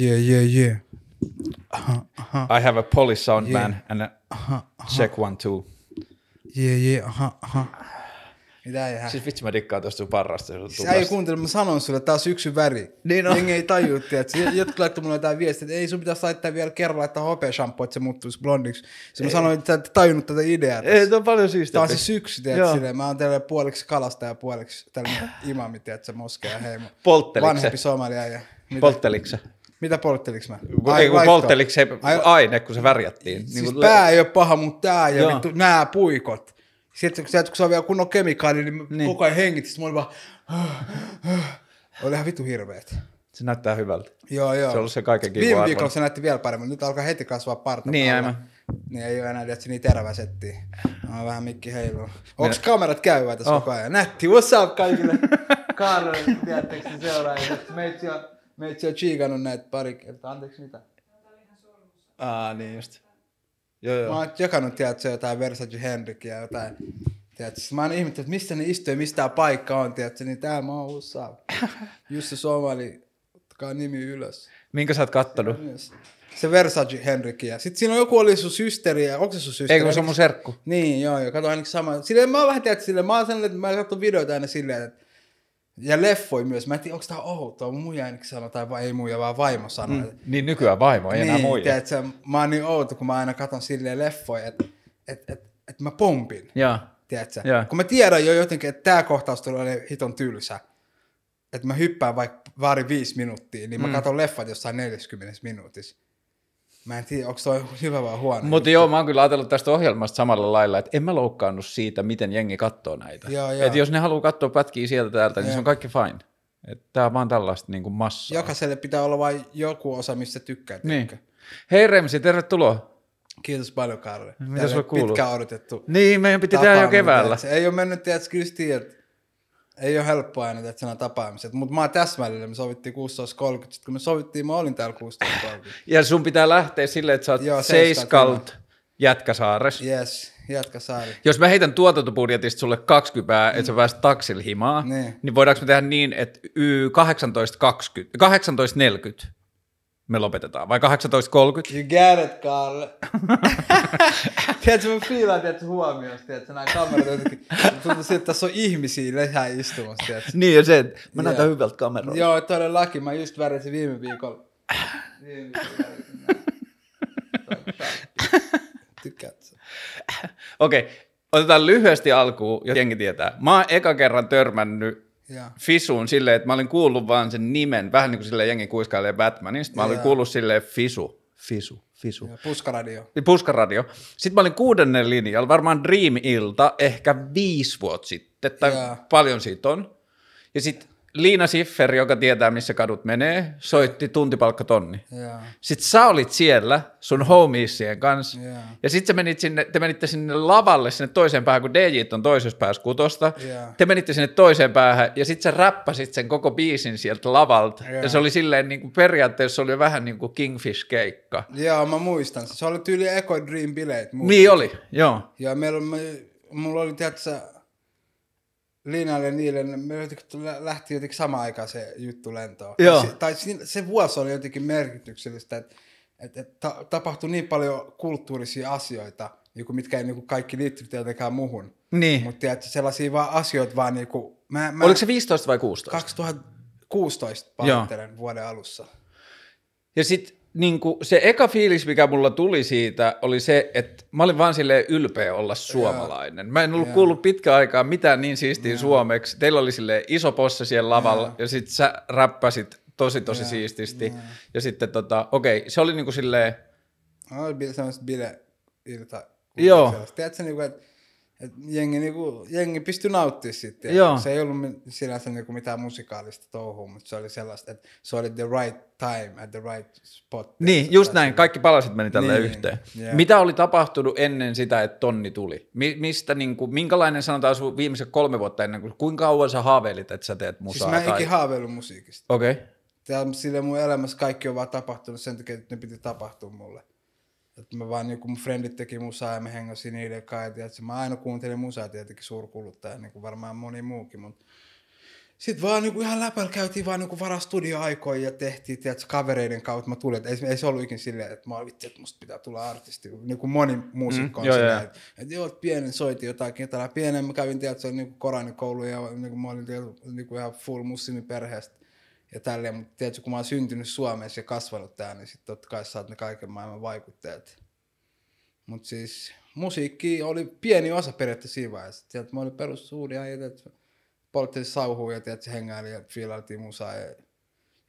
Yeah, yeah, yeah. Aha, aha. I have a Polish sound Yeah. man and a check one two. Yeah, yeah, aha, aha. Mitä ei Siis vitsi mä dikkaan tosta sun parrasta. Sä ei kuuntele, mä sanon sulle, tää on syksyn väri. Niin on. Jengi ei tajua, että jotkut laittoi mulle jotain viestiä, että ei sun pitäisi laittaa vielä kerran laittaa hopea shampoo, että se muuttuisi blondiksi. Sitten mä sanoin, että sä et tajunnut tätä ideaa. Ei, tää on paljon siistiä. Tää on se syksy, Joo. silleen. Mä oon teille puoliksi kalasta ja puoliksi tällainen imami, tiedät, se moskea heimo. Poltteliko Vanhempi somalia ja mitä, poltteliks mä? Ei kun laitto. poltteliko se Ai- aine, kun se värjättiin. Siis Niin kuin pää ei ole paha, mutta tää ja vittu, nää puikot. Sitten kun, kun se on vielä kunnon kemikaali, niin, Niin. koko ajan hengit. Sitten mä olin vaan... Oli ihan vittu hirveet. Se näyttää hyvältä. Joo, joo. Se on ollut se kaiken kivu Viime viikolla se näytti vielä paremmin. Nyt alkaa heti kasvaa parta. Niin, aivan. Niin ei ole enää tietysti niin terävä setti. On vähän mikki heilu. Onks kamerat käyvää tässä Oh. koko ajan? Nätti, what's up kaikille? Kaarelle, tiedättekö te seuraajat? Meitsi on, meitsi on chiikannut näitä pari kertaa. Anteeksi mitä? Aa, niin just. Joo, Mä joo. oon jakanut, tiedätkö, jotain Versace Henrikia ja jotain. Tiedätkö, mä oon ihmettä, että missä ne istuu ja mistä tää paikka on, tiedätkö, niin tää mä oon USA. Jussi Somali, ottakaa nimi ylös. Minkä sä oot kattonut? Se Versace Henrikia. Sitten siinä on joku oli sun systeri, ja onko se sun systeri? Ei kun se on mun serkku. Niin, joo, joo, kato ainakin sama. Silleen mä oon vähän tiedät, silleen, mä oon sellainen, että mä katson videoita aina silleen, että ja leffoi myös. Mä en tiedä, onko tää outoa. Muija ainakin sanoo, tai ei muija, vaan vaimo sanoo. Mm. Niin nykyään vaimo, ei enää niin, muija. tiedätkö, mä oon niin outo, kun mä aina katon silleen leffoja, että et, et, et mä pompin. Tiedätkö? Joo. Kun mä tiedän jo jotenkin, että tää kohtaus tulee hiton tylsä. Että mä hyppään vaikka vaari viisi minuuttia, niin mä Mm. katon leffat jossain 40 minuutissa. Mä en tiedä, onko toi hyvä vai huono. Mutta joo, mä oon kyllä ajatellut tästä ohjelmasta samalla lailla, että en mä loukkaannut siitä, miten jengi katsoo näitä. Joo, joo. Et jos ne haluaa katsoa pätkiä sieltä täältä, niin Joo. se on kaikki fine. Et tää on vaan tällaista niin kuin massaa. Jokaiselle pitää olla vain joku osa, missä tykkää. Niin. Hei Remsi, tervetuloa. Kiitos paljon, Karle. Mitä sulle kuuluu? Pitkään odotettu Niin, meidän piti tehdä jo keväällä. tiedätkö? Ei ole mennyt, tiedätkö, kyllä ei ole helppoa aina tiedätkö, nämä tapaamiset, mutta mä oon täsmällinen, me sovittiin 16.30, sitten kun me sovittiin, mä olin täällä 16.30. Ja sun pitää lähteä silleen, että sä oot Joo, Seiskalt Jätkäsaares. Yes, jatka Saari. Jos mä heitän tuotantobudjetista sulle 20, että sä pääset taksilla himaa, Niin. niin voidaanko me tehdä niin, että y 18.20, 18.40 me lopetetaan, vai 18.30? You get it, Karle. tiedätkö, mä fiilaan, tiedätkö, huomioon, tiedätkö, nämä kamerat jotenkin, tuntuu siltä, että tässä on ihmisiä lisää istumassa, tiedätkö. Niin ja se, että mä näytän hyvältä kameralta. Joo, todellakin, mä just värisin viime viikolla. Viime viikolla? Okei, otetaan lyhyesti alkuun, jos jengi tietää. Mä oon eka kerran törmännyt Joo. Fisuun silleen, että mä olin kuullut vaan sen nimen, vähän niin kuin silleen jengi kuiskailee Batmanista. Mä olin Joo. kuullut silleen Fisu, Fisu, Fisu. Joo, Puskaradio. Puskaradio. Sitten mä olin kuudennen linjalla, varmaan Dream-ilta, ehkä viisi vuotta sitten, tai Joo. paljon siitä on. Ja sitten Liina Siffer, joka tietää, missä kadut menee, soitti tuntipalkkatonni. Joo. Sitten sä olit siellä sun homiesien kanssa. Joo. Ja sitten menit sinne, te menitte sinne lavalle sinne toiseen päähän, kun DJ on toisessa päässä kutosta. Joo. Te menitte sinne toiseen päähän ja sitten sä räppäsit sen koko biisin sieltä lavalta. Joo. Ja se oli silleen niin kuin periaatteessa se oli vähän niin kuin Kingfish-keikka. Joo, mä muistan. Se oli tyyli Echo Dream bileet. muistan. Niin oli, joo. Ja meillä me, mulla oli, tiedätkö, Liinalle niille, ne- me jotenkin lä- lähti jotenkin samaan aikaan se juttu lentoon. Joo. Se, tai se vuosi oli jotenkin merkityksellistä, että et, et ta, tapahtui niin paljon kulttuurisia asioita, niinku, mitkä ei niinku, kaikki liittynyt tietenkään muuhun. Niin. Mutta sellaisia vaan asioita vaan niinku, mä, mä Oliko se 15 vai 16? 2016 pahoittelen vuoden alussa. Ja sitten niin se eka fiilis, mikä mulla tuli siitä, oli se, että mä olin vaan silleen ylpeä olla suomalainen. Mä en ollut kuullut pitkä aikaa mitään niin siistiä suomeksi. Teillä oli silleen iso posse siellä lavalla, ja sitten sä räppäsit tosi tosi siististi. Ja sitten tota, okei, se oli niinku silleen, oli semmoista bile ilta. Joo. Tiedätkö, niinku, että et jengi, niinku, jengi pystyi nauttimaan siitä. Se ei ollut sinänsä niinku mitään musikaalista touhua, mutta se oli sellaista, että se oli the right time at the right spot. niin, just näin, kaikki palasit meni tälleen Niin, yhteen. joo. Mitä oli tapahtunut ennen sitä, että tonni tuli? Mi- mistä, niinku, minkälainen sanotaan sun viimeiset kolme vuotta ennen kuin, kuinka kauan sä haaveilit, että sä teet Siis musaa? mä en tai... haaveillut musiikista. Okei. Okay. Tää, sille mun elämässä kaikki on vaan tapahtunut sen takia, että ne piti tapahtua mulle. Että mä vaan niin kun mun frendit teki musaa ja me hengasin niiden kanssa. Ja mä aina kuuntelin musaa tietenkin suurkuluttaja, niin kuin varmaan moni muukin. Mutta sitten vaan niinku ihan läpällä käytiin vaan niinku varastudioaikoja ja tehtiin, tiedätkö, kavereiden kautta mä tulin, että ei, ei se ollut ikin silleen, että mä olin vitsi, että musta pitää tulla artisti, niin kuin moni muusikko on Mm, silleen, joo. että, että joo, pienen soitin jotakin, jotain pienen, mä kävin, tiedätkö, on niinku koranikoulu ja niinku mä olin tiedätkö, niinku ihan full muslimiperheestä ja tälleen, mutta tiedätkö, kun mä oon syntynyt Suomessa ja kasvanut täällä, niin sitten totta kai oot ne kaiken maailman vaikutteet. Mutta siis musiikki oli pieni osa periaatteessa siinä vaiheessa. Tiedät, mä olin perus suuri äijä, että polttelin sauhua ja tiedät, hengaili ja fiilailtiin musaa, ja,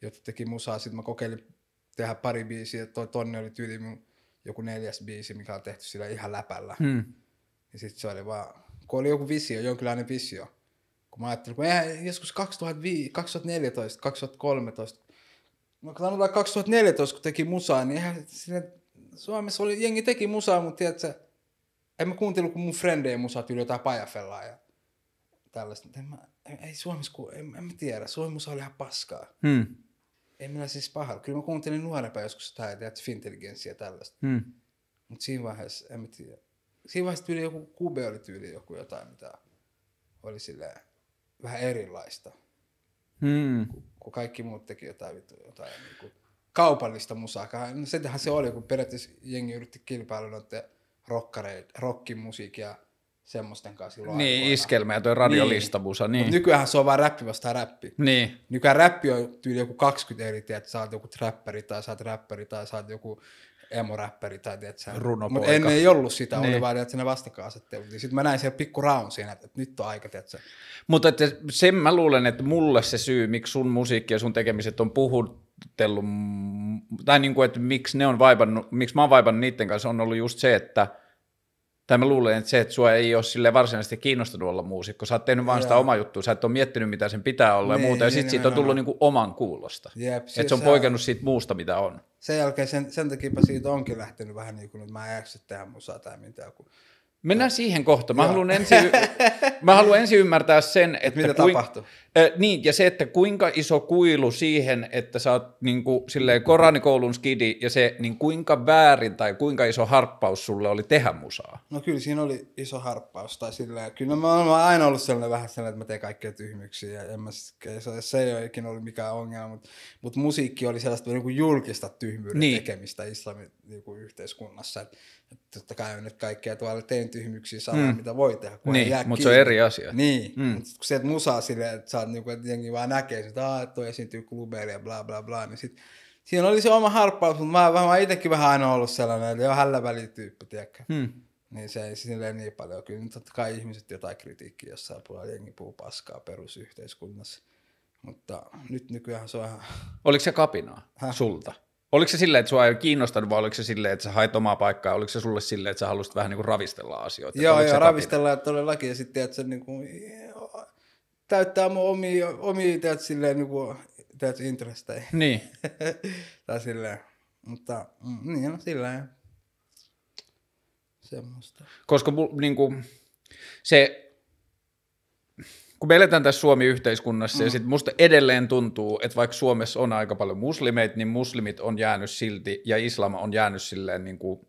jotta teki musaa. Sitten mä kokeilin tehdä pari biisiä, toi tonne oli tyyli mun joku neljäs biisi, mikä on tehty sillä ihan läpällä. Hmm. Ja sitten se oli vaan, kun oli joku visio, jonkinlainen visio. Kun mä ajattelin, kun eihän joskus 2005, 2014, 2013, no sanotaan 2014, kun teki musaa, niin eihän sinne, Suomessa oli, jengi teki musaa, mutta tiedätkö, en mä kuuntellut kuin mun frendejä musaa tyyli jotain pajafellaa ja tällaista. En mä, ei Suomessa, ku, en, en mä tiedä, Suomen musa oli ihan paskaa. Hmm. Ei minä siis paha. Kyllä mä kuuntelin nuorempaa joskus jotain, tiedätkö, fintelligenssiä ja tällaista. Hmm. Mutta siinä vaiheessa, en mä tiedä. Siinä vaiheessa tyyli joku kube oli tyyli joku jotain, mitä oli silleen vähän erilaista. Hmm. Kun kaikki muut teki jotain, vittu, jotain niin kuin kaupallista musaa. No sitähän se oli, kun periaatteessa jengi yritti kilpailla noiden ja semmoisten kanssa silloin Niin, aikoinaan. iskelmä ja toi radiolistamusa, Mut niin. nykyään se on vaan räppi vastaan räppi. Niin. Nykyään räppi on tyyli joku 20 eri, että sä oot joku trapperi tai sä oot räppäri tai sä oot joku emoräppäri tai tiedät sä. Runopoika. Mutta ennen ei ollut sitä, niin. Niin. oli vaan että ne vastakkainasettelut. Niin sitten mä näin siellä pikku raun siinä, että, nyt on aika, tiedät sä. Mutta että sen mä luulen, että mulle se syy, miksi sun musiikki ja sun tekemiset on puhuttellut, m- tai niin kuin, että miksi ne on vaivannut, miksi mä oon vaivannut niiden kanssa, on ollut just se, että tai mä luulen, että se, että sua ei ole sille varsinaisesti kiinnostunut olla muusikko. Sä oot tehnyt vaan sitä Joo. omaa juttua, sä et ole miettinyt, mitä sen pitää olla Niin, ja muuta, ja niin, sitten siitä on tullut niinku oman kuulosta. Jep, Että siis se on poikennut siitä muusta, mitä on. Sen jälkeen sen, sen takia siitä onkin lähtenyt vähän niin kuin, että mä en tehdä musaa tai mitään. Kun... Mennään siihen kohta. Mä Joo. haluan, ensin, mä haluan ensin ymmärtää sen, että Mitä kuin- tapahtui? Ö, niin, ja se, että kuinka iso kuilu siihen, että sä oot niin kuin, silleen koranikoulun skidi, ja se, niin kuinka väärin tai kuinka iso harppaus sulle oli tehdä musaa. No kyllä siinä oli iso harppaus. Tai silleen, kyllä mä oon aina ollut sellainen vähän sellainen, että mä teen kaikkea tyhmyksiä. Ja en mä, se, se ei ole ikinä ollut mikään ongelma. Mutta mut musiikki oli sellaista niin kuin julkista tyhmyyden Niin. tekemistä islamin niin kuin yhteiskunnassa. Et, et totta kai nyt kaikkea tuolla teen tyhmyksiä sanoa, Mm. mm. mitä voi tehdä. Kun Niin, mutta se on eri asia. Niin, Mm. mm. mutta kun sieltä musaa silleen, että sä oot niinku, että jengi vaan näkee sitä, "Aa, että toi esiintyy klubeilla ja bla bla bla, niin sit siinä oli se oma harppaus, mutta mä, mä, mä itsekin vähän aina ollut sellainen, että joo, hällä välityyppi, tiedätkö? Hmm. Niin se ei silleen niin paljon. Kyllä nyt totta kai ihmiset jotain kritiikkiä jossain puolella, jengi puhuu paskaa perusyhteiskunnassa. Mutta nyt nykyään se on ihan... Oliko se kapinaa Häh? sulta? Oliko se silleen, että sua ei kiinnostanut, vai oliko se silleen, että sä hait omaa paikkaa, oliko se sulle silleen, että sä halusit vähän niin kuin ravistella asioita? joo, joo, kapina? ravistellaan todellakin ja sitten että se niinku, täyttää mun omia, omia teet silleen niinku, teet intrestejä. Niin, tai silleen. Mutta mm, niin, no silleen. Semmoista. koska niin kuin, se, kun me eletään tässä Suomi-yhteiskunnassa mm. ja sitten musta edelleen tuntuu, että vaikka Suomessa on aika paljon muslimeita, niin muslimit on jäänyt silti ja islam on jäänyt silleen niin kuin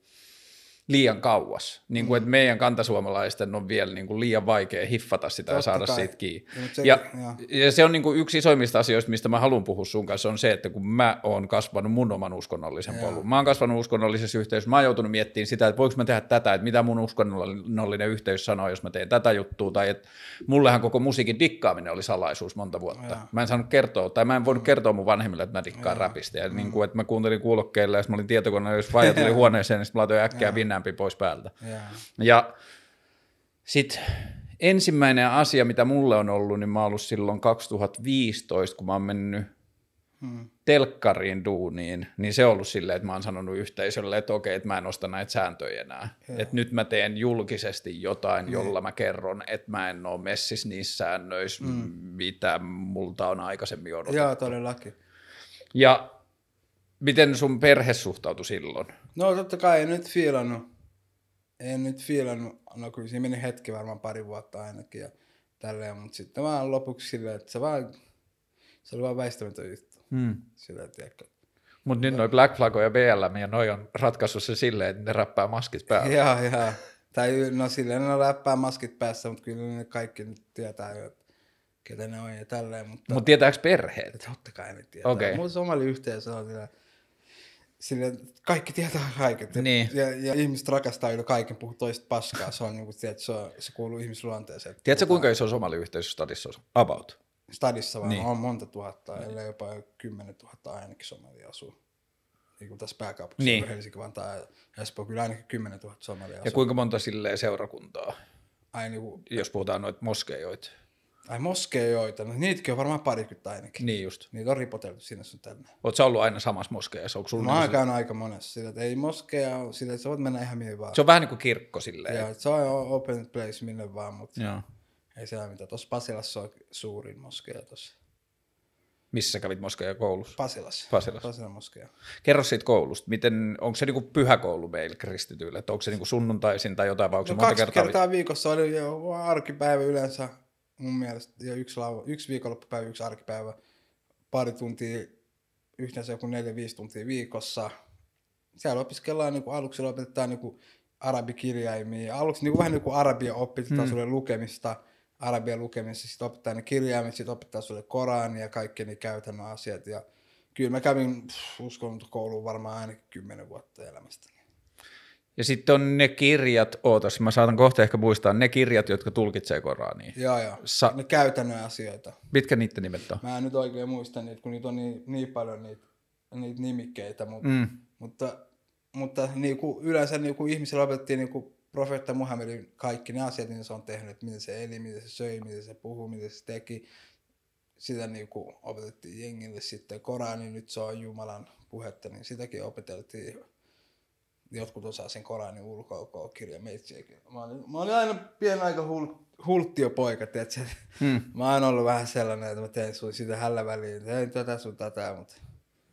liian kauas. Niin kuin, että meidän kantasuomalaisten on vielä niin kuin liian vaikea hiffata sitä ja Totta saada kai. siitä kiinni. Ja se- Ja, joo. ja se on niin kuin yksi isoimmista asioista, mistä mä haluan puhua sun kanssa, on se, että kun mä oon kasvanut mun oman uskonnollisen Joo. polun. Mä oon kasvanut uskonnollisessa yhteisössä. Mä oon joutunut miettimään sitä, että voiko mä tehdä tätä, että mitä mun uskonnollinen yhteys sanoo, jos mä teen tätä juttua. Tai että mullehan koko musiikin dikkaaminen oli salaisuus monta vuotta. Joo. Mä en saanut kertoa, tai mä en voinut kertoa mun vanhemmille, että mä dikkaan räpistä. Ja niin kuin, että mä kuuntelin kuulokkeille, ja mä olin tietokoneella, jos vaija tuli huoneeseen, niin sitten mä laitoin äkkiä vinnämpi pois päältä. Joo. Ja sitten ensimmäinen asia, mitä mulle on ollut, niin mä oon ollut silloin 2015, kun mä oon mennyt Hmm. telkkariin duuniin, niin se on ollut silleen, että mä oon sanonut yhteisölle, että okei, että mä en osta näitä sääntöjä enää. Että nyt mä teen julkisesti jotain, jolla mä kerron, että mä en ole messissä niissä säännöissä, mm. mitä multa on aikaisemmin odotettu. Joo, todellakin. Ja miten sun perhe suhtautui silloin? No totta kai en nyt fiilannut. En nyt fiilannut. No kyllä siinä meni hetki varmaan pari vuotta ainakin ja tälleen, mutta sitten vaan lopuksi silleen, että se vaan, se oli vaan väistämätön juttu. Hmm. Silleen, tiedätkö. Mutta nyt noin Black Flag ja BLM ja noi on ratkaissut se silleen, että ne räppää maskit päällä. Joo, joo. Tai no silleen ne läppää maskit päässä, mutta kyllä ne kaikki nyt tietää jo, että ketä ne on ja tälleen, mutta Mutta tietääks perheet? totta kai ne tietää. Okay. Mutta somali yhteisö on sillä, sillä, kaikki tietää kaiken. Ja, Niin. ja, ja, ihmiset rakastaa yli kaiken, puhuu toista paskaa. Se on niin kuin, tiedät, se, on, se kuuluu ihmisluonteeseen. Tiedätkö kuinka iso somaliyhteisö stadissa on? About. Stadissa vaan Niin. niin. on monta tuhatta, ellei jopa kymmenen tuhatta ainakin somalia asuu. Niin kuin tässä pääkaupunkissa, Niin. niin. Helsinki, Vantaa ja Espoo, kyllä ainakin kymmenen tuhatta somalia Ja asuu. kuinka monta silleen seurakuntaa, Ai, niin kuin, jos puhutaan noita moskeijoita? Ai moskeijoita, no niitäkin on varmaan parikymmentä ainakin. Niin just. Niitä on ripoteltu sinne sun tänne. Oot sä ollut aina samassa moskeijassa? Onko sulla Mä oon niinku aika monessa, sillä että ei moskeja ole, sillä että sä voit mennä ihan mihin vaan. se, se on vähän niin kuin kirkko silleen. Ja se on open place minne vaan, mutta Joo. ei siellä mitään. Tuossa Pasilassa on suurin moskeja tuossa. Missä sä kävit moskeija koulussa? Pasilassa. Pasilassa. Pasilan moskeja. Kerro siitä koulusta. Miten, onko se niinku pyhäkoulu meillä kristityillä? Että onko se niinku sunnuntaisin tai jotain, vai onko se No monta kaksi kertaa? kertaa, viikossa oli jo arkipäivä yleensä mun mielestä. Ja yksi, lau- yksi viikonloppupäivä, yksi arkipäivä. Pari tuntia, yhteensä joku neljä, viisi tuntia viikossa. Siellä opiskellaan, niin kuin aluksi opetetaan niin kuin arabikirjaimia. Aluksi niin kuin, vähän niin kuin arabia opetetaan hmm. sulle lukemista, arabian lukemista, sitten opettaa ne kirjaimet, sitten opettaa sulle Korania ja kaikki ne käytännön asiat. Ja kyllä mä kävin uskontokouluun varmaan ainakin kymmenen vuotta elämästä. Ja sitten on ne kirjat, ootas, mä saatan kohta ehkä muistaa, ne kirjat, jotka tulkitsee Koraniin. Joo, joo. Sa- ne käytännön asioita. Mitkä niiden nimet on? Mä en nyt oikein muista niitä, kun niitä on niin, niin paljon niitä, niitä nimikkeitä, mutta, Mm. mutta, mutta niin kuin yleensä niin kuin ihmisillä opetettiin niin kuin profeetta Muhammedin kaikki ne asiat, niin se on tehnyt, että miten se eli, miten se söi, miten se puhui, miten se teki. Sitä niin kuin opetettiin jengille sitten. Korani nyt se on Jumalan puhetta, niin sitäkin opeteltiin. Jotkut osaa sen Koranin ulkoa kirja meitsiäkin. Mä olin, mä olin aina pieni aika hul, hulttiopoika, tiedätkö? Hmm. Mä oon ollut vähän sellainen, että mä teen sun sitä hällä väliin, tein tätä sun tätä, mutta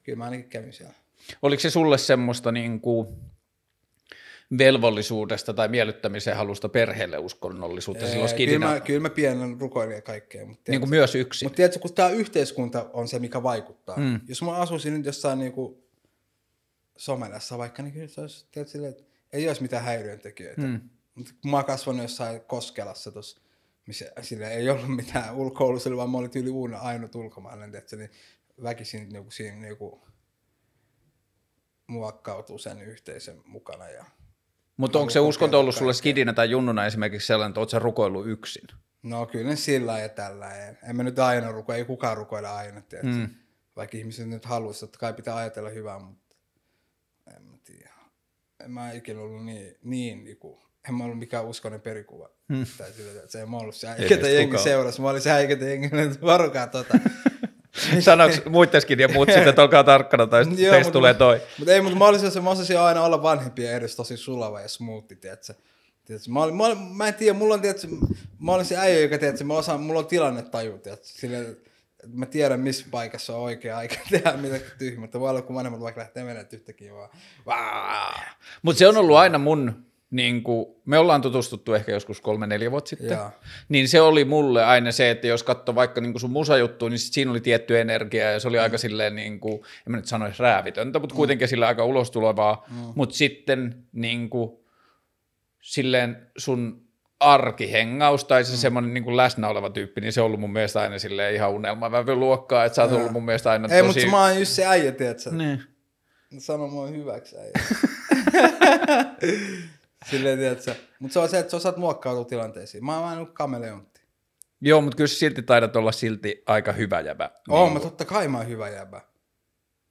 kyllä mä ainakin kävin siellä. Oliko se sulle semmoista niin kuin velvollisuudesta tai miellyttämisen halusta perheelle uskonnollisuutta silloin Ee, skidinä? kyllä, mä, kyllä mä pienen rukoilin ja kaikkea, mutta niin kuin myös yksin. Mutta tiedätkö, kun tämä yhteiskunta on se, mikä vaikuttaa. Mm. Jos mä asuisin nyt jossain niinku somelassa vaikka, niin kyllä se olisi, tiedätkö, silleen, että ei olisi mitään häiriöntekijöitä. Mm. Mutta kun mä oon kasvanut jossain Koskelassa tuossa, missä sille ei ollut mitään ulkoilussa, vaan mä olin tyyli uuna ainut ulkomaalainen, tiedätkö, niin väkisin niinku siinä niinku muokkautuu sen yhteisön mukana. Ja... Mutta onko se uskonto ollut sulle skidinä tai junnuna esimerkiksi sellainen, että sä rukoillut yksin? No kyllä sillä ja tällä. En, mä nyt aina ruko, ei kukaan rukoile aina, tiedätkö? Mm. Vaikka ihmiset nyt haluaisi, totta kai pitää ajatella hyvää, mutta. En mä ikinä ollut niin, niin niinku, en mä ollut mikään uskonen perikuva. Mm. Tai sillä, että se en mä ollut se Ei äikä, meistä jengi seurasi. Mä olin se äikä, jengi, että varokaa tota. Sanoks muitteskin ja muut sitten, että olkaa tarkkana tai Joo, teistä tulee toi. Mutta ei, mutta mä olisin, se, mä osasin aina olla vanhempia edes tosi sulava ja smoothi, tiedätkö? Tiedätkö? Mä, olin, mä, olin, mä en tiedä, mulla on, tiedätkö, mä olin se äijä, joka, tiedätkö, mä osaan, mulla on tilannetaju, tiedätkö? Silleen, että mä tiedän, missä paikassa on oikea aika tehdä mitä tyhmää. Mutta voi olla, kun vanhemmat vaikka lähtee menemään yhtäkkiä vaan. Vaa! Mutta se on ollut aina mun, niin kuin, me ollaan tutustuttu ehkä joskus kolme-neljä vuotta sitten, Joo. niin se oli mulle aina se, että jos katsoi vaikka niin kuin sun musajuttu, niin sit siinä oli tietty energia ja se oli aika silleen, niin kuin, en mä nyt sanoisi räävitöntä, mutta kuitenkin sillä aika ulostulevaa, mm. mutta sitten niin kuin, silleen sun arkihengaus tai se mm. semmoinen niin kuin läsnä oleva tyyppi, niin se on ollut mun mielestä aina silleen ihan unelmavävy luokkaa, että sä oot ollut mun mielestä aina Ei, tosi... mutta mä oon just se äijä, tiedätkö? Niin. Sano mua hyväksi äijä. Silleen, tiedätkö? Mutta se on se, että sä osaat muokkautua tilanteisiin. Mä oon aina kameleontti. Joo, mutta kyllä silti taidat olla silti aika hyvä jäbä. Niin. Oon, Niin, mä totta kai mä oon hyvä jäbä.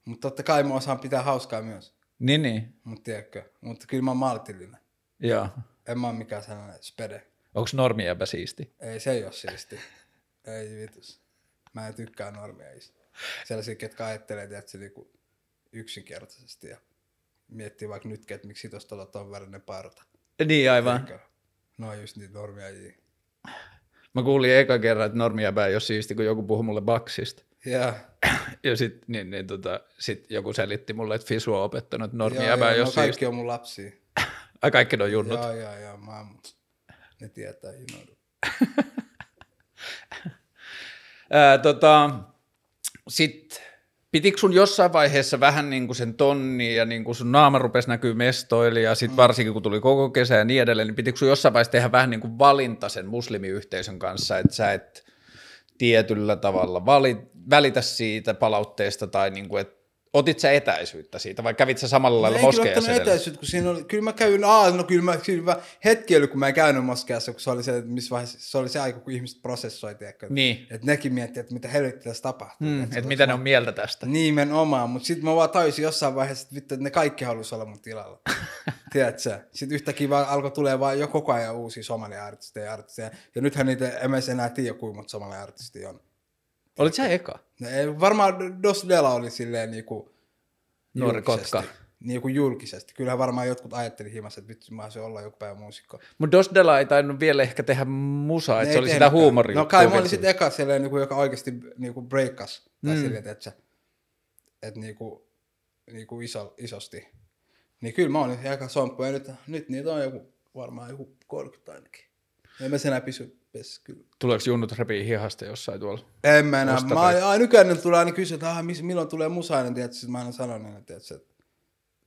Mutta totta kai mä osaan pitää hauskaa myös. niin, niin. Mutta tiedätkö? Mutta kyllä mä oon maltillinen. Joo. En mä oon mikään sellainen spede. Onko normi jäbä siisti? Ei, se ei oo siisti. ei vitus. Mä en tykkää normeista. Sellaisia, ketkä ajattelee, että se niinku yksinkertaisesti ja miettii vaikka nytkin, että miksi tuosta olla ton värinen parta. Niin aivan. Tiedätkö? No on just niitä normiajia. Mä kuulin eka kerran, että normi jäbä ei ole siisti, kun joku puhui mulle baksista. Ja, Ja sit, niin, niin, tota, sit joku selitti mulle, että Fisu on opettanut, että normi ja, jäbä ja ei no ole siisti. kaikki on mun lapsia. Ai kaikki on junnut. Joo, joo, joo. Mä, ne tietää. Ää, tota, sit pitikö sun jossain vaiheessa vähän niin kuin sen tonni ja niin kuin sun naama rupesi näkyy mestoille ja sit varsinkin kun tuli koko kesä ja niin edelleen, niin pitikö sun jossain vaiheessa tehdä vähän niin kuin valinta sen muslimiyhteisön kanssa, että sä et tietyllä tavalla vali, välitä siitä palautteesta tai niin kuin, että otit sä etäisyyttä siitä vai kävit sä samalla lailla No, en ottanut edelleen? etäisyyttä, kun siinä oli, kyllä mä kävin, aa, no kyllä mä, kyllä mä hetki oli, kun mä en käynyt moskeassa, kun se oli se, että missä vaiheessa, se oli se aika, kun ihmiset prosessoi, tiedätkö, Niin. että nekin miettii, että mitä helvettiä tässä tapahtuu. Mm, tiedätkö, että mitä ne on mieltä tästä. Nimenomaan, mutta sitten mä vaan tajusin jossain vaiheessa, että vittu, että ne kaikki halusi olla mun tilalla. Tiedätkö? Sitten yhtäkkiä vaan alkoi tulee vaan jo koko ajan uusia somalia-artisteja ja artisteja. Ja nythän niitä, en enää tiedä, kuinka monta somalia-artistia on. Olit sä eka? Ne ei- Varmaan Dos Dela oli silleen niinku Nuori kotka. Niinku julkisesti. Kyllähän varmaan jotkut ajatteli himassa, että vittu mä haluaisin olla joku päivä muusikko. Mutta Dos Dela ei tainnut vielä ehkä tehdä musaa, että se oli sitä huumoria. No kai mä olin sitten eka silleen, niinku, joka oikeasti niinku breakkas. Tai Mm. silleen, että et niinku, niinku iso, isosti. Niin kyllä mä olin eka somppu. Ja nyt, nyt niitä on joku, varmaan joku 30 ainakin. En mä sen pysy pes, kyllä. Tuleeko junnut repii hihasta jossain tuolla? En mä enää. Mä, ai, nykyään tulee aina kysyä, että ah, miss, milloin tulee musainen, tiedätkö, sit mä aina sanon, niin, että tiedätkö, että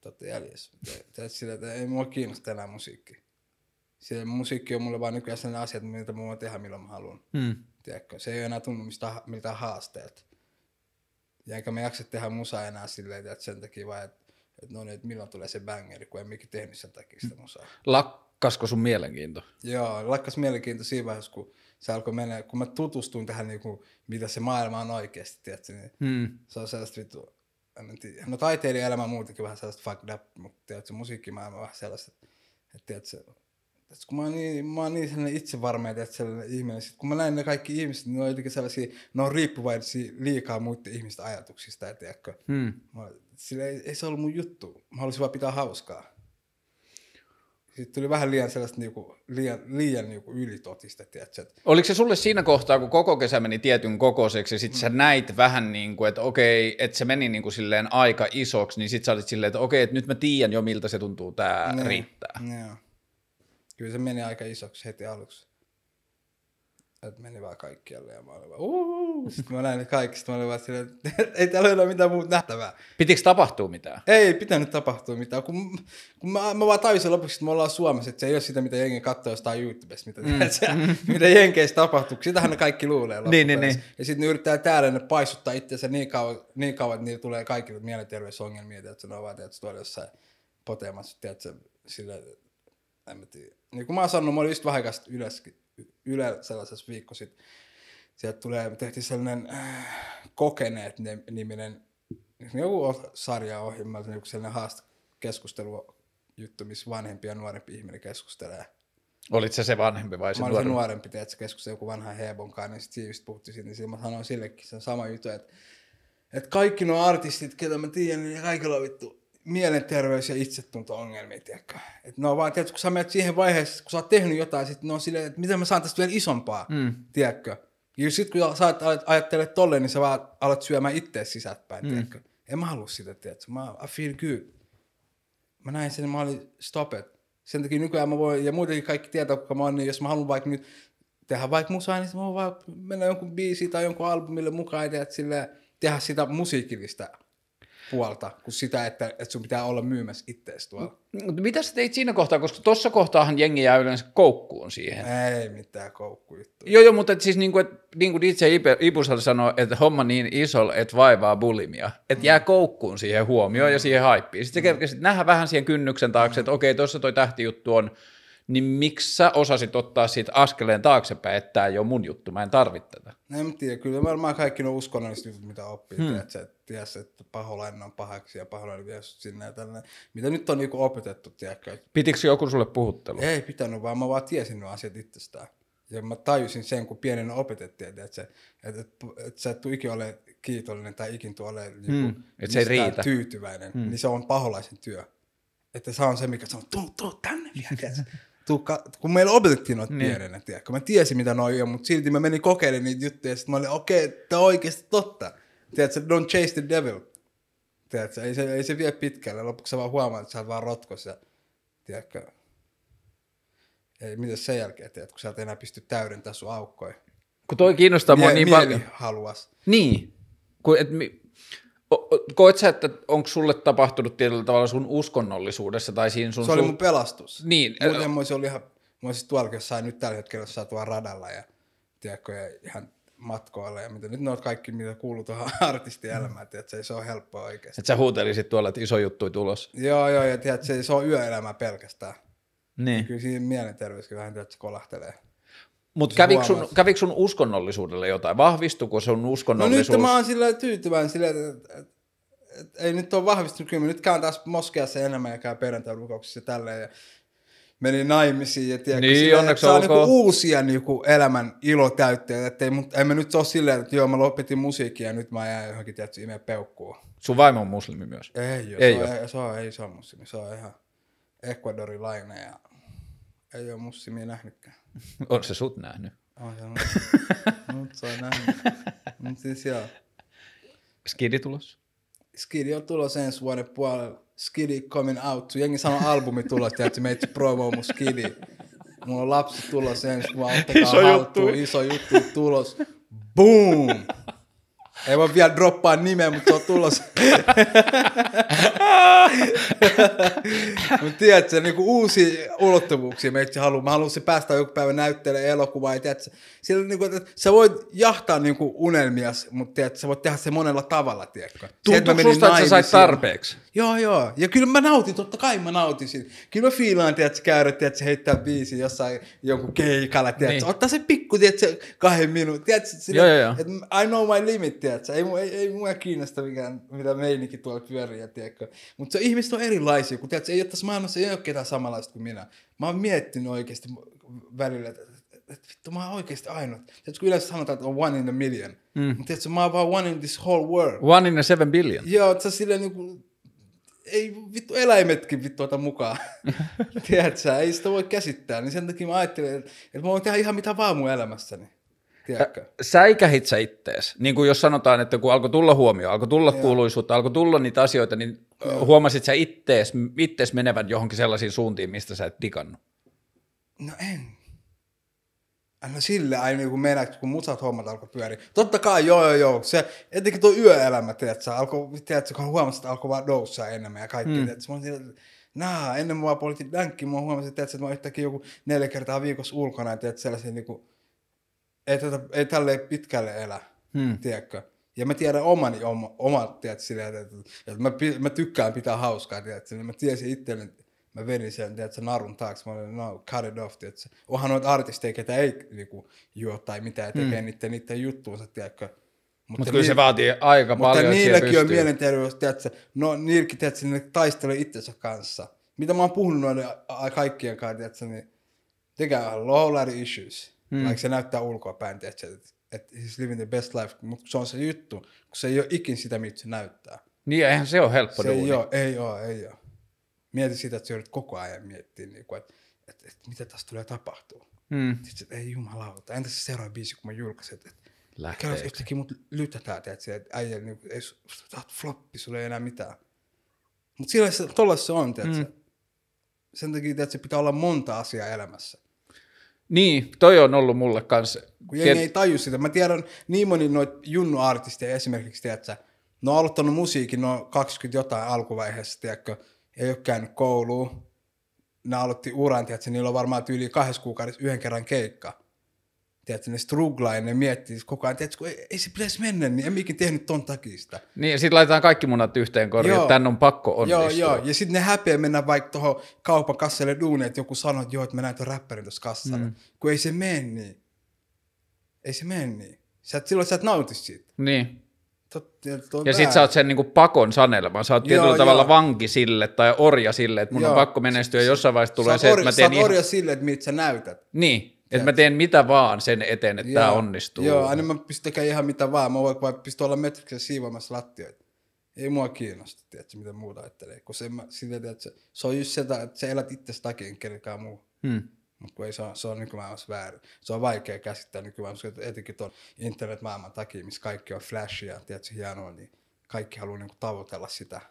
te olette jäljessä. Tiedätkö, sillä, että ei mua kiinnosta enää musiikki. Sillä musiikki on mulle vaan nykyään sellainen asia, että mitä mä voin tehdä milloin mä haluan. Hmm. Tiedätkö? Se ei enää tunnu mistään, miltään haasteelta. Ja enkä mä jaksa tehdä musaa enää silleen, että sen takia vaan, että, että no niin, että milloin tulee se bangeri, kun en mikin tehnyt sen takia sitä musaa. Lakkasko sun mielenkiinto? Joo, lakkas mielenkiinto siinä vaiheessa, kun se alkoi mennä, kun mä tutustuin tähän, niin kuin, mitä se maailma on oikeasti, tiedätkö, niin Hmm. se on sellaista vittu, en tiedä. No taiteilijan elämä on muutenkin vähän sellaista fucked up, mutta tiedätkö, musiikkimaailma on vähän sellaista, että tiedätkö, että kun mä oon niin, mä oon niin sellainen itsevarma, että sellainen ihminen, sit kun mä näen ne kaikki ihmiset, niin ne on jotenkin sellaisia, ne on riippuvaisia liikaa muiden ihmisten ajatuksista, ja tiedätkö, Hmm. mä, sillä ei, ei, se ollut mun juttu, mä halusin vaan pitää hauskaa. Sitten tuli vähän liian sellaista niinku, liian, liian niinku ylitotista, tiedätkö, Oliko se sulle siinä kohtaa, kun koko kesä meni tietyn kokoiseksi, ja sit sä näit vähän niin kuin, että okei, että se meni niin kuin silleen aika isoksi, niin sit sä olit silleen, että okei, että nyt mä tiedän jo, miltä se tuntuu, tää Niin. riittää. Joo. Kyllä se meni aika isoksi heti aluksi. Et meni vaan kaikkialle ja mä olin vaan uhu. Sitten mä näin ne kaikki, sitten mä olin vaan silleen, että ei täällä ole mitään muuta nähtävää. Pitikö tapahtua mitään? Ei pitänyt tapahtua mitään, kun, kun mä, mä vaan tajusin lopuksi, että me ollaan Suomessa, että se ei ole sitä, mitä jengi katsoo jostain YouTubesta, mitä, mm. mitä jenkeissä tapahtuu. Sitähän ne kaikki luulee Niin, niin, niin. Ja sitten ne yrittää täällä ne paisuttaa itseänsä niin kauan, niin kauan että niillä tulee kaikille mielenterveysongelmia, että ne on vaan tiedätkö, tuolla jossain poteemassa, tiedätkö, sillä, en mä tiedä. Niin kuin mä oon sanonut, mä olin just vähän Yleskin, Yle sellaisessa viikko sitten. Sieltä tulee, me tehtiin sellainen äh, kokeneet ne- niminen joku sarjaohjelma, joku sellainen haaste keskustelu juttu, missä vanhempi ja nuorempi ihminen keskustelee. Olit se se vanhempi vai se Mä olin se nuorempi? nuorempi, että se keskusteli joku vanha Hebon kanssa, niin sitten siitä puhuttiin siitä, niin siinä mä sanoin sillekin sen sama juttu, että, että kaikki nuo artistit, ketä mä tiedän, niin kaikilla on vittu mielenterveys- ja itsetunto-ongelmia, tiedätkö? Että ne on vaan, tiedätkö, kun sä menet siihen vaiheeseen, kun sä oot tehnyt jotain, sitten ne on silleen, että miten mä saan tästä vielä isompaa, mm. tiedätkö? Ja sitten kun sä alat- ajattelet tolleen, niin sä vaan alat syömään itseäsi sisäänpäin, mm. tiedätkö? En mä halua sitä, tiedätkö? Mä, I feel good. Mä näin sen, mä olin stop it. Sen takia nykyään mä voin, ja muutenkin kaikki tietää, kuka mä oon, niin jos mä haluan vaikka nyt tehdä vaikka musaa, niin mä voin vaan mennä jonkun biisi tai jonkun albumille mukaan ja tehdä, silleen, tehdä sitä musiikillista puolta, kuin sitä, että, että sun pitää olla myymässä ittees tuolla. Mutta mitä sä teit siinä kohtaa, koska tuossa kohtaahan jengi jää yleensä koukkuun siihen. Ei mitään koukkujuttuja. Joo, joo, mutta et siis niin kuin, et, niin kuin DJ Ipusal sanoi, että homma niin iso, että vaivaa bulimia. Että jää koukkuun siihen huomioon ja siihen haippiin. Sitten sä kerkesit nähdä vähän siihen kynnyksen taakse, että okei, tuossa toi tähtijuttu on, niin miksi sä osasit ottaa siitä askeleen taaksepäin, että tämä ei ole mun juttu, mä en tarvitse tätä. En mä tiedä, kyllä varmaan kaikki nuo uskonnolliset jutut, mitä oppii, hmm. että sä että paholainen on pahaksi ja paholainen vie sinne ja tällainen. Mitä nyt on niinku opetettu, tiedätkö? Pitikö joku sulle puhuttelu? Ei pitänyt, vaan mä vaan tiesin nuo asiat itsestään. Ja mä tajusin sen, kun pienenä opetettiin, että, että, että, että, että sä et tule ikinä ole kiitollinen tai ikin tule ole niin Hmm, että se ei riitä. tyytyväinen, hmm. niin se on paholaisen työ. Että se on se, mikä sanoo, tuu, tuu tänne vielä? Tuu, kun meillä opetettiin noita Niin. pienenä, tiedätkö? Mä tiesin, mitä noi on, mutta silti mä menin kokeilemaan niitä juttuja, ja sitten mä olin, okei, okay, tämä on oikeasti totta. Tiedätkö, don't chase the devil. Tiedätkö, ei se, ei se vie pitkälle. Lopuksi sä vaan huomaat, että sä oot vaan rotkos ja, tiedätkö, ei, miten sen jälkeen teet, kun sä et enää pysty täydentämään sun aukkoja. Kun toi kiinnostaa mua niin paljon. haluas. Niin. Kun, et, mi, koet sä, että onko sulle tapahtunut tietyllä tavalla sun uskonnollisuudessa tai siinä sun... Se oli mun pelastus. Niin, Muuten mä olisin ollut ihan, mä olisin tuolla jossain nyt tällä hetkellä jossain tuolla radalla ja, tiedätkö, ja ihan matkoille ja mitä. Nyt ne on kaikki, mitä kuuluu tuohon artistielämään, että se, se on helppoa oikeasti. Että sä huutelisit tuolla, että iso juttu tulos. Joo, joo, ja tiedät, se, se on yöelämä pelkästään. Niin. Kyllä siinä mielenterveyskin vähän tiedät, se kolahtelee. Mutta Se kävikö sun, kävikö sun uskonnollisuudelle jotain? Vahvistuko sun No nyt uskonnollisuus? mä oon sillä tyytyväinen sillä, että, että, että, ei nyt ole vahvistunut. Kyllä mä nyt käyn taas moskeassa enemmän ja käyn perjantai-rukouksissa ja tälleen. Ja menin naimisiin ja tiedätkö, Niin, sillä, onneksi saa niinku uusia niinku elämän ilotäytteitä. Että ei, mut, en mä nyt ole silleen, että joo mä lopetin musiikkia ja nyt mä jään johonkin tiedätkö, imeen peukkuu. Sun vaimo on muslimi myös. Ei, Ei ei, se, on, ei, se on, ei se on muslimi, se on ihan ekvadorilainen ja ei ole muslimia nähnytkään. On se sut nähnyt. Oh, se on, mut se on nähnyt. Mut siis joo. Skidi tulos? Skidi on tulossa ensi vuoden puolella. Skidi coming out. Jengi sanoo albumi tulossa, tiedätkö, meitä promo mun Skidi. Mulla on lapsi tulossa ensi vuonna, ottakaa Iso haltuun, juttu. iso juttu tulos. Boom! Ei voi vielä droppaa nimeä, mutta se on tulossa. Mutta tiedätkö, niinku uusia ulottuvuuksia meitä haluaa. Mä haluaisin päästä joku päivä näyttelemään elokuvaa. Ja tiedätkö, siellä, niinku, että sä voit jahtaa niinku unelmia, mutta tiedätkö, sä voit tehdä se monella tavalla, tiedätkö? Menin susta, että sä sait tarpeeksi? Joo, joo. Ja kyllä mä nautin, totta kai mä nautin siitä. Kyllä mä fiilaan, tiedätkö, käydä, tiedätkö, heittää biisi jossain jonkun keikalla, tiedätkö, Niin. niin. ottaa se pikku, tiedätkö, kahden minuutin, tiedätkö, sille, Joo, joo, joo. että I know my limit, tiedätkö, ei, ei, ei mua kiinnosta mikään, mitä meininki tuolla pyörii, tiedätkö. Mutta se ihmiset on erilaisia, kun tiedätkö, ei ole tässä maailmassa ei ole ketään samanlaista kuin minä. Mä oon miettinyt oikeasti välillä, että että vittu, mä oon oikeasti ainut. Tiedätkö, kun yleensä sanotaan, että on one in a million. Mm. Mutta tiedätkö, mä oon vaan one in this whole world. One in a seven billion. Joo, että sä silleen niinku, ei vittu eläimetkin vittu ota mukaan. Tiedätkö sä, ei sitä voi käsittää. Niin sen takia mä ajattelin, että, että mä voin tehdä ihan mitä vaan mun elämässäni. Tiedätkö? Säikähit sä ittees? Niin kuin jos sanotaan, että kun alkoi tulla huomioon, alkoi tulla kuuluisuutta, alkoi tulla niitä asioita, niin huomasit sä ittees, ittees menevän johonkin sellaisiin suuntiin, mistä sä et digannut? No en. No sille aina niin kun mennä, kun musat hommat alkoi pyöriä. Totta kai, joo joo joo. Se, etenkin tuo yöelämä, tiedätkö, alkoi, tiedätkö, kun huomasin, että alkoi vaan noussa enemmän ja kaikki. Mm. Tiedätkö, mä olin Naa, ennen mua poliitin dänkki, mä huomasin, tiedätkö, että mä yhtäkkiä joku neljä kertaa viikossa ulkona, tiedätkö, sellaisia niin kuin, ei, tätä, ei tälleen pitkälle elä, hmm. tiedätkö. Ja mä tiedän omani, oma, omat, tiedätkö, silleen, että, että mä, pi- mä, tykkään pitää hauskaa, tiedätkö. Niin mä tiesin itselleni, että mä vedin sen, tiedätkö, narun taakse. Mä olin, no, cut it off, tiedätkö. Onhan noita artisteja, ketä ei niinku, juo tai mitään, ja tekee hmm. niiden, niiden juttuunsa, tiedätkö. Mutta kyllä se vaatii aika Mutta paljon, siihen niilläkin on mielenterveys, tiedätkö, no niilläkin, tiedätkö, ne taistelee itsensä kanssa. Mitä mä oon puhunut noiden kaikkien kanssa, tiedätkö, niin tekee low light issues. Hmm. Vaikka se näyttää ulkoapäin, tiedätkö, että että he's living the best life, mutta se on se juttu, kun se ei ole ikin sitä, mitä se näyttää. Niin, eihän se ole helppo Se duuni. ei ole, ei ole, ei ole. Mieti sitä, että sä joudut koko ajan miettimään, niin kuin, että, että, että, mitä tässä tulee tapahtuu. Hmm. Sitten, että ei jumalauta, entä se seuraava biisi, kun mä julkaisin, että, että Lähteekö? Käy jos yhtäkkiä mut lytätään, että äijä, niin, ei, sä oot floppi, sulla ei enää mitään. Mutta sillä se, tolla se on, tiedätkö. Mm. Sen takia, tiedätkö, pitää olla monta asiaa elämässä. Niin, toi on ollut mulle kanssa. Kun jengi ei taju sitä. Mä tiedän niin moni noita junnu-artisteja esimerkiksi, tiedätkö, ne on aloittanut musiikin noin 20 jotain alkuvaiheessa, tiedätkö, ei ole käynyt kouluun. Ne aloitti uran, tiedätkö, niillä on varmaan tyyli kahdessa kuukaudessa yhden kerran keikka. Tiedätkö, ne strugglaa ja ne miettii koko ajan, tiedätkö, ei, ei se pitäisi mennä, niin en mikin tehnyt ton takia sitä. Niin, ja sitten laitetaan kaikki munat yhteen koriin, Joo. että tän on pakko onnistua. Joo, joo. Ja sitten ne häpeä mennä vaikka tuohon kaupan kassalle duuniin, että joku sanoo, että joo, että mä näin tuon räppärin tuossa kassalla. Mm. Kun ei se mene niin. Ei se mene niin. Sä et, silloin sä et nauti siitä. Niin. Tot, ja sit sä oot sen niinku pakon sanelema. Sä oot tietyllä Joo, tavalla joo. vanki sille tai orja sille, että mun Joo. on pakko menestyä. Jossain vaiheessa tulee sä se, että mä sä teen oot ihan... orja sille, että mitä sä näytät. Niin, että mä teen mitä vaan sen eteen, että tää onnistuu. Joo, aina mä pystyn tekemään ihan mitä vaan. Mä voin pystyä olla metriksessä siivoamassa lattioita. Ei mua kiinnosta, tiedätkö, mitä muuta ajattelee. Kun se, mä, sitä, tiedätkö, se on just sitä, että sä elät itsestä takia, enkä kenenkään muu. Hmm. Mutta kun ei se on, se on nykymaailmassa väärin. Se on vaikea käsittää nykymaailmassa, etenkin tuon internetmaailman takia, missä kaikki on flashia, tiedätkö, hienoa, niin kaikki haluaa niinku tavoitella sitä.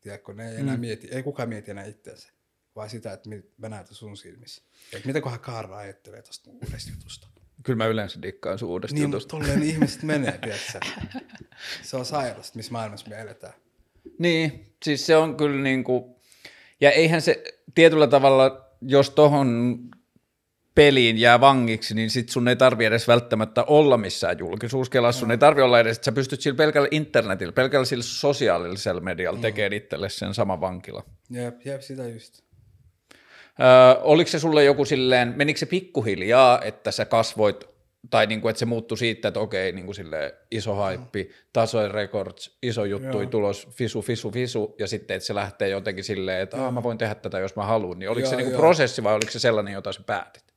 Tiedätkö, ne ei enää Hmm. mieti, ei kukaan mieti enää itseänsä, vaan sitä, että mä näytän sun silmissä. Et mitäköhän Kaara ajattelee tuosta uudesta jutusta. Kyllä mä yleensä dikkaan sun uudesta Niin, jutusta. mutta tolleen ihmiset menee, tiedätkö? Se on sairasta, missä maailmassa me eletään. Niin, siis se on kyllä niinku, ja eihän se tietyllä tavalla, jos tohon peliin jää vangiksi, niin sit sun ei tarvi edes välttämättä olla missään julkisuuskelassa, sun ei tarvi olla edes, että sä pystyt sillä pelkällä internetillä, pelkällä sillä sosiaalisella medialla tekemään itselle sen sama vankila. Jep, jep, sitä just. Öö, oliko se sulle joku silleen, menikö se pikkuhiljaa, että sä kasvoit, tai niinku, että se muuttui siitä, että okei, niinku silleen, iso haippi, tasoin records, iso juttu, Joo. tulos, fisu, fisu, fisu, ja sitten, että se lähtee jotenkin silleen, että Aa, mä voin tehdä tätä, jos mä haluan, niin oliko Joo, se niinku joo. prosessi vai oliko se sellainen, jota sä päätit?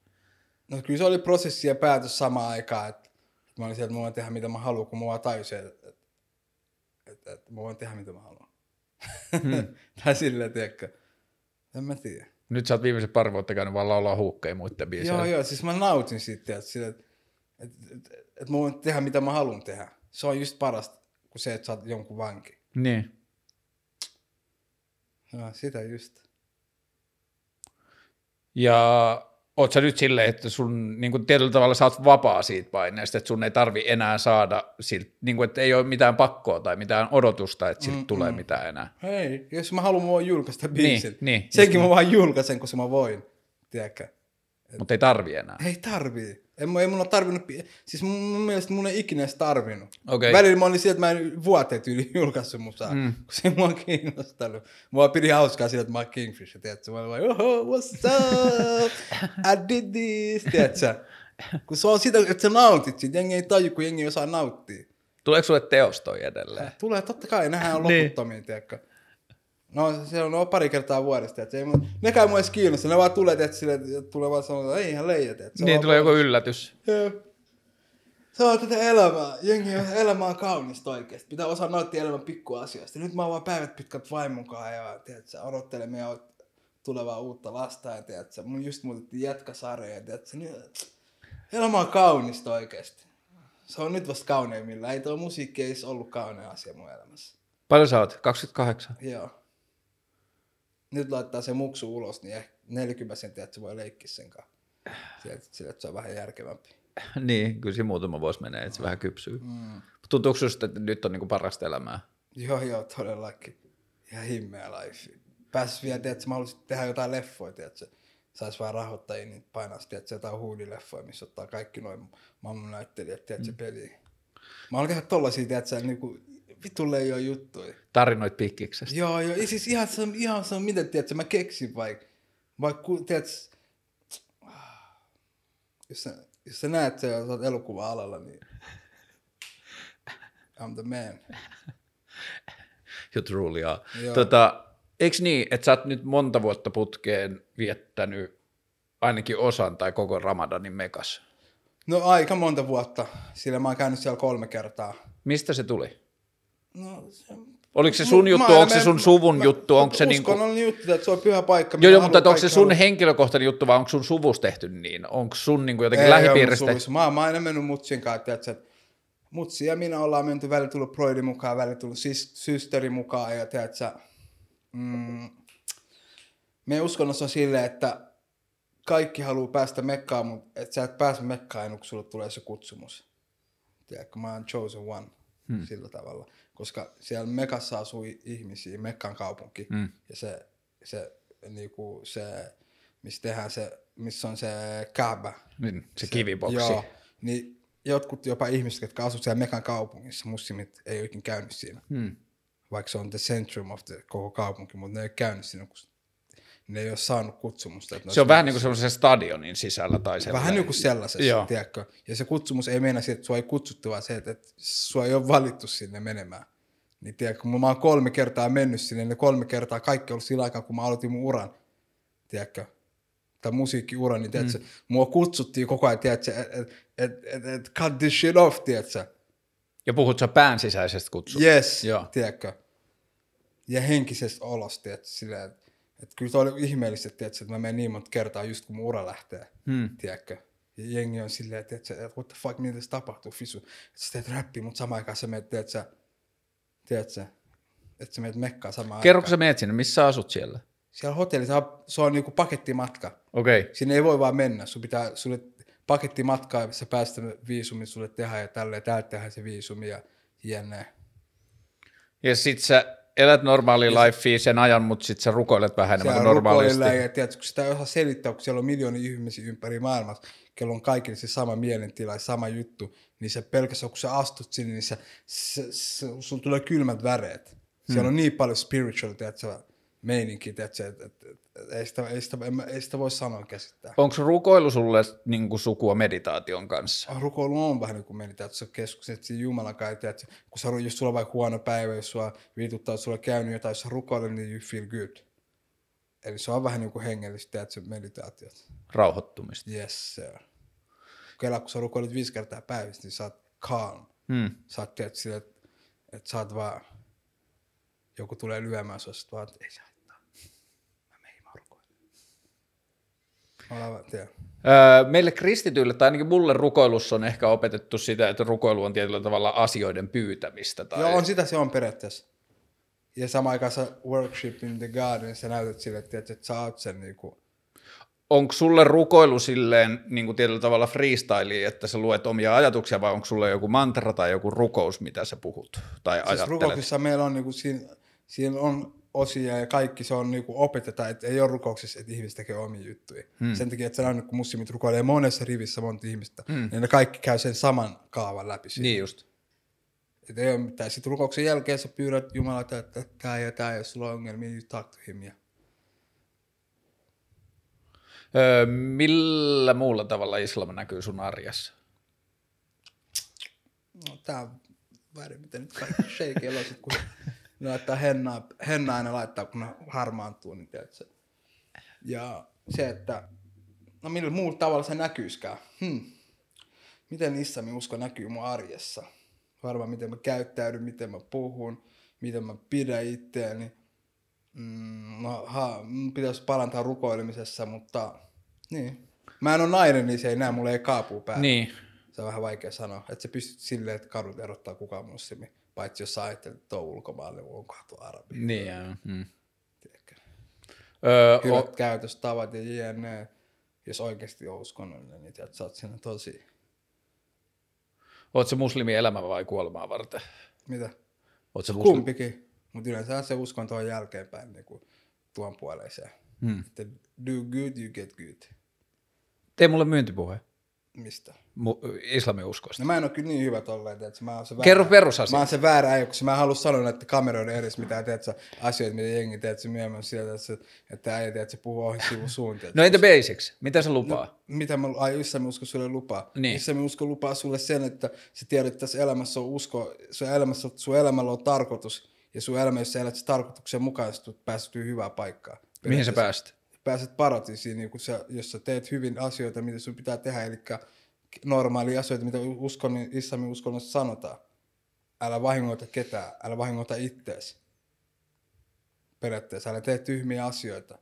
No kyllä se oli prosessi ja päätös samaan aikaan, että mä olin sieltä, että mä voin tehdä mitä mä haluan, kun mä vaan tajusin, että, että, että, että mä voin tehdä mitä mä haluan. Hmm. tai silleen, tiedätkö. En mä tiedä. Nyt sä oot viimeiset pari vuotta käynyt vaan laulaa huukkeja muiden biisejä. Joo, joo, siis mä nautin siitä, että, sille, että, että, että, että mä voin tehdä mitä mä haluan tehdä. Se on just parasta kuin se, että sä oot jonkun vanki. Niin. Joo, sitä just. Ja oot sä nyt silleen, että sun niin kuin tietyllä tavalla sä oot vapaa siitä paineesta, että sun ei tarvi enää saada, siltä, niin kuin, että ei ole mitään pakkoa tai mitään odotusta, että siltä mm, tulee mitään enää. Hei, jos mä haluan, mä voin julkaista biisin. niin, Senkin mä vaan julkaisen, kun mä voin. Tiedätkö? Mutta ei tarvi enää. Ei tarvii. Ei, ei mun ole tarvinnut, siis mun, mielestä mun ei ikinä edes tarvinnut. Okei. Välillä mä olin sieltä, että mä en vuoteet yli julkaissut musaa, mm. kun se ei mua kiinnostanut. Mua pidi hauskaa sillä, että mä oon Kingfish, tiedätkö? Mä olin vaan, oho, what's up? I did this, tiedätkö? Kun se on sitä, että sä nautit siitä, jengi ei taju, kun jengi ei osaa nauttia. Tuleeko sulle teos toi edelleen? Tulee, totta kai, nehän on Niin. loputtomia, tiedätkö? No se on no, pari kertaa vuodesta, että se ei, mu- nekään mua edes kiinnosta, ne vaan tulee, että sille, tulee vaan sanoa, että ei ihan leijä, tiedätkö? Se on Niin, tulee joku yllätys. Jep. Se on tätä elämää. Jengi, elämä on kaunista oikeesti. Pitää osaa nauttia elämän pikkuasioista. Nyt mä oon vaan päivät pitkät vaimonkaan ja tiedätkö, odottelen meidän tulevaa uutta lasta ja tiedätkö, mun just muutettiin jätkäsarja ja tiedätkö, nyt, elämä on kaunista oikeesti. Se on nyt vasta kauneimmilla. Ei tuo musiikki ei ollut kaunein asia mun elämässä. Paljon sä oot? 28? Joo. Nyt laittaa se muksu ulos, niin ehkä 40 senttiä, että se voi leikkiä sen kanssa. Sieltä, sillä, että se on vähän järkevämpi. niin, kyllä siinä muutama vuosi menee, että se vähän kypsyy. Mm. Tuntuuko susta, että nyt on niinku parasta elämää? Joo, joo, todellakin. Ihan himmeä life. Pääsis vielä, tiedätkö, mä haluaisin tehdä jotain leffoja, tiedätkö. Sais vähän rahoittajia, niin painaa tiedätkö, jotain huudileffoja, missä ottaa kaikki noin maailman näyttelijät, tiedätkö, mm. peliin. Mä haluan tehdä tollasia, tiedätkö, niin ei ole juttuja. Tarinoit pikkiksestä. Joo, joo, ja siis ihan se, ihan se, miten, tiedätkö, mä keksin vaikka, vaikka, tiedätkö, jos sä, jos sä näet sen, jos oot elokuva-alalla, niin I'm the man. You truly are. Joo. Tota, eikö niin, että sä oot nyt monta vuotta putkeen viettänyt ainakin osan tai koko Ramadanin mekas? No aika monta vuotta, sillä mä oon käynyt siellä kolme kertaa. Mistä se tuli? No, se, Oliko se sun juttu, onko se sun suvun mä- juttu, onko se niinku... Uskonnollinen juttu, että se on pyhä paikka. Joo, joo, mutta onko se sun henkilökohtainen juttu vai onko sun suvus tehty niin? Onko sun niinku jotenkin Ei, lähipiiristä? Ei, mä, mä oon aina mennyt mutsin kanssa, että mutsi ja minä ollaan menty, välillä tullut broidi mukaan, välillä tullut sis, systeri mukaan ja tiedätkö, mm, meidän uskonnossa on silleen, että kaikki haluaa päästä mekkaan, mutta et sä et pääse mekkaan ennen kuin sulle tulee se kutsumus. Tiedätkö, mä oon chosen one hmm. sillä tavalla. Koska siellä Mekassa asuu ihmisiä, Mekkan kaupunki, hmm. ja se, se, niinku, se, missä tehdään se, missä on se Kaaba, Niin, se kiviboksi. Joo, niin jotkut jopa ihmiset, jotka asuvat siellä Mekan kaupungissa, muslimit ei ole ikinä käynyt siinä. Hmm. Vaikka se on the centrum of the koko kaupunki, mutta ne ei ole käynyt siinä, kun ne ei ole saanut kutsumusta. Että Se on vähän niin kuin semmoisen stadionin sisällä tai sellainen. Vähän niin kuin sellaisessa, Joo. Tiedätkö? Ja se kutsumus ei mennä siitä, että sua ei kutsuttu, vaan se, että, että sua ei ole valittu sinne menemään. Niin tiedätkö, kun mä oon kolme kertaa mennyt sinne, ne kolme kertaa kaikki ollut sillä aikaa, kun mä aloitin mun uran, tiedätkö? Tai musiikkiuran, niin tiedätkö, mm. mua kutsuttiin koko ajan, tiedätkö, että et, et, et, et cut this shit off, tiedätkö? Ja puhut sä pään sisäisestä kutsusta? Yes, Joo. tiedätkö? Ja henkisestä olosta, tiedätkö, silleen, että, että kyllä se oli ihmeellistä, tiedätkö, että mä menen niin monta kertaa just kun mun ura lähtee, Hmm. tiedätkö? Ja jengi on silleen, että, että what the fuck, mitä tässä tapahtuu, Fisu? Että sä teet räppiä, mutta samaan aikaan sä menet, tiedätkö, tiedätkö, että sä menet mekkaan samaan Kerro, kun sä meet sinne, missä sä asut siellä? Siellä hotellissa se on niinku pakettimatka. Okei. Okay. Sinne ei voi vaan mennä. Sun pitää, sulle pakettimatkaa, ja sä päästä viisumi sulle tehdä ja tälleen, täältä tehdään se viisumi ja jne. Ja sit sä elät normaali lifea sen ajan, mutta sitten sä rukoilet vähän enemmän kuin normaalisti. ja tiedätkö, kun sitä ei osaa selittää, kun siellä on miljoonia ihmisiä ympäri maailmassa, kello on kaikille se sama mielentila ja sama juttu, niin se pelkästään kun sä astut sinne, niin se, se, se, sun tulee kylmät väreet. Siellä on niin paljon spiritual, tiedätkö, meininki, tiedätkö, että et, et, et, ei, sitä, ei, sitä, en ei sitä voi sanoa käsittää. Onko rukoilu sulle niin kuin sukua meditaation kanssa? Ah, Rukoilu on vähän niin kuin meni, että sä keskukset siinä Jumalan kanssa, tiedätkö, kun sä, jos sulla on vaikka huono päivä, jos sua viituttaa, jos sulla on käynyt jotain, jos sä rukoilet, niin you feel good. Eli se on vähän niin kuin hengellistä, tiedätkö, meditaatiot. Rauhoittumista. Yes, sir. Kela, kun sä rukoilet viisi kertaa päivässä, niin sä oot calm. Hmm. Sä oot tiedät sille, että, että sä oot vaan, joku tulee lyömään sua, vaan, että ei se haittaa. Mä menen mä rukoilen. Mä olen vaan, tiedä. Öö, meille kristityille, tai ainakin mulle rukoilussa on ehkä opetettu sitä, että rukoilu on tietyllä tavalla asioiden pyytämistä. Tai... Joo, on sitä se on periaatteessa. Ja samaan aikaan sä worship in the garden, sä näytät sille, että, että sä oot sen niinku, Onko sulle rukoilu silleen niin kuin tietyllä tavalla freestyle, että sä luet omia ajatuksia, vai onko sulle joku mantra tai joku rukous, mitä sä puhut tai siis ajattelet? rukouksissa meillä on niinku, siinä, siinä on osia ja kaikki se on niinku opetetaan, että ei ole rukouksissa, että ihmiset tekee omia juttuja. Hmm. Sen takia, että sä nähnyt, kun muslimit rukoilee monessa rivissä monta ihmistä, hmm. niin ne kaikki käy sen saman kaavan läpi. siinä. Niin just. Et ei ole mitään. Sitten rukouksen jälkeen sä pyydät Jumalalta, että tää ja tää, jos sulla on ongelmia, you talk to him. Ja Öö, millä muulla tavalla islam näkyy sun arjessa? no, tää on väärin, miten nyt kaikki shakeilla sit, kun ne laittaa hennaa, hennaa aina laittaa, kun ne harmaantuu, niin tiedätkö. Ja se, että no millä muulla tavalla se näkyyskään. Hmm. Miten islami usko näkyy mun arjessa? Varmaan miten mä käyttäydyn, miten mä puhun, miten mä pidän itteeni. Mm, no, ha, pitäisi parantaa rukoilemisessa, mutta niin. Mä en ole nainen, niin se ei näe, mulla ei kaapuu päällä. Niin. Se on vähän vaikea sanoa. Että se pystyt silleen, että kadut erottaa kukaan muslimi. Paitsi jos sä ajattelet, että on ulkomaille, niin onkohan tuo arabi. Niin, joo. Mm. Tiedätkö? Öö, Hyvät o, käytöstavat ja jne. Jos oikeasti on uskonnollinen, niin tiedät, sä oot siinä tosi... oot se muslimi elämä vai kuolemaa varten? Mitä? Oot se muslim... Kumpikin. Mutta yleensä se uskonto on jälkeenpäin niin kuin tuon puoleiseen. Hmm. Että do good, you get good. Tee mulle myyntipuhe Mistä? mu- islamin uskosta. No mä en ole kyllä niin hyvä tolleen, että mä oon se Kerro väärä- perusasiat. Mä oon se väärä äijä, koska mä en halua sanoa näitä kameroiden edessä mitään, teet sä, asioita, mitä jengi teet myöhemmin sieltä, että, että äijä teet puhuu ohi sivun suun. No entä basics? Mitä se lupaa? Mitä mä, ai islami usko sulle lupaa? Niin. Islami usko lupaa sulle sen, että sä tiedät, että tässä elämässä on usko, sun, elämässä, sun elämällä on tarkoitus, ja sun elämä, jos sä elät sen tarkoituksen mukaan, sä tulet päästyä hyvään paikkaan. Mihin sä pääst? Pääset paratiisiin, niin kun sä, jos sä teet hyvin asioita, mitä sun pitää tehdä, eli normaalia asioita, mitä uskon, niin islamin uskonnossa sanotaan. Älä vahingoita ketään, älä vahingoita ittees. Periaatteessa älä tee tyhmiä asioita.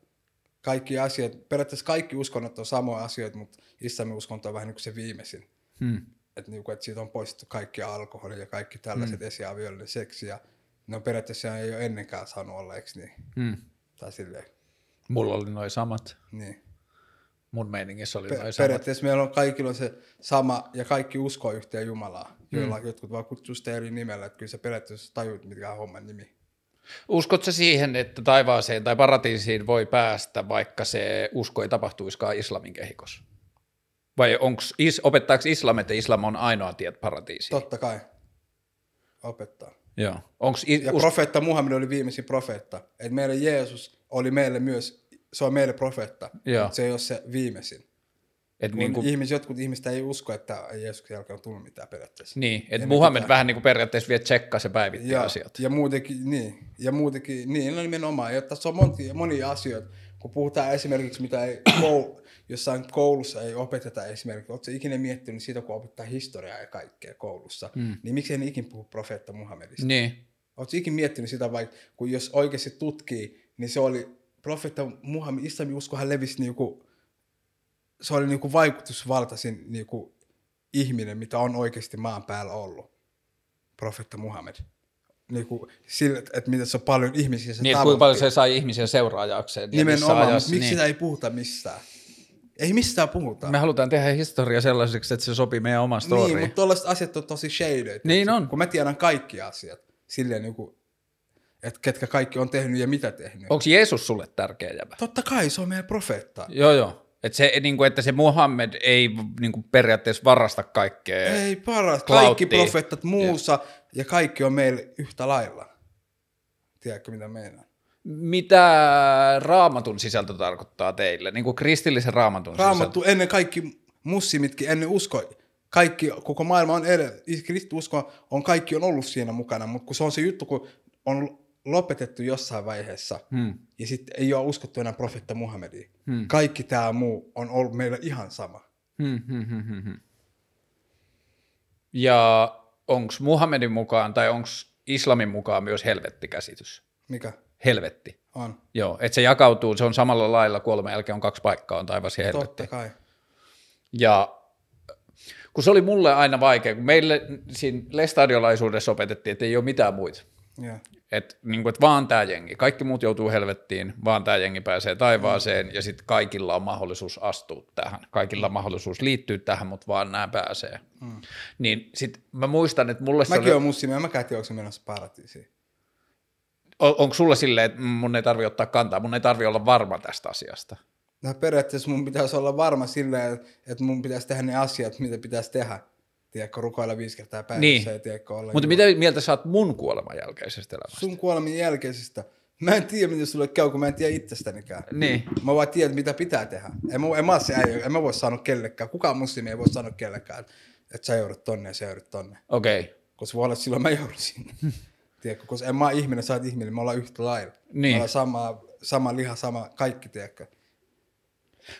Kaikki asiat, periaatteessa kaikki uskonnot on samoja asioita, mutta islamin uskonto on vähän niin kuin se viimeisin. Hmm. Että niinku, et siitä on poistettu kaikki alkoholi ja kaikki tällaiset mm. esiaviollinen seksi. Ja ne on periaatteessa ei ole ennenkään saanut olla, eikö niin? Hmm. Tai silleen, Mulla oli noin samat. niin. Mun meiningissä oli Pe- noin samat. periaatteessa meillä on kaikilla se sama, ja kaikki uskoo yhteen Jumalaa, joilla mm. jotkut vaan kutsuu sitä eri nimellä, että kyllä sä periaatteessa tajuut, mikä on homman nimi. Uskot sä siihen, että taivaaseen tai paratiisiin voi päästä, vaikka se usko ei tapahtuiskaan islamin kehikossa? Vai onks, is, opettaako islam, että islam on ainoa tie paratiisiin? Totta kai. Opettaa. Joo. Onks i, Ja profeetta Muhammed oli viimeisin profeetta. Että meille Jeesus oli meille myös, se on meille profeetta, mutta se ei ole se viimeisin. et niin, kuin, ihmis, jotkut ihmistä ei usko, että Jeesuksen jälkeen on tullut mitään periaatteessa. niin, että ne Muhammed pitää- vähän niin kuin periaatteessa vie tsekkaa se päivitti ja, asiat. ja muutenkin, niin, ja muutenkin, niin, no nimenomaan, ja tässä on monia, monia asioita, kun puhutaan esimerkiksi, mitä ei koul, jossain koulussa ei opeteta esimerkiksi, oletko ikinä miettinyt siitä, kun opettaa historiaa ja kaikkea koulussa, mm. niin miksi ei ikin puhu profeetta Muhammedista? Niin, Oletko ikinä miettinyt sitä, vaikka kun jos oikeasti tutkii, niin se oli, profeetta Muhammed, islamin uskohan levisi niinku, se oli niinku vaikutusvaltaisin niinku ihminen, mitä on oikeasti maan päällä ollut. Profeetta Muhammed. Niinku, sillä, että miten se on paljon ihmisiä se niin tavoitti. kuinka paljon se sai ihmisiä seuraajakseen. Nimenomaan, ajassa, miksi niin. sitä ei puhuta mistään? Ei mistään puhuta. Me halutaan tehdä historia sellaiseksi, että se sopii meidän omaan storyin. Niin, mutta tuollaiset asiat on tosi shaded. Niin on. Kun mä tiedän kaikki asiat, silleen niin kuin, että ketkä kaikki on tehnyt ja mitä tehnyt. Onko Jeesus sulle tärkeä jävä? Totta kai, se on meidän profeetta. Joo, joo. Et se, niin kuin, että se Muhammed ei niin kuin periaatteessa varasta kaikkea. Ei paras, kaikki profeettat muussa ja kaikki on meille yhtä lailla. Tiedätkö mitä meinaa? Mitä raamatun sisältö tarkoittaa teille? Niin kuin kristillisen raamatun sisältö? Raamattu ennen kaikki mussimitkin, ennen usko, kaikki, koko maailma on edellä, kristiusko on, kaikki on ollut siinä mukana, mutta kun se on se juttu, kun on lopetettu jossain vaiheessa, Hmm. ja sitten ei ole uskottu enää profetta Muhammediin. Hmm. Kaikki tämä muu on ollut meillä ihan sama. Hmm, hmm, hmm, hmm, hmm. Ja onko Muhammedin mukaan tai onko islamin mukaan myös helvettikäsitys? Mikä Helvetti. on? Joo, että se jakautuu, se on samalla lailla, kuoleman jälkeen on kaksi paikkaa, on taivas ja helvetti. Totta kai. Ja kun se oli mulle aina vaikea, kun meille siinä lestadiolaisuudessa opetettiin, että ei ole mitään muita. Yeah. Että niin et vaan tämä jengi, kaikki muut joutuu helvettiin, vaan tämä jengi pääsee taivaaseen ja sitten kaikilla on mahdollisuus astua tähän. Kaikilla on mahdollisuus liittyä tähän, mutta vaan nämä pääsee. Mm. Niin sitten mä muistan, että mulle se Mäkin oli, olen muslimi, ja mä tiedä, onko se menossa paratiisiin. on, onko sulla silleen, että mun ei tarvi ottaa kantaa, mun ei tarvi olla varma tästä asiasta. No periaatteessa mun pitäisi olla varma silleen, että- että mun pitäisi tehdä ne asiat, mitä pitäisi tehdä. Tiedätkö, rukoilla viisi kertaa päivässä Niin. ja tiedätkö, olla Mutta mitä mieltä sä oot mun kuoleman jälkeisestä elämästä? Sun kuoleman jälkeisestä. Mä en tiedä, miten sulle käy, kun mä en tiedä itsestänikään. Niin. Mä vaan tiedän, mitä pitää tehdä. En mä, en mä, se äijä, en mä voi sanoa kellekään. Kukaan muslimi ei voi sanoa kellekään, että, että sä joudut tonne ja sä joudut tonne. Okei. Okay. Koska voi olla, että silloin mä joudun sinne. tiedätkö, koska en mä ole ihminen, sä oot ihminen, me ollaan yhtä lailla. Niin. Me ollaan sama, sama liha, sama kaikki, tiedätkö.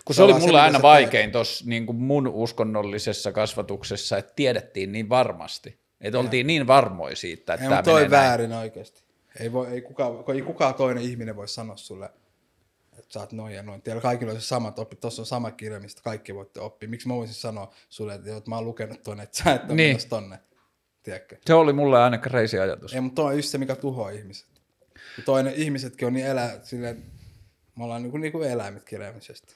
Kun Se se oli se, mulle mitä aina vaikein tuossa niin kuin mun uskonnollisessa kasvatuksessa, että tiedettiin niin varmasti. Että oltiin niin varmoja siitä, että Ei, tämä toi menee näin. väärin oikeasti. Ei, voi, ei, kukaan, ei kukaan toinen ihminen voi sanoa sulle, että sä oot noin ja noin. Teillä kaikilla on se sama oppi, tuossa on sama kirja, mistä kaikki voitte oppia. Miksi mä voisin sanoa sulle, että, että mä oon lukenut tuonne, että sä et ole Niin. niin. tonne. Tiedätkö? Se oli mulle aina crazy ajatus. Ei, mutta toi on just se, mikä tuhoaa ihmiset. Ja toinen, ihmisetkin on niin elää, silleen, me ollaan niinku, niinku eläimet kirjaimisesti.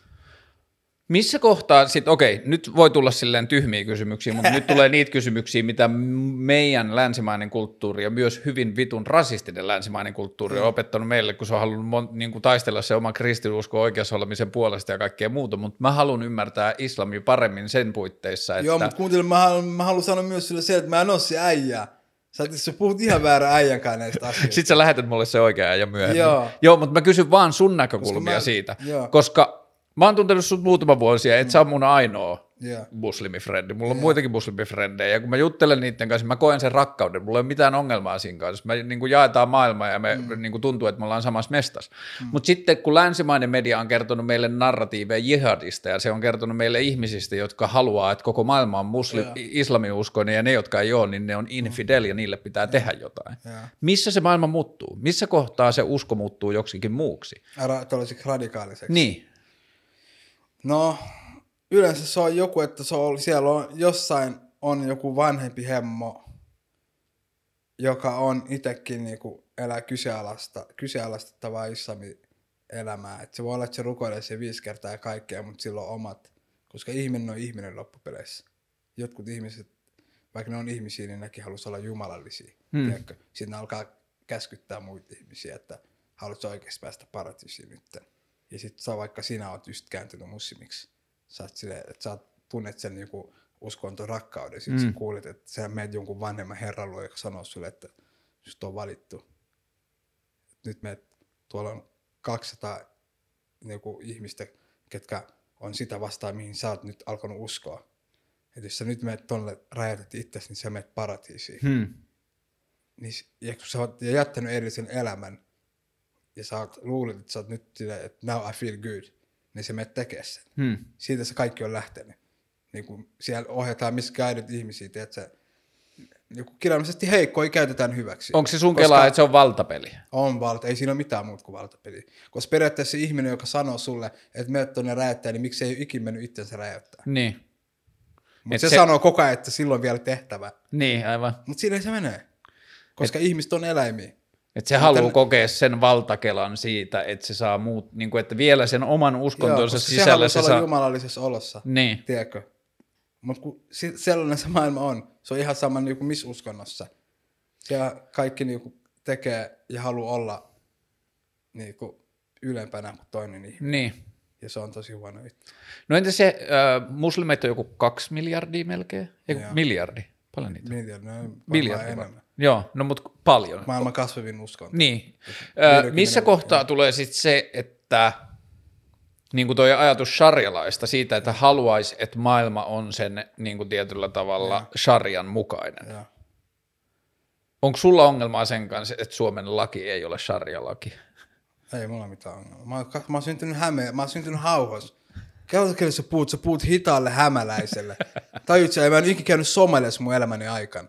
Missä kohtaa sitten, okei, nyt voi tulla silleen tyhmiä kysymyksiä, mutta nyt tulee niitä kysymyksiä, mitä meidän länsimainen kulttuuri ja myös hyvin vitun rasistinen länsimainen kulttuuri on opettanut meille, kun se on halunnut mon, niin kuin taistella se oma kristinusko oikeassa olemisen puolesta ja kaikkea muuta, mutta mä haluan ymmärtää islamia paremmin sen puitteissa, että Joo, mutta kuuntele, mä, haluan, mä haluan sanoa myös sulle se, että mä en oo se äijä. Sä, sä puhut ihan väärän äijänkaan näistä asioista. Sitten sä lähetät mulle se oikea ja myöhemmin. Joo. Joo, mutta mä kysyn vaan sun näkökulmia Koska mä- siitä. joo. Koska mä oon tuntenut sut muutama vuosia, et sä on mun ainoa Joo. muslimifrendi. Mulla on muitakin muslimifrendejä, ja kun mä juttelen niiden kanssa, mä koen sen rakkauden. Mulla ei ole mitään ongelmaa siinä kanssa. Me niin kuin jaetaan maailmaa ja me mm. niin kuin tuntuu, että me ollaan samassa mestassa. Mm. Mutta sitten kun länsimainen media on kertonut meille narratiiveja jihadista, ja se on kertonut meille ihmisistä, jotka haluaa, että koko maailma on muslim, Joo. islamiuskoinen, ja ne, jotka ei ole, niin ne on infidel, ja niille pitää tehdä jotain. Joo. Missä se maailma muuttuu? Missä kohtaa se usko muuttuu joksikin muuksi? Ra- radikaaliseksi. Niin, No, yleensä se on joku, että se on, siellä on jossain on joku vanhempi hemmo, joka on itsekin niinku elää kyseenalaista, kyseenalaistettavaa islami elämää. Et se voi olla, että se rukoilee se viisi kertaa ja kaikkea, mutta sillä on omat, koska ihminen on ihminen loppupeleissä. Jotkut ihmiset, vaikka ne on ihmisiä, niin nekin haluaisi olla jumalallisia. Hmm. Sitten ne alkaa käskyttää muita ihmisiä, että haluatko oikeasti päästä paratiisiin nytten. Ja sitten sä vaikka sinä oot just kääntynyt muslimiksi. Sä oot silleen, että sä oot- tunnet sen joku uskonto rakkauden. Sitten Mm. mm. sä kuulet, että sä meet jonkun vanhemman herran luo, joka sanoo sulle, että just on valittu. Nyt meet, tuolla on 200 niinku, ihmistä, ketkä on sitä vastaan, mihin sä oot nyt alkanut uskoa. Että jos sä nyt meet tonne räjätät itsesi, niin sä meet paratiisiin hmm. niin, ja kun sä oot jättänyt edellisen elämän, ja sä oot, luulet, että sä oot nyt silleen, että now I feel good, niin se menet tekee sen. Hmm. Siitä se kaikki on lähtenyt. Niin kun siellä ohjataan misguided ihmisiä, että se niin kirjallisesti heikkoja käytetään hyväksi. onko se sun Koska kelaa, että se on valtapeli? On valta, ei siinä ole mitään muuta kuin valtapeli. Koska periaatteessa se ihminen, joka sanoo sulle, että menet tuonne räjäyttää, niin miksi ei ole ikinä mennyt itsensä räjäyttää. Niin, Mutta se- se, sanoo koko ajan, että silloin vielä tehtävä. niin aivan. Mutta siinä se menee. Koska Et... ihmiset on eläimiä. Että se haluaa kokea sen valtakelan siitä, että se saa muut, niin kuin, että vielä sen oman uskontonsa se sisällä se olla saa... jumalallisessa olossa. Niin, Tiedätkö? Mutta sellainen se maailma on, se on ihan sama niin kuin missä uskonnossa. Siellä kaikki niin kuin, tekee ja haluaa olla niin kuin, ylempänä kuin toinen ihminen. Niin. Ja se on tosi huono juttu. No entä se, äh, muslimit on joku kaksi miljardia melkein? Ei, Joo. miljardi. Paljon niitä. Miljardi, no, Miljardi enemmän. Joo, no mutta paljon. Maailman kasvavin uskonto. Niin. Ö, 50 missä kohtaa tulee sitten se, että niin kuin toi ajatus sarjalaista siitä, että haluaisi, että maailma on sen niin kuin tietyllä tavalla sarjan mukainen. Joo. Onko sulla ongelmaa sen kanssa, että Suomen laki ei ole sarjalaki? Ei mulla mitään ongelmaa. Mä, oon- mä oon syntynyt Hämeen, mä oon syntynyt Hauhos. Käytäkö sä puhut? Sä puhut hitaalle hämäläiselle. Tajut sä, mä en ikinä käynyt Somaliassa mun elämäni aikana.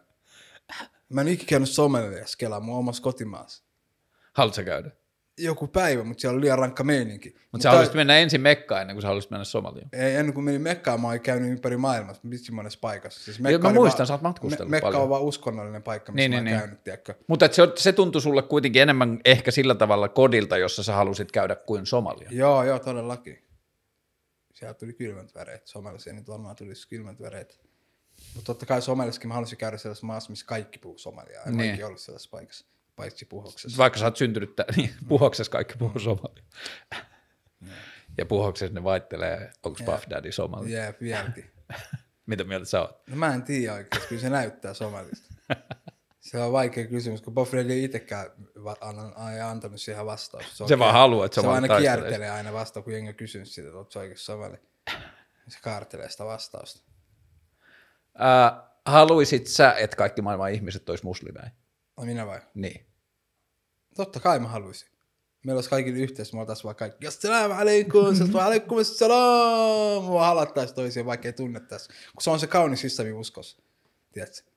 Mä en ikinä käynyt Somaliassa kelaa mun omassa kotimaassa. Haluatko sä käydä? Joku päivä, mutta siellä oli liian rankka meininki. Mutta sä haluaisit mennä ensin Mekkaan ennen kuin sä haluaisit mennä Somaliaan. Ei, ennen kuin menin Mekkaan, mä oon käynyt ympäri maailmaa, vitsi monessa paikassa. Siis Joo, mä oli muistan, vaan- sä oot matkustellut Mekka paljon. on vaan uskonnollinen paikka, missä Niin, niin, mä niin, oon niin. käynyt, tiedätkö. Mutta se, se tuntui sulle kuitenkin enemmän ehkä sillä tavalla kodilta, jossa sä halusit käydä kuin Somalia. Joo, joo, todellakin. Sieltä tuli kylmät väreet. Somalissa ei nyt varmaan tulisi kylmät väreet. Mutta totta kai Somalissakin mä haluaisin käydä sellaisessa maassa, missä kaikki puhuu somaliaa. En Niin. niin. ollut sellaisessa paikassa, paitsi puhoksessa. Vaikka sä oot syntynyt, tä- niin puhoksessa kaikki puhuu somalia. Ja puhoksessa ne vaittelee, onko Puff Daddy somali. Jee, vieläkin. Mitä mieltä sä oot? No mä en tiedä oikeasti, kyllä se näyttää somalista. Se on vaikea kysymys, kun Bob ei itsekään anna- antanut siihen vastausta. on Se vaan haluaa, että se se vaan aina kiertelee aina vasta, kun jengi on kysynyt sitä, että sä oikeasti somali. Se kaartelee sitä vastausta. Ää, haluisit sä, että kaikki maailman ihmiset olisi muslimeja? No minä vai? Niin. Totta kai mä haluaisin. Meillä olisi kaikille yhteys, me oltaisiin vaan kaikki, assalamu alaikum, salamu alaikum, salam. Mua halattaisiin toisiaan, vaikka ei tunnettaisi. Kun se on se kaunis islami uskos, tiedätkö?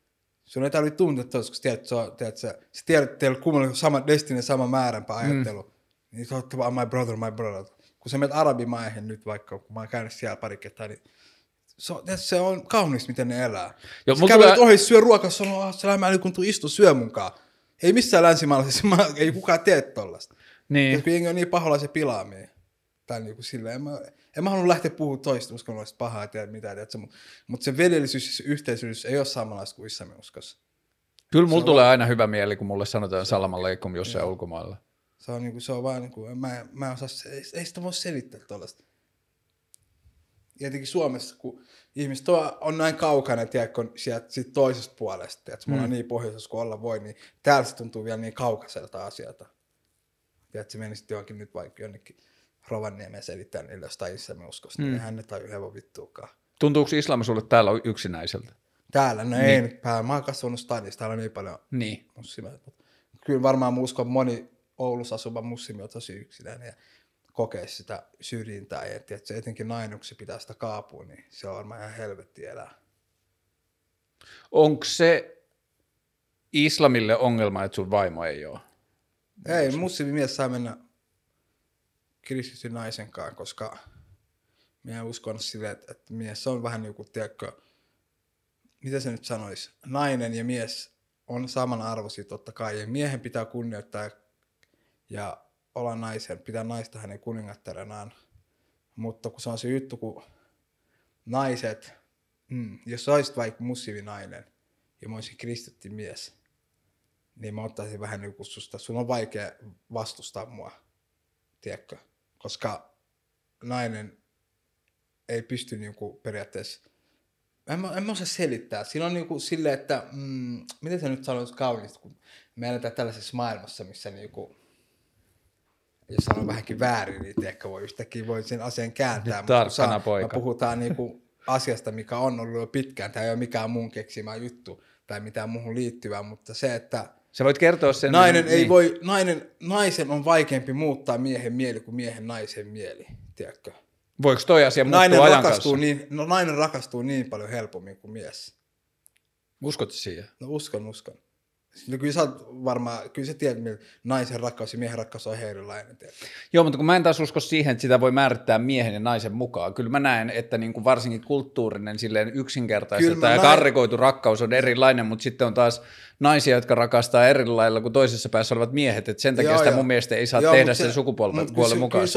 Sun ei tarvitse tuntea toista, kun tiedät, on, tiedät, sä, sä tiedät, että teillä kummallakin on sama destiny, sama määränpä ajattelu. Mm. Niin vaan my brother, my brother. Kun sä menet arabimaihin nyt vaikka, kun mä oon käynyt siellä pari kertaa, niin se on, se on kaunis, miten ne elää. Mulla sä kävelet tulee- ohi, syö ruokaa, sanoo, ah, salamu alaikum, tuu istu, syö munkaan. Ei missään länsimaalaisessa, maa- ei kukaan tee tollasta. Niin. Ja kun jengi on niin pahoilla se pilaamia. Tai niinku silleen, en mä, en mä halua lähteä puhumaan toista uskonnollista pahaa ja tiedä mitä, tiedätkö, mutta mut se vedellisyys ja se yhteisöllisyys ei ole samanlaista kuin islamin uskossa. Kyllä mulla tulee aina hyvä mieli, kun mulle sanotaan salam aleikum jossain ulkomailla. Se on, niinku, se on vaan, niinku, mä, mä en osaa, se- ei, ei sitä voi selittää tuollaista. Ja Etenkin Suomessa, kun ihmiset on, on näin kaukana, tiedätkö, sieltä siitä toisesta puolesta, tiedätkö, me ollaan niin pohjoisessa kuin olla voi, niin täällä se tuntuu vielä niin kaukaiselta asialta. Tiedätkö, se menisit johonkin nyt vaikka jonnekin Rovaniemeen selittää niille jostain islamin uskosta, mm. niin hän ne taju hevon vittuukaan. Tuntuuko islam sulle täällä yksinäiseltä? Täällä, no ei nyt päällä. Mä oon kasvanut stadissa, täällä on niin paljon Niin. muslimeja. Kyllä varmaan mä uskon, että moni Oulussa asuva muslimi on tosi yksinäinen ja kokee sitä syrjintää. Ja että se etenkin nainen, kun se pitää sitä kaapua, niin se on varmaan ihan helvetti elää. Onko se islamille ongelma, että sun vaimo ei ole? Ei, muslimimies saa mennä kristityn naisen kanssa, koska minä uskon silleen, että, että mies on vähän niin kuin, tiedätkö, mitä se nyt sanoisi, nainen ja mies on samanarvoisia totta kai, ja miehen pitää kunnioittaa ja olla naisen, pitää naista hänen kuningattarenaan, mutta kun se on se juttu, kun naiset, mm, jos olisit vaikka musliminainen ja mä olisin kristitty mies, niin mä ottaisin vähän niin kuin susta, sun on vaikea vastustaa mua, tiedätkö, koska nainen ei pysty niin kuin periaatteessa, en mä, en mä osaa selittää, siinä on niin kuin silleen, että, mm, miten se nyt sanoisi kauniisti, kun me eletään tällaisessa maailmassa, missä niin kuin, jos sanon vähänkin väärin, niin tiedätkö, voi yhtäkkiä voi sen asian kääntää. Nyt mutta saa- poika. Me puhutaan niin kuin asiasta, mikä on ollut jo pitkään. Tämä ei ole mikään mun keksimä juttu tai mitään muuhun liittyvää, mutta se, että Sä voit kertoa sen. nainen niin, ei voi, nainen, naisen on vaikeampi muuttaa miehen mieli kuin miehen naisen mieli, tiedätkö? Voiko toi asia muuttua Nainen ajan rakastuu, kanssa? niin, no, nainen rakastuu niin paljon helpommin kuin mies. Uskot siihen? No uskon, uskon. No, kyllä sä oot varmaan, kyllä sä tiedät, millä naisen rakkaus ja miehen rakkaus on ihan erilainen. Joo, mutta kun mä en taas usko siihen, että sitä voi määrittää miehen ja naisen mukaan. Kyllä mä näen, että niin kuin varsinkin kulttuurinen, silleen mä ja näen- karrikoitu rakkaus on erilainen, mutta sitten on taas naisia, jotka rakastaa eri lailla kuin toisessa päässä olevat miehet. Et sen takia Joo, sitä joo. mun mielestä ei saa Joo, tehdä sen sukupuolen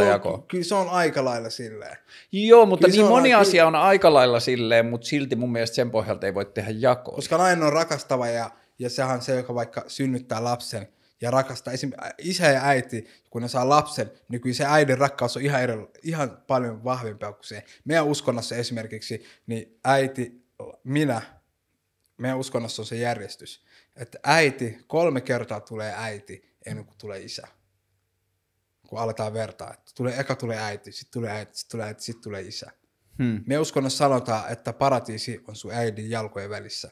on- jakoa. Kyllä se on aika lailla silleen. Joo, mutta Kyllä niin on moni aika- asia on aika lailla silleen, mutta silti mun mielestä sen pohjalta ei voi tehdä jakoa. Koska nainen on rakastava ja, ja sehän on se, joka vaikka synnyttää lapsen, ja rakastaa. Esim. isä ja äiti, kun ne saa lapsen, niin kyllä se äidin rakkaus on ihan, eri, ihan paljon vahvempaa kuin se. Meidän uskonnossa esimerkiksi, niin äiti, minä, meidän uskonnossa on se järjestys, että äiti, kolme kertaa tulee äiti ennen kuin tulee isä. Kun aletaan vertaa, että tulee, eka tulee äiti, sitten tulee äiti, sitten tulee äiti, sitten tulee isä. Hmm. Me uskonnossa sanotaan, että paratiisi on sun äidin jalkojen välissä.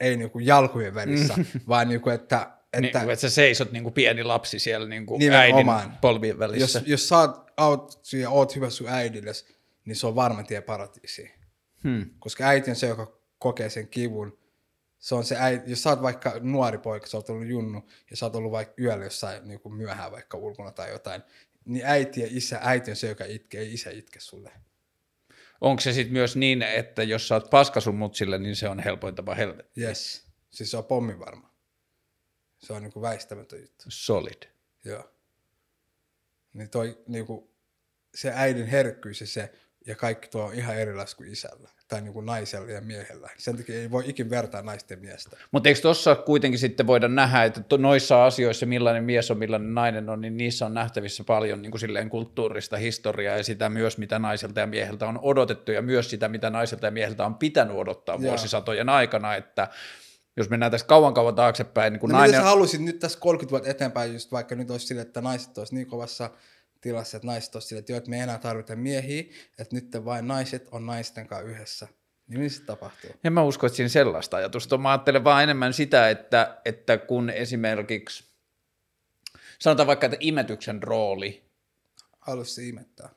Ei niinku jalkojen välissä, vaan niinku, että... Että, niin, että sä seisot niinku pieni lapsi siellä niinku äidin polvien välissä. Jos, jos sä oot, ja oot hyvä sun äidille, niin se on varma tie paratiisiin. Hmm. Koska äiti on se, joka kokee sen kivun. Se on se äiti, jos sä oot vaikka nuori poika, sä oot ollut junnu, ja sä oot ollut vaikka yöllä jossain niin kuin myöhään vaikka ulkona tai jotain, niin äiti ja isä, äiti on se, joka itkee, ei isä itke sulle onko se sitten myös niin, että jos sä oot paska sun mutsille, niin se on helpoin tapa helvetti? Yes. Siis se on pommi varma. Se on niinku väistämätön juttu. Solid. Joo. Niin toi niinku, se äidin herkkyys ja se, ja kaikki tuo on ihan erilaista kuin isällä tai niin kuin naisella ja miehellä. Sen takia ei voi ikin vertaa naisten miestä. Mutta eikö tuossa kuitenkin sitten voida nähdä, että noissa asioissa, millainen mies on, millainen nainen on, niin niissä on nähtävissä paljon niin kuin silleen kulttuurista historiaa ja sitä myös, mitä naiselta ja mieheltä on odotettu ja myös sitä, mitä naiselta ja mieheltä on pitänyt odottaa vuosisatojen aikana, että jos mennään tässä kauan kauan taaksepäin. Niin kun no nainen... sä haluaisit nyt tässä 30 vuotta eteenpäin, just vaikka nyt olisi sille, että naiset olisi niin kovassa tilassa, että naiset olisivat että, jo, että me ei enää tarvita miehiä, että nyt vain naiset on naisten kanssa yhdessä. Niin mitä se tapahtuu? En mä usko, että siinä sellaista ajatusta. Mä ajattelen vaan enemmän sitä, että, että kun esimerkiksi, sanotaan vaikka, että imetyksen rooli. Haluaisi imettää.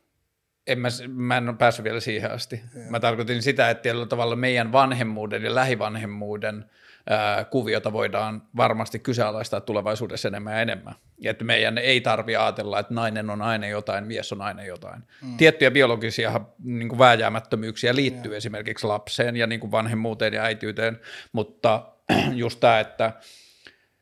En mä, mä en ole päässyt vielä siihen asti. Ja. Mä tarkoitin sitä, että tietyllä tavalla meidän vanhemmuuden ja lähivanhemmuuden – kuviota voidaan varmasti kyseenalaistaa tulevaisuudessa enemmän ja enemmän. Ja että meidän ei tarvi ajatella, että nainen on aina jotain, mies on aina jotain. Mm. Tiettyjä biologisia niin kuin vääjäämättömyyksiä liittyy yeah. esimerkiksi lapseen ja niin kuin vanhemmuuteen ja äityyteen, mutta just tämä, että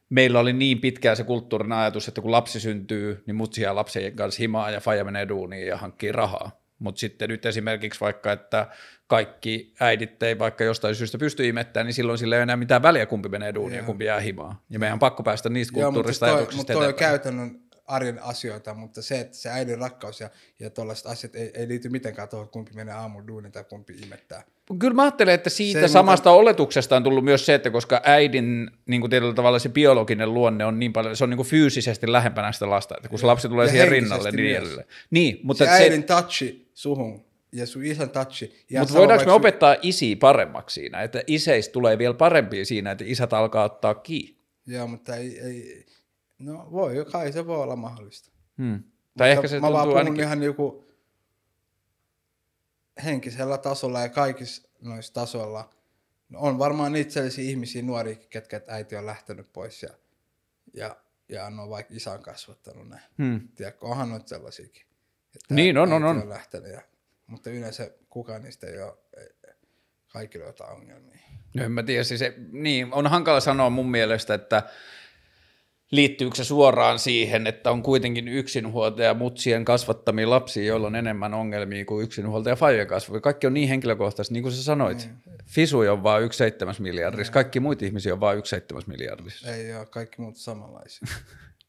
meillä oli niin pitkään se kulttuurin ajatus, että kun lapsi syntyy, niin mutsi ja lapsen kanssa himaa ja faija menee duuniin ja hankkii rahaa. Mutta sitten nyt esimerkiksi vaikka, että kaikki äidit ei vaikka jostain syystä pysty imettämään, niin silloin sillä ei ole enää mitään väliä, kumpi menee duunia ja kumpi jää himaan. Ja meidän on pakko päästä niistä kulttuurista Joo, mutta toi, toi on käytännön arjen asioita, mutta se, että se äidin rakkaus ja, ja tuollaiset asiat ei, ei liity mitenkään tuohon, kumpi menee aamun duunin tai kumpi imettää. Kyllä mä ajattelen, että siitä se, samasta mitä... oletuksesta on tullut myös se, että koska äidin niin kuin tietyllä tavalla se biologinen luonne on niin paljon, se on niin kuin fyysisesti lähempänä sitä lasta, että kun se lapsi tulee ja siihen rinnalle, niin edelleen. Niin, mutta se, se äidin touchi suhun ja sun isän touchi. Mutta voidaanko me opettaa isi paremmaksi siinä, että iseistä tulee vielä parempia siinä, että isät alkaa ottaa kiinni? Joo, mutta ei, ei, no voi, kai se voi olla mahdollista. Hmm. Tai ehkä se mä vaan puhun ainakin... ihan joku henkisellä tasolla ja kaikissa noissa tasoilla. No on varmaan niitä sellaisia ihmisiä, nuoria, ketkä äiti on lähtenyt pois ja, ja, ja on vaikka isän kasvattanut näin. Hmm. Tiedätkö, onhan noita sellaisiakin. Että niin, on, on, on. on lähtenyt ja mutta yleensä kukaan niistä ei ole kaikille jotain ongelmia. No en mä tiedä, siis se, niin, on hankala sanoa mun mielestä, että liittyykö se suoraan siihen, että on kuitenkin yksinhuoltaja mutsien kasvattamia lapsia, joilla on enemmän ongelmia kuin yksinhuoltaja faija kasvavia. Kaikki on niin henkilökohtaisesti, niin kuin sä sanoit. Niin. Fisu on vain yksi seitsemäs miljardissa, niin. kaikki muita ihmisiä on vain yksi seitsemäs miljardissa. Ei ole, kaikki muut samanlaisia.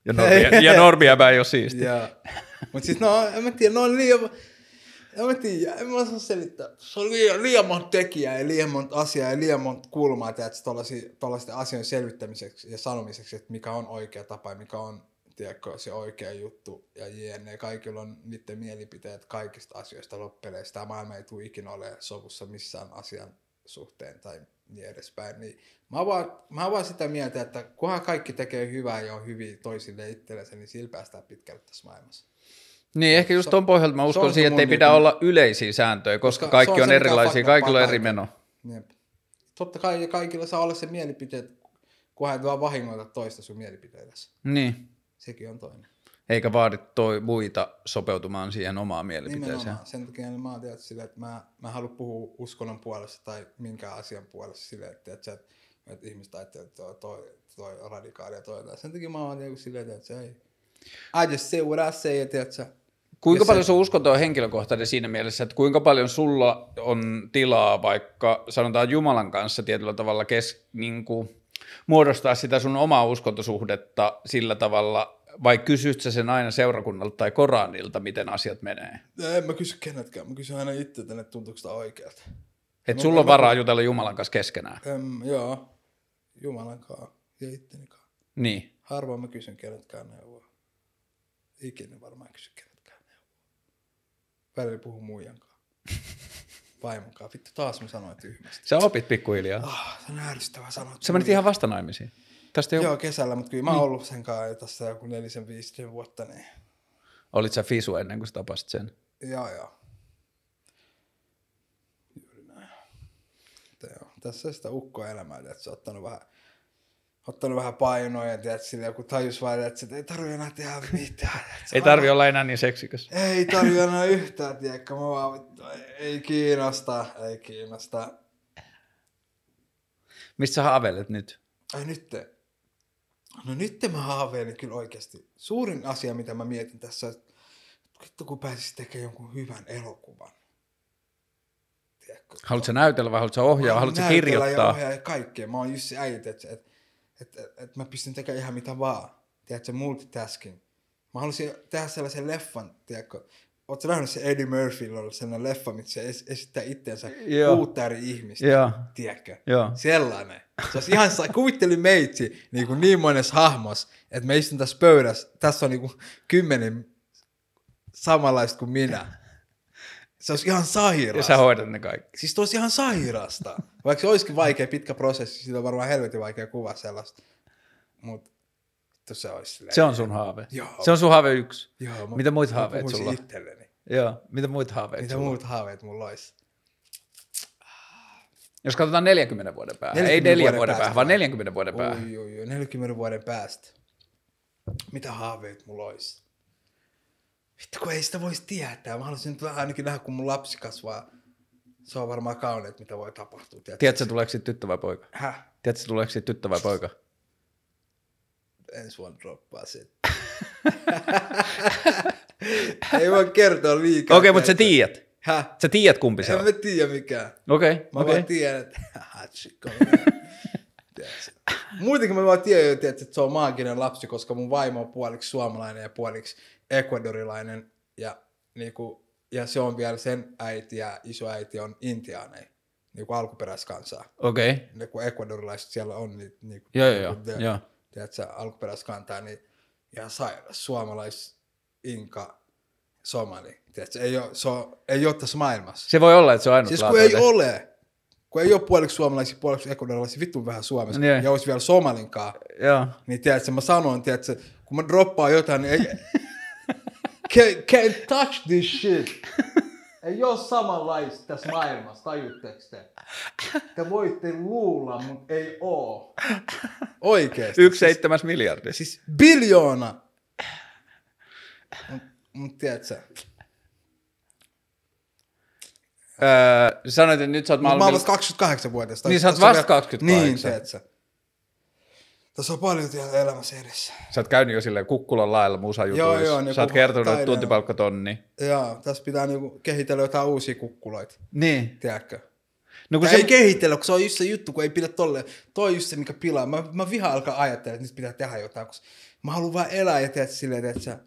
ja normia, ja normia ei ole siisti. Mutta siis no, en mä tiedä, no on liian, en mä tiedä, en mä osaa selittää. Se on liian, liian monta tekijää ja liian monta asiaa ja liian monta kulmaa, että tuollaisten asioiden selvittämiseksi ja sanomiseksi, että mikä on oikea tapa ja mikä on tiedätkö, se oikea juttu ja jne. Kaikilla on niiden mielipiteet kaikista asioista loppeleista. Tämä maailma ei tule ikinä ole sovussa missään asian suhteen tai niin edespäin. Niin mä, vaan, mä vaan sitä mieltä, että kunhan kaikki tekee hyvää ja on hyviä toisille itsellensä, niin sillä päästään pitkälle tässä maailmassa. Niin, ehkä just tuon pohjalta mä uskon siihen, että ei pidä olla yleisiä sääntöjä, koska, koska kaikki on, on erilaisia, kaikilla on eri meno. Jep. Totta kai kaikilla saa olla se mielipiteet, kunhan et vaan vahingoita toista sun mielipiteidessä. Niin. Sekin on toinen. Eikä vaadi toi muita sopeutumaan siihen omaan mielipiteeseen. Nimenomaan. Sen takia mä oon tietysti silleen, että mä, mä haluan puhua uskonnon puolesta tai minkään asian puolesta silleen, että, että, että, että ihmiset ajattelee, että toi, toi, toi radikaali ja toi. Sen takia mä oon silleen, että se ei. I just say what I say, että Kuinka paljon sun uskonto on henkilökohtainen siinä mielessä, että kuinka paljon sulla on tilaa vaikka sanotaan Jumalan kanssa tietyllä tavalla kes, niin kuin, muodostaa sitä sun omaa uskontosuhdetta sillä tavalla, vai kysyt sä sen aina seurakunnalta tai Koranilta, miten asiat menee? En mä kysy kenetkään, mä kysyn aina itse, että tuntuuko sitä oikealta. Että sulla on varaa jutella Jumalan kanssa keskenään. Em, joo, Jumalan kanssa ja itteni kanssa. Niin. Harvoin mä kysyn kenetkään neuvoa. Ikinä varmaan kysy kenetkään neuvoa. Välillä puhun muijan kanssa. Vaimon kanssa. Vittu taas mä sanoin tyhmästi. Sä opit pikkuhiljaa. Ah, se on ärsyttävää sanoa. Sä menit ihan vastanaimisiin. Tästä jo... Joo, kesällä, mutta kyllä mä oon ollut sen kanssa tässä joku nelisen, viisi vuotta. Niin. Olit sä fisu ennen kuin sä tapasit sen? Joo, joo. Juuri näin. Joo, tässä on sitä ukkoelämää, että se on ottanut vähän, ottanut vähän painoa ja tiedät, sille joku tajus vaan, että ei tarvi enää tehdä mitään. Ei tarvi olla enää niin seksikäs. Ei tarvi enää yhtään, tiedätkö, mä vaan, ei kiinnosta, ei kiinnosta. Mistä sä haaveilet nyt? Ai nyt, no nyt mä haaveilin kyllä oikeasti. Suurin asia, mitä mä mietin tässä, että vittu kun pääsis tekemään jonkun hyvän elokuvan. Tiedätkö? Haluatko näytellä vai haluatko ohjaa, haluatko näytellä Ja kirjoittaa? ohjaa ja kaikkea. Mä oon just se äijät, että et, et, et, et mä pystyn tekemään ihan mitä vaan. Tiedätkö, multitasking. Mä haluaisin tehdä sellaisen leffan, tiedätkö. Ootko nähnyt se Eddie Murphyllä ollut sellainen leffa, missä se es- esittää itseensä Joo. kuutta eri ihmistä. Joo. Tiedätkö? Joo. Sellainen. Se olisi ihan, kuvittelin meitsi niin, kuin niin monessa hahmos, että me istun tässä pöydässä, tässä on niin kuin kymmenen samanlaista kuin minä. Se olisi ihan Ja sairasta. sä hoidat ne kaikki. Siis tosi ihan sairasta. Vaikka se olisikin vaikea pitkä prosessi, siitä on varmaan helvetin vaikea kuvaa sellaista. Mutta se olisi. Se on sun haave. Joo. Se on sun haave yksi. Joo, mä- Mitä muita haaveita sulla itselleni. Joo. Mitä muita haaveita Mitä sulla muut haaveet mulla olisi? Jos katsotaan 40 vuoden päähän, 40 ei neljän vuoden vuoden päästä päähän, vaan vai? 40 vuoden päähän. Oi, oi, oi, 40 vuoden päästä. Mitä haaveet mulla olisi? Vittu, kun ei sitä voisi tietää. Mä haluaisin nyt vähän ainakin nähdä, kun mun lapsi kasvaa. Se on varmaan kauneet, mitä voi tapahtua. Tiedätkö? Tiedätkö, tuleeko siitä tyttö vai poika? Häh? Tiedätkö, tuleeko siitä tyttö vai poika? Ensi vuonna droppaa sit. ei voi kertoa liikaa. Okei, mutta sä tiedät. Häh? Sä tiedät, kumpi se En on. mä tiedä mikään. Okei, Mä okei. vaan tiedän, että hatsikko. Muutenkin mä vaan tiedän että se on maaginen lapsi, koska mun vaimo on puoliksi suomalainen ja puoliksi ekvadorilainen. Ja, niinku, ja se on vielä sen äiti ja isoäiti on intiaaneja, niinku alkuperäiskansaa. Okei. Ne kun ekvadorilaiset siellä on, niin niinku, Joo, joo, joo, niinku joo. Tiedätkö, alkuperäiskantaa, niin ihan sairas. Suomalais, inka, somali. Tiedätkö, ei ole, se on, ei ole tässä maailmassa. Se voi olla, että se on ainut Siis kun ei ole, kun ei ole puoliksi suomalaisia, puoliksi ekvadorilaisia, vittu vähän Suomessa, Niin. ja olisi vielä somalinkaa, Joo. niin tiedätkö, mä sanoin, tiedätkö, kun mä droppaan jotain, niin ei, can't, can't touch this shit. Ei ole samanlaista tässä maailmassa, tajutteko te? Te voitte luulla, mutta ei oo. Oikeesti. Yksi seitsemäs miljardi. Siis biljoona. Mut, mut tiedätkö, Öö, sanoit, että nyt sä oot Mä oon vasta 28-vuotias. Niin, sä oot vasta vielä- 28. Niin, tiedätkö. Tässä on paljon vielä elämässä edessä. Sä oot käynyt jo silleen kukkulan lailla musajutuissa. Joo, joo, niin Sä oot kertonut, että tuntipalkkatonni. Joo, tässä pitää niinku kehitellä jotain uusia kukkuloita, Niin. tiedätkö? No kun se... ei kehitellä, kun se on just se juttu, kun ei pidä tolle. Toi on just se, mikä pilaa. Mä, mä vihaan alkaa ajattelemaan, että nyt pitää tehdä jotain, koska mä haluan vaan elää ja tehdä silleen, että sä...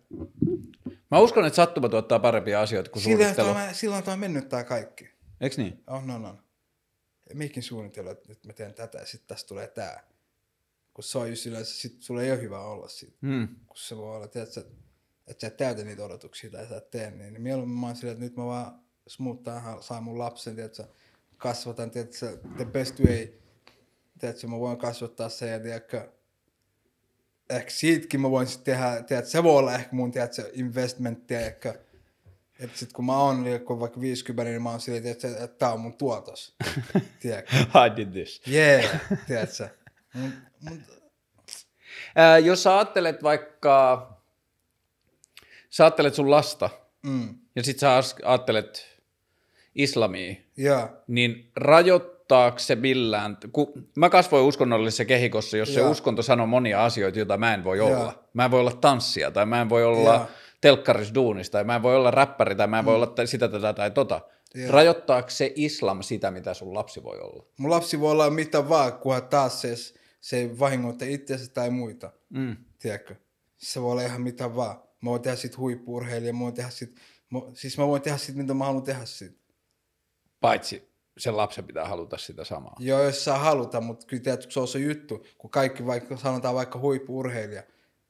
Mä uskon, että sattuma tuottaa parempia asioita kuin Silleen, suunnittelu. tämä, silloin tämä on mennyt tää kaikki. Eiks niin? On, on, on. Mikin suunnitella, että nyt mä teen tätä ja sitten tästä tulee tää. Kun se on just silleen, sit sulla ei ole hyvä olla siitä. Hmm. kun se voi olla, että sä, että sä et täytä niitä odotuksia tai sä et tee niin, niin mieluummin mä oon silleen, että nyt mä vaan smoothtaan, saan mun lapsen, tiedätkö, kasvatan, tiedätkö, the best way, tiedätkö, mä voin kasvattaa sen ja tiedätkö, ehkä siitäkin mä voin sitten tehdä, tiedätkö, se voi olla ehkä mun, tiedätkö, investment, tiedätkö, että sit kun mä oon liikkuu vaikka 50, niin mä oon silleen, että tää on mun tuotos, tiedätkö, I did this. yeah, tiedätkö, mut, mut, Ää, jos sä ajattelet vaikka, sä ajattelet sun lasta, mm, ja sit sä ajattelet islamia, yeah, niin rajoittaako se millään, kun mä kasvoin uskonnollisessa kehikossa, jos se Joo. uskonto sanoo monia asioita, joita mä en voi Joo. olla. Mä en voi olla tanssia, tai mä en voi olla Joo. telkkaris duunista, tai mä en voi olla räppäri, tai mä en voi olla sitä, tätä tai tota. Joo. Rajoittaako se islam sitä, mitä sun lapsi voi olla? mun lapsi voi olla mitä vaan, kunhan taas se se ei vahingoita itseänsä tai muita, Mm. tiedätkö? Se voi olla ihan mitä vaan. Mä voin tehdä sit huippuurheilija, mä voin tehdä sit, mä, siis mä voin tehdä sit mitä mä haluan tehdä sit. Paitsi sen lapsen pitää haluta sitä samaa. Joo, jos saa haluta, mutta kyllä tiedätkö, se on se juttu, kun kaikki vaikka sanotaan vaikka huippuurheilija,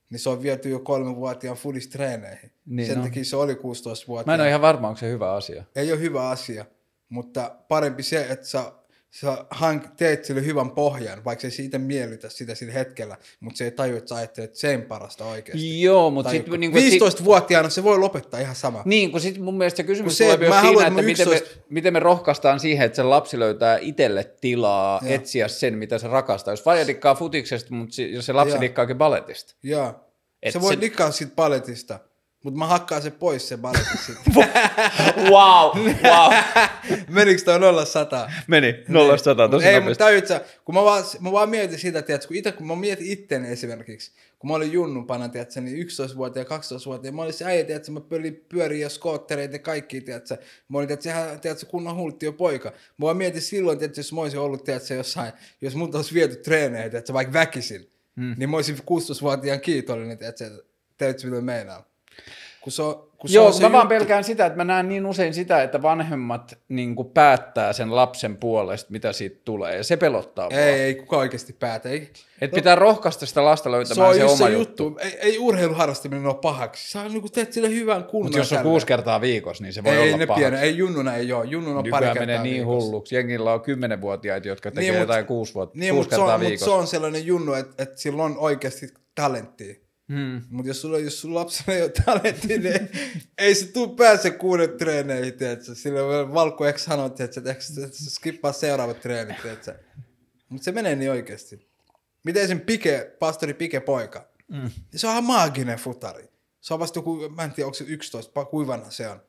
niin se on viety jo kolmenvuotiaan fudistreeneihin. Niin Sen on. takia se oli 16-vuotiaan. Mä en ole ihan varma, onko se hyvä asia. ei ole hyvä asia, mutta parempi se, että sä, sä hank, teet sille hyvän pohjan, vaikka se ei siitä miellytä sitä sillä hetkellä, mutta se ei tajua, että sä ajattelet sen parasta oikeasti. Joo, mutta sitten niin kuin, 15-vuotiaana se voi lopettaa ihan sama. Niin, kun sit mun mielestä se kysymys se, tulee että myös siinä, että että miten mun me, 11 miten me rohkaistaan siihen, että se lapsi löytää itselle tilaa Joo. etsiä sen, mitä se rakastaa. Jos vaija dikkaa futiksesta, mutta jos se lapsi dikkaakin baletista. Joo. Se voi se- dikkaa siitä paletista, mutta mä hakkaan se pois se paletti sitten. wow, wow. Menikö toi 0 100? Meni, nollasta sataan tosi Ei, mutta nopeasti. tajut sä, kun mä vaan, mä vaan mietin sitä, tiedätkö, kun, ite, kun mä mietin itteni esimerkiksi, kun mä olin junnupana, tiedätkö, niin 11-vuotiaan ja 12-vuotiaan, mä olin se äijä, tiedätkö, mä pölin pyöriä ja skoottereita ja kaikki, tiedätkö, mä olin, tiedätkö, ihan, tiedätkö, kunnon hulttio poika. Mä vaan mietin silloin, tiedätkö, jos mä olisin ollut, tiedätkö, jossain, jos mut olisi viety treeneihin, tiedätkö, vaikka väkisin, hmm. niin mä olisin 16-vuotiaan kiitollinen, tiedätkö, tiedätkö, mitä meinaa. Kun se on, kun se Joo, on se mä vaan juttu- pelkään sitä, että mä näen niin usein sitä, että vanhemmat niin päättää sen lapsen puolesta, mitä siitä tulee, ja se pelottaa mua. Ei, ei kukaan oikeasti päätä. Ei. Että pitää rohkaista sitä lasta Se löytämään se, just oma se juttu. juttu. Ei, ei urheiluharrastaminen ole pahaksi. Sä niinku teet sille hyvän kunnon. Mutta jos on kuusi kertaa viikossa, niin se voi ei, olla ne paha. piene, ei junnuna ei ole. Junnuna on pari Nykyään kertaa menee niin viikossa. hulluksi. Jengillä on kymmenenvuotiaita, jotka tekee Niin, mut- jotain kuusi, vuotta, Niin, kuusi mutta se, kertaa on, mut viikossa. se on sellainen junnu, että, että sillä on oikeasti talenttia. Hmm. Mutta jos sulla, jos sulla lapsella ei ole talenttia, niin ei, ei se tuu pääse kuuden treeneihin, tiedätkö? Sillä on Valkku ehkä tiedätkö, että se- skippaa seuraavat treenit, tiedätkö? Mutta se menee niin oikeasti. Miten sen Pike, pastori Pike poika? Mm. Se on ihan maaginen futari. Se on vasta joku, mä en tiedä, onko se 11, pa- kuinka vanha se on.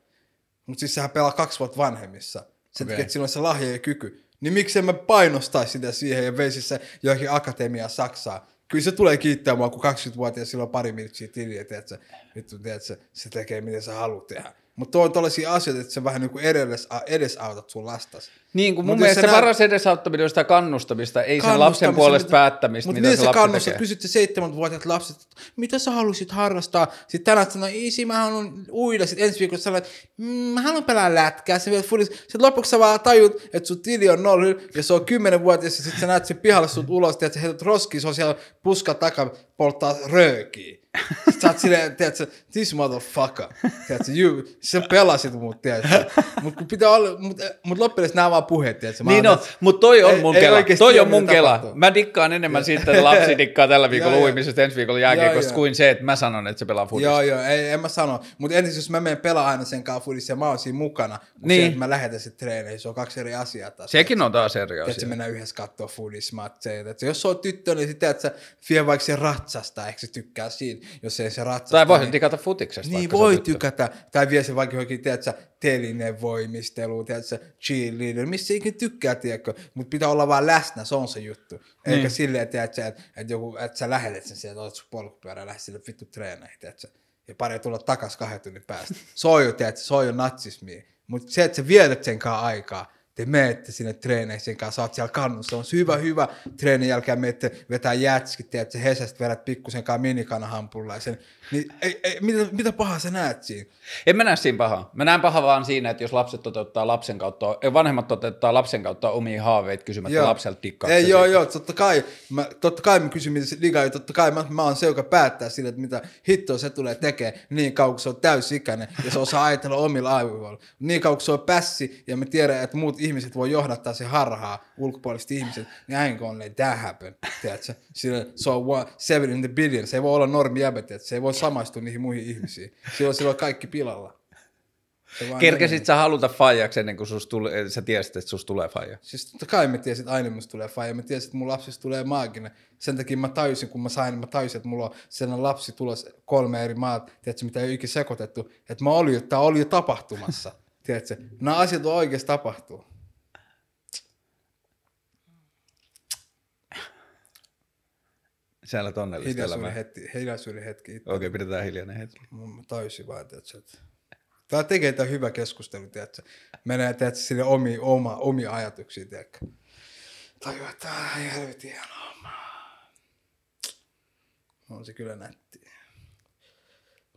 Mutta siis sehän pelaa kaksi vuotta vanhemmissa. Sen takia, että sillä on se lahja ja kyky. Niin miksei mä painostaisi sitä siihen ja veisi se johonkin akatemiaan Saksaan. Kyllä se tulee kiittää mua, kun 20-vuotias sillä on pari miltsiä tiliä, että vittu, tiedätkö, se tekee mitä sä haluat tehdä. Mutta on tällaisia asioita, että sä vähän niin kuin edes, edesautat sun lastas. Niin kuin mun Mut mielestä se näet- paras edesauttaminen on sitä kannustamista, ei sen lapsen puolesta mitä- päättämistä, Mutta mitä niin se sä lapsi kannustat, tekee. kysyt se seitsemänvuotiaat lapset, että mitä sä haluaisit harrastaa? Sitten tänään sanoo, isi mä haluan uida. Sitten ensi viikolla sanoit, mmm, mä haluan pelaa lätkää. Sitten, vielä sitten lopuksi sä vaan tajut, että sun tili on nolla ja se on kymmenenvuotias ja sitten sä näet sen pihalle sut ulos, että sä heität roskiin, se on siellä puska takaa, polttaa röökiä. Sä oot silleen, tiedätkö, this motherfucker. Tiedätkö, you, sä pelasit mut, tiedätkö. Mut kun pitää olla, mut, mut loppujen nämä vaan puheet, tiedätkö. Mä Niin on, mutta toi on Ei- mun ei kela. oikeesti Toi on mun kela. tapahtuu. Mä dikkaan enemmän siitä, että lapsi dikkaa tällä viikolla uimisesta, ensi viikolla jääkiekosta, kuin se, että mä sanon, että se pelaa fudista. Joo, joo, ei, en mä sano. Mutta ensin jos mä menen pelaa aina sen kanssa fudissa ja mä oon siinä mukana, kun Niin. se, että mä lähetän sen treeneihin, se on kaksi eri asiaa taas. Sekin on taas eri asia. mennään yhdessä katsoa fudismatseja. Että jos se on tyttö, niin sitten että sä vie vaikka se ratsasta, ehkä se tykkää siitä, jos ei se ratsasta. Tai voi niin, dikata futiksesta. niin voi tykätä. Tai vie se vaikka johonkin, tiedätkö, telinen voimistelu, tiedätkö, cheerleader, missä ikinä tykkää, tiedätkö. Mutta pitää olla vaan läsnä, se on se juttu. Eikä Niin. silleen, tiedätkö, että, että, joku, että sä lähetät sen sieltä, oot sun polkupyörä ja lähdet sille vittu treeneihin, tiedätkö. Ja pari tulla takas kahden tunnin päästä. Se on jo, tiedätkö, se on jo natsismia. Mutta se, että sä vietät sen aikaa, te menette sinne treeneihin sen kanssa, oot siellä kannussa, on hyvä, hyvä, treenin jälkeen menette vetää jätskit, tiedätkö, hesästä vedät pikkusen kanssa minikanahampullaisen, niin ei, ei, mitä, mitä pahaa sä näet siinä? En mä näe siinä pahaa. Mä näen pahaa vaan siinä, että jos lapset toteuttaa lapsen kautta, ei, vanhemmat toteuttaa lapsen kautta omia haaveita kysymättä Joo. lapselta tikkaa. Ei, joo, joo, totta kai, mä, totta kai mä kysyn, mitä ja totta kai mä, mä oon se, joka päättää sille, että mitä hittoa se tulee tekemään niin kauan, kun se on täysikäinen ja se osaa ajatella omilla aivoilla. Niin kauan, kun se on pässi ja me tiedän, että muut ihmiset voi johdattaa se harhaa, ulkopuoliset ihmiset, niin ain't gonna let that happen, tiedätkö? Sillä se on one, seven in the billion, se ei voi olla normi jäbä, tiedätkö? se ei voi samaistua niihin muihin ihmisiin. Silloin, silloin kaikki pilalla. Kerkesit sä haluta faijaksi ennen kuin sus tuli, sä tiesit, että sus tulee faija. Siis totta kai mä tiesin, että aina musta tulee faija. Mä tiesin, että mun lapsista tulee maaginen. Sen takia mä tajusin, kun mä sain, mä tajusin, että mulla on sellainen lapsi tulos kolme eri maat, tiedätkö, mitä ei ole ikinä sekoitettu. Että mä olin, että tää oli jo tapahtumassa. tiedätkö, nämä asiat on oikeasti tapahtuu. Sä elät onnellista Hiljaisuuden elämää. hetki, hiljaisuuden hetki itse. Okei, pidetään hiljainen hetki. Mä tajusin vaan, tiedätkö, että Tää tekee tää hyvä keskustelu, tiedätkö. Menee, tiedätkö, sille omi, oma, omia ajatuksia, tiedätkö. Tajua, että tää on helvetin hieno homma. On se kyllä nätti.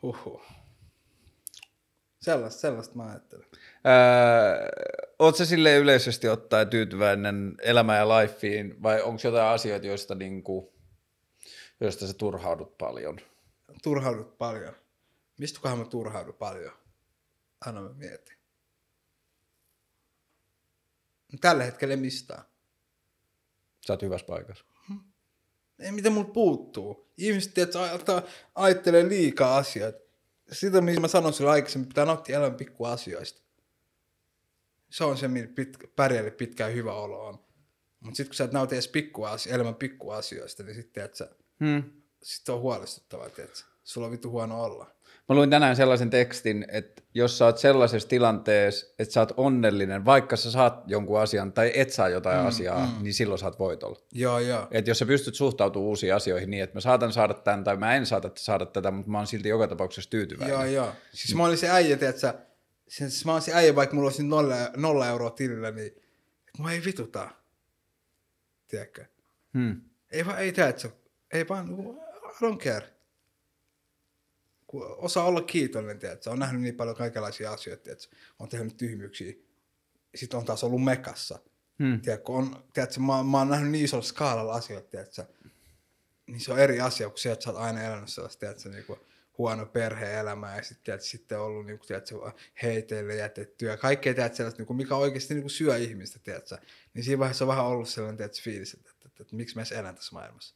Huhhuh. Sellaista, sellaista mä ajattelen. Öö, Oletko sille yleisesti ottaen tyytyväinen elämään ja lifeen vai onko jotain asioita, joista, niinku, joista sä turhaudut paljon? Turhaudut paljon. Mistäköhän mä turhaudun paljon? Anna mä mietin. Tällä hetkellä ei mistään. Sä oot hyvässä paikassa. Ei mitä mulla puuttuu. Ihmiset tiedät, ajattelee liikaa asioita. Sitä, mitä mä sanoin sillä aikaisemmin, pitää nauttia elämän pikkuasioista. Se on se, millä pit, pärjälle pitkään hyvä olo on. Mutta sitten kun sä et nauti edes pikkuasio, elämän pikkuasioista, niin sitten tiedät, sä, Hmm. sit on huolestuttavaa, sä. sulla on vittu huono olla. Mä luin tänään sellaisen tekstin, että jos sä oot sellaisessa tilanteessa, että sä oot onnellinen, vaikka sä saat jonkun asian tai et saa jotain mm, asiaa, mm. niin silloin sä oot voitolla. Joo, joo. Että jos sä pystyt suhtautumaan uusiin asioihin niin, että mä saatan saada tämän tai mä en saata saada tätä, mutta mä oon silti joka tapauksessa tyytyväinen. Joo, joo. Siis mä olin se äijä, sä, siis mä olin se äijä, vaikka mulla olisi nolla, nolla euroa tilillä, niin mua ei vituta. Tiedätkö? Hmm. Ei vaan, ei tiedät sä, ei vaan, I don't care. Kun osaa olla kiitollinen, tiedät sä, on nähnyt niin paljon kaikenlaisia asioita, tiedät sä, on tehnyt tyhmyyksiä. Sitten on taas ollut mekassa. Hmm. Tiedätkö, on, tiedätkö, mä, mä oon nähnyt niin isolla skaalalla asioita, tiedätkö, niin se on eri asia, kun se, että sä oot aina elänyt sellaista, tiedätkö, niin kuin huono perhe-elämä ja sitten, tiedätkö, sitten ollut niin kuin, tiedätkö, heiteille jätettyä kaikkea, tiedätkö, sellaista, niin kuin, mikä oikeasti niin kuin syö ihmistä, tiedätkö, niin siinä vaiheessa on vähän ollut sellainen, tiedätkö, fiilis, että, että, että, että, miksi mä edes elän tässä maailmassa.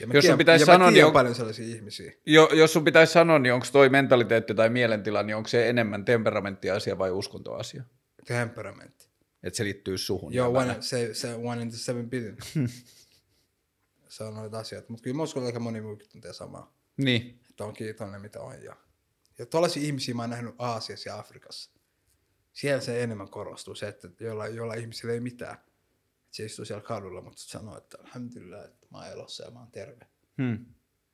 Ja mä Jos sun pitäisi ja sanoa, niin on- paljon sellaisia ihmisiä. Jo, jos sun pitäisi sanoa, niin onko toi mentaliteetti tai mielentila, niin onko se enemmän temperamenttiasia vai uskontoasia? Temperamentti. Että se liittyy suhun. Joo, one, se, se one in the seven billion. se on noita asioita, mutta kyllä mä uskon, että aika moni muukin tuntee samaa. Niin. että on kiitollinen mitä on. Ja, ja tuollaisia ihmisiä mä oon nähnyt Aasiassa ja Afrikassa. Siellä se enemmän korostuu, se, että jolla, jolla ihmisillä ei mitään. Se istuu siellä kadulla, mutta sanoo, että alhamdulillah, että mä oon elossa ja mä oon terve. Hmm.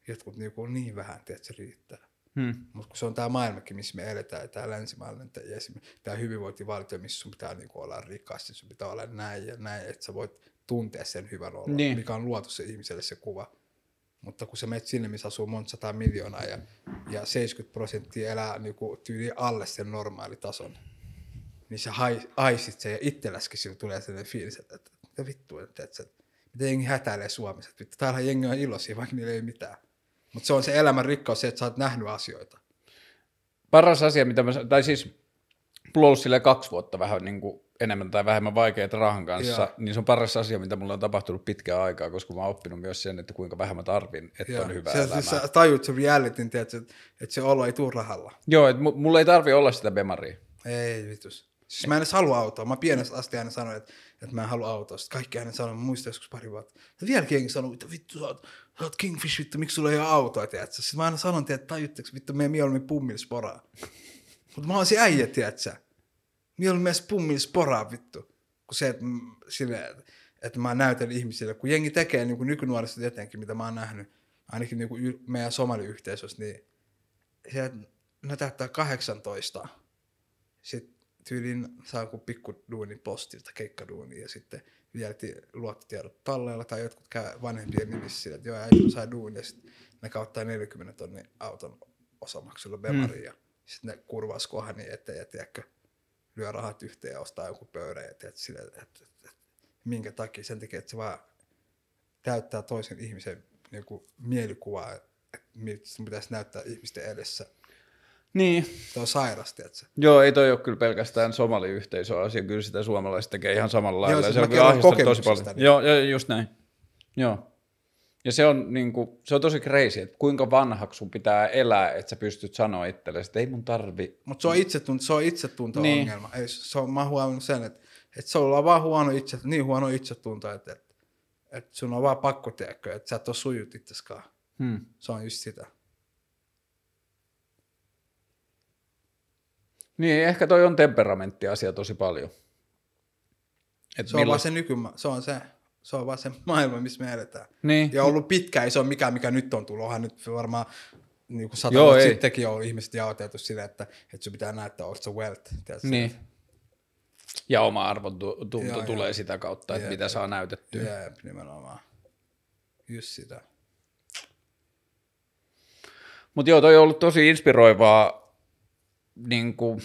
Jotkut niinku on niin vähän, että se riittää. Hmm. Mutta kun se on tämä maailmakin, missä me eletään, ja tämä länsimainen, ja tämä hyvinvointivaltio, missä sun pitää niinku olla rikas, ja sun pitää olla näin ja näin, että sä voit tuntea sen hyvän olon, Niin. mikä on luotu se ihmiselle se kuva. Mutta kun sä menet sinne, missä asuu monta sataa miljoonaa ja, ja 70 prosenttia elää niinku tyyli alle sen normaalitason, niin sä hai, aisit sen ja itselläskin sillä tulee sellainen fiilis, että mitä vittua, että, että, mitä jengi hätäilee Suomessa, että vittu, täällä jengi on iloisia, vaikka niillä ei mitään. Mutta se on se elämän rikkaus, se, että sä oot nähnyt asioita. Paras asia, mitä mä, tai siis silleen kaksi vuotta vähän niin kuin enemmän tai vähemmän vaikeita rahan kanssa, Joo. niin se on paras asia, mitä mulla on tapahtunut pitkään aikaa, koska mä oon oppinut myös sen, että kuinka vähän mä tarvin, että Joo. on hyvä sä, elämä. sä tajuut sen realityn, että, että se olo ei tule rahalla. Joo, että mu- mulla ei tarvi olla sitä bemaria. Ei vitus. Siis mä en edes halua autoa. Mä pienestä asti aina sanoin, että, että mä en halua autoa. Sitten kaikki aina sanoi, mä muistan joskus pari vuotta. Ja vieläkin sanoi, että vittu sä oot, sä oot Kingfish, vittu, miksi sulla ei ole autoa, tiedätkö? Sitten mä aina sanon, että tajutteko, vittu, meidän mieluummin pummilla sporaa. Mutta mä se äijä, tiedätkö? Mieluummin edes pummilla sporaa, vittu. Kun se, että, sille, että, mä näytän ihmisille, kun jengi tekee niin kuin nykynuoriset etenkin, mitä mä oon nähnyt, ainakin niin kuin meidän somaliyhteisössä, niin se, ne täyttää 18, sitten tyyliin saa joku pikku duuni postilta, keikkaduuni ja sitten vielä ti- luottotiedot talleella tai jotkut käy vanhempien nimissä sillä, että joo, äiti saa duuni ja sitten ne kauttaa 40 tonnin auton osamaksulla bemariin mm. ja sitten ne kurvaa skohani eteen ja tiedätkö, lyö rahat yhteen ja ostaa joku pöydän ja tiedät, sille, että, että, että, minkä takia sen takia, että se vaan täyttää toisen ihmisen niin kuin mielikuvaa, että miltä sun pitäisi näyttää ihmisten edessä. Niin. Se on sairas, tiedätkö? Joo, ei toi ole kyllä pelkästään somaliyhteisön asia, kyllä sitä suomalaiset tekee ihan samalla lailla. Joo, siis se on kyllä ahdistanut tosi paljon. niin. Joo, joo, just näin. Joo. Ja se on, niin kuin, se on tosi crazy, että kuinka vanhaksi sun pitää elää, että sä pystyt sanoa itsellesi, että ei mun tarvi. Mutta se on itsetunto, se on itsetunto Niin. ongelma. Ei, se on, mä oon huomannut sen, että, että se on vaan huono itse, niin huono itsetunto, että, että, että sun on vaan pakko tehdä, että sä et ole sujut itseskaan. Hmm. Se on just sitä. Niin, ehkä toi on temperamenttiasia tosi paljon. Et Se on vaan se nykymä, se on se, se on vaan se maailma, missä me eletään. Niin. Ja ollut pitkään, ei se ole mikään, mikä nyt on tullut. Onhan nyt varmaan niin kuin sata Joo, vuotta ei. sittenkin on ihmiset jaoteltu silleen, että, että sun pitää näyttää, sä wealth. Tiedätkö? Niin. Ja oma arvon tu- tunto Joo, tulee joo. sitä kautta, että Jep, mitä jep. saa näytettyä. Jep, nimenomaan. Just sitä. Mutta joo, toi on ollut tosi inspiroivaa, niin kuin,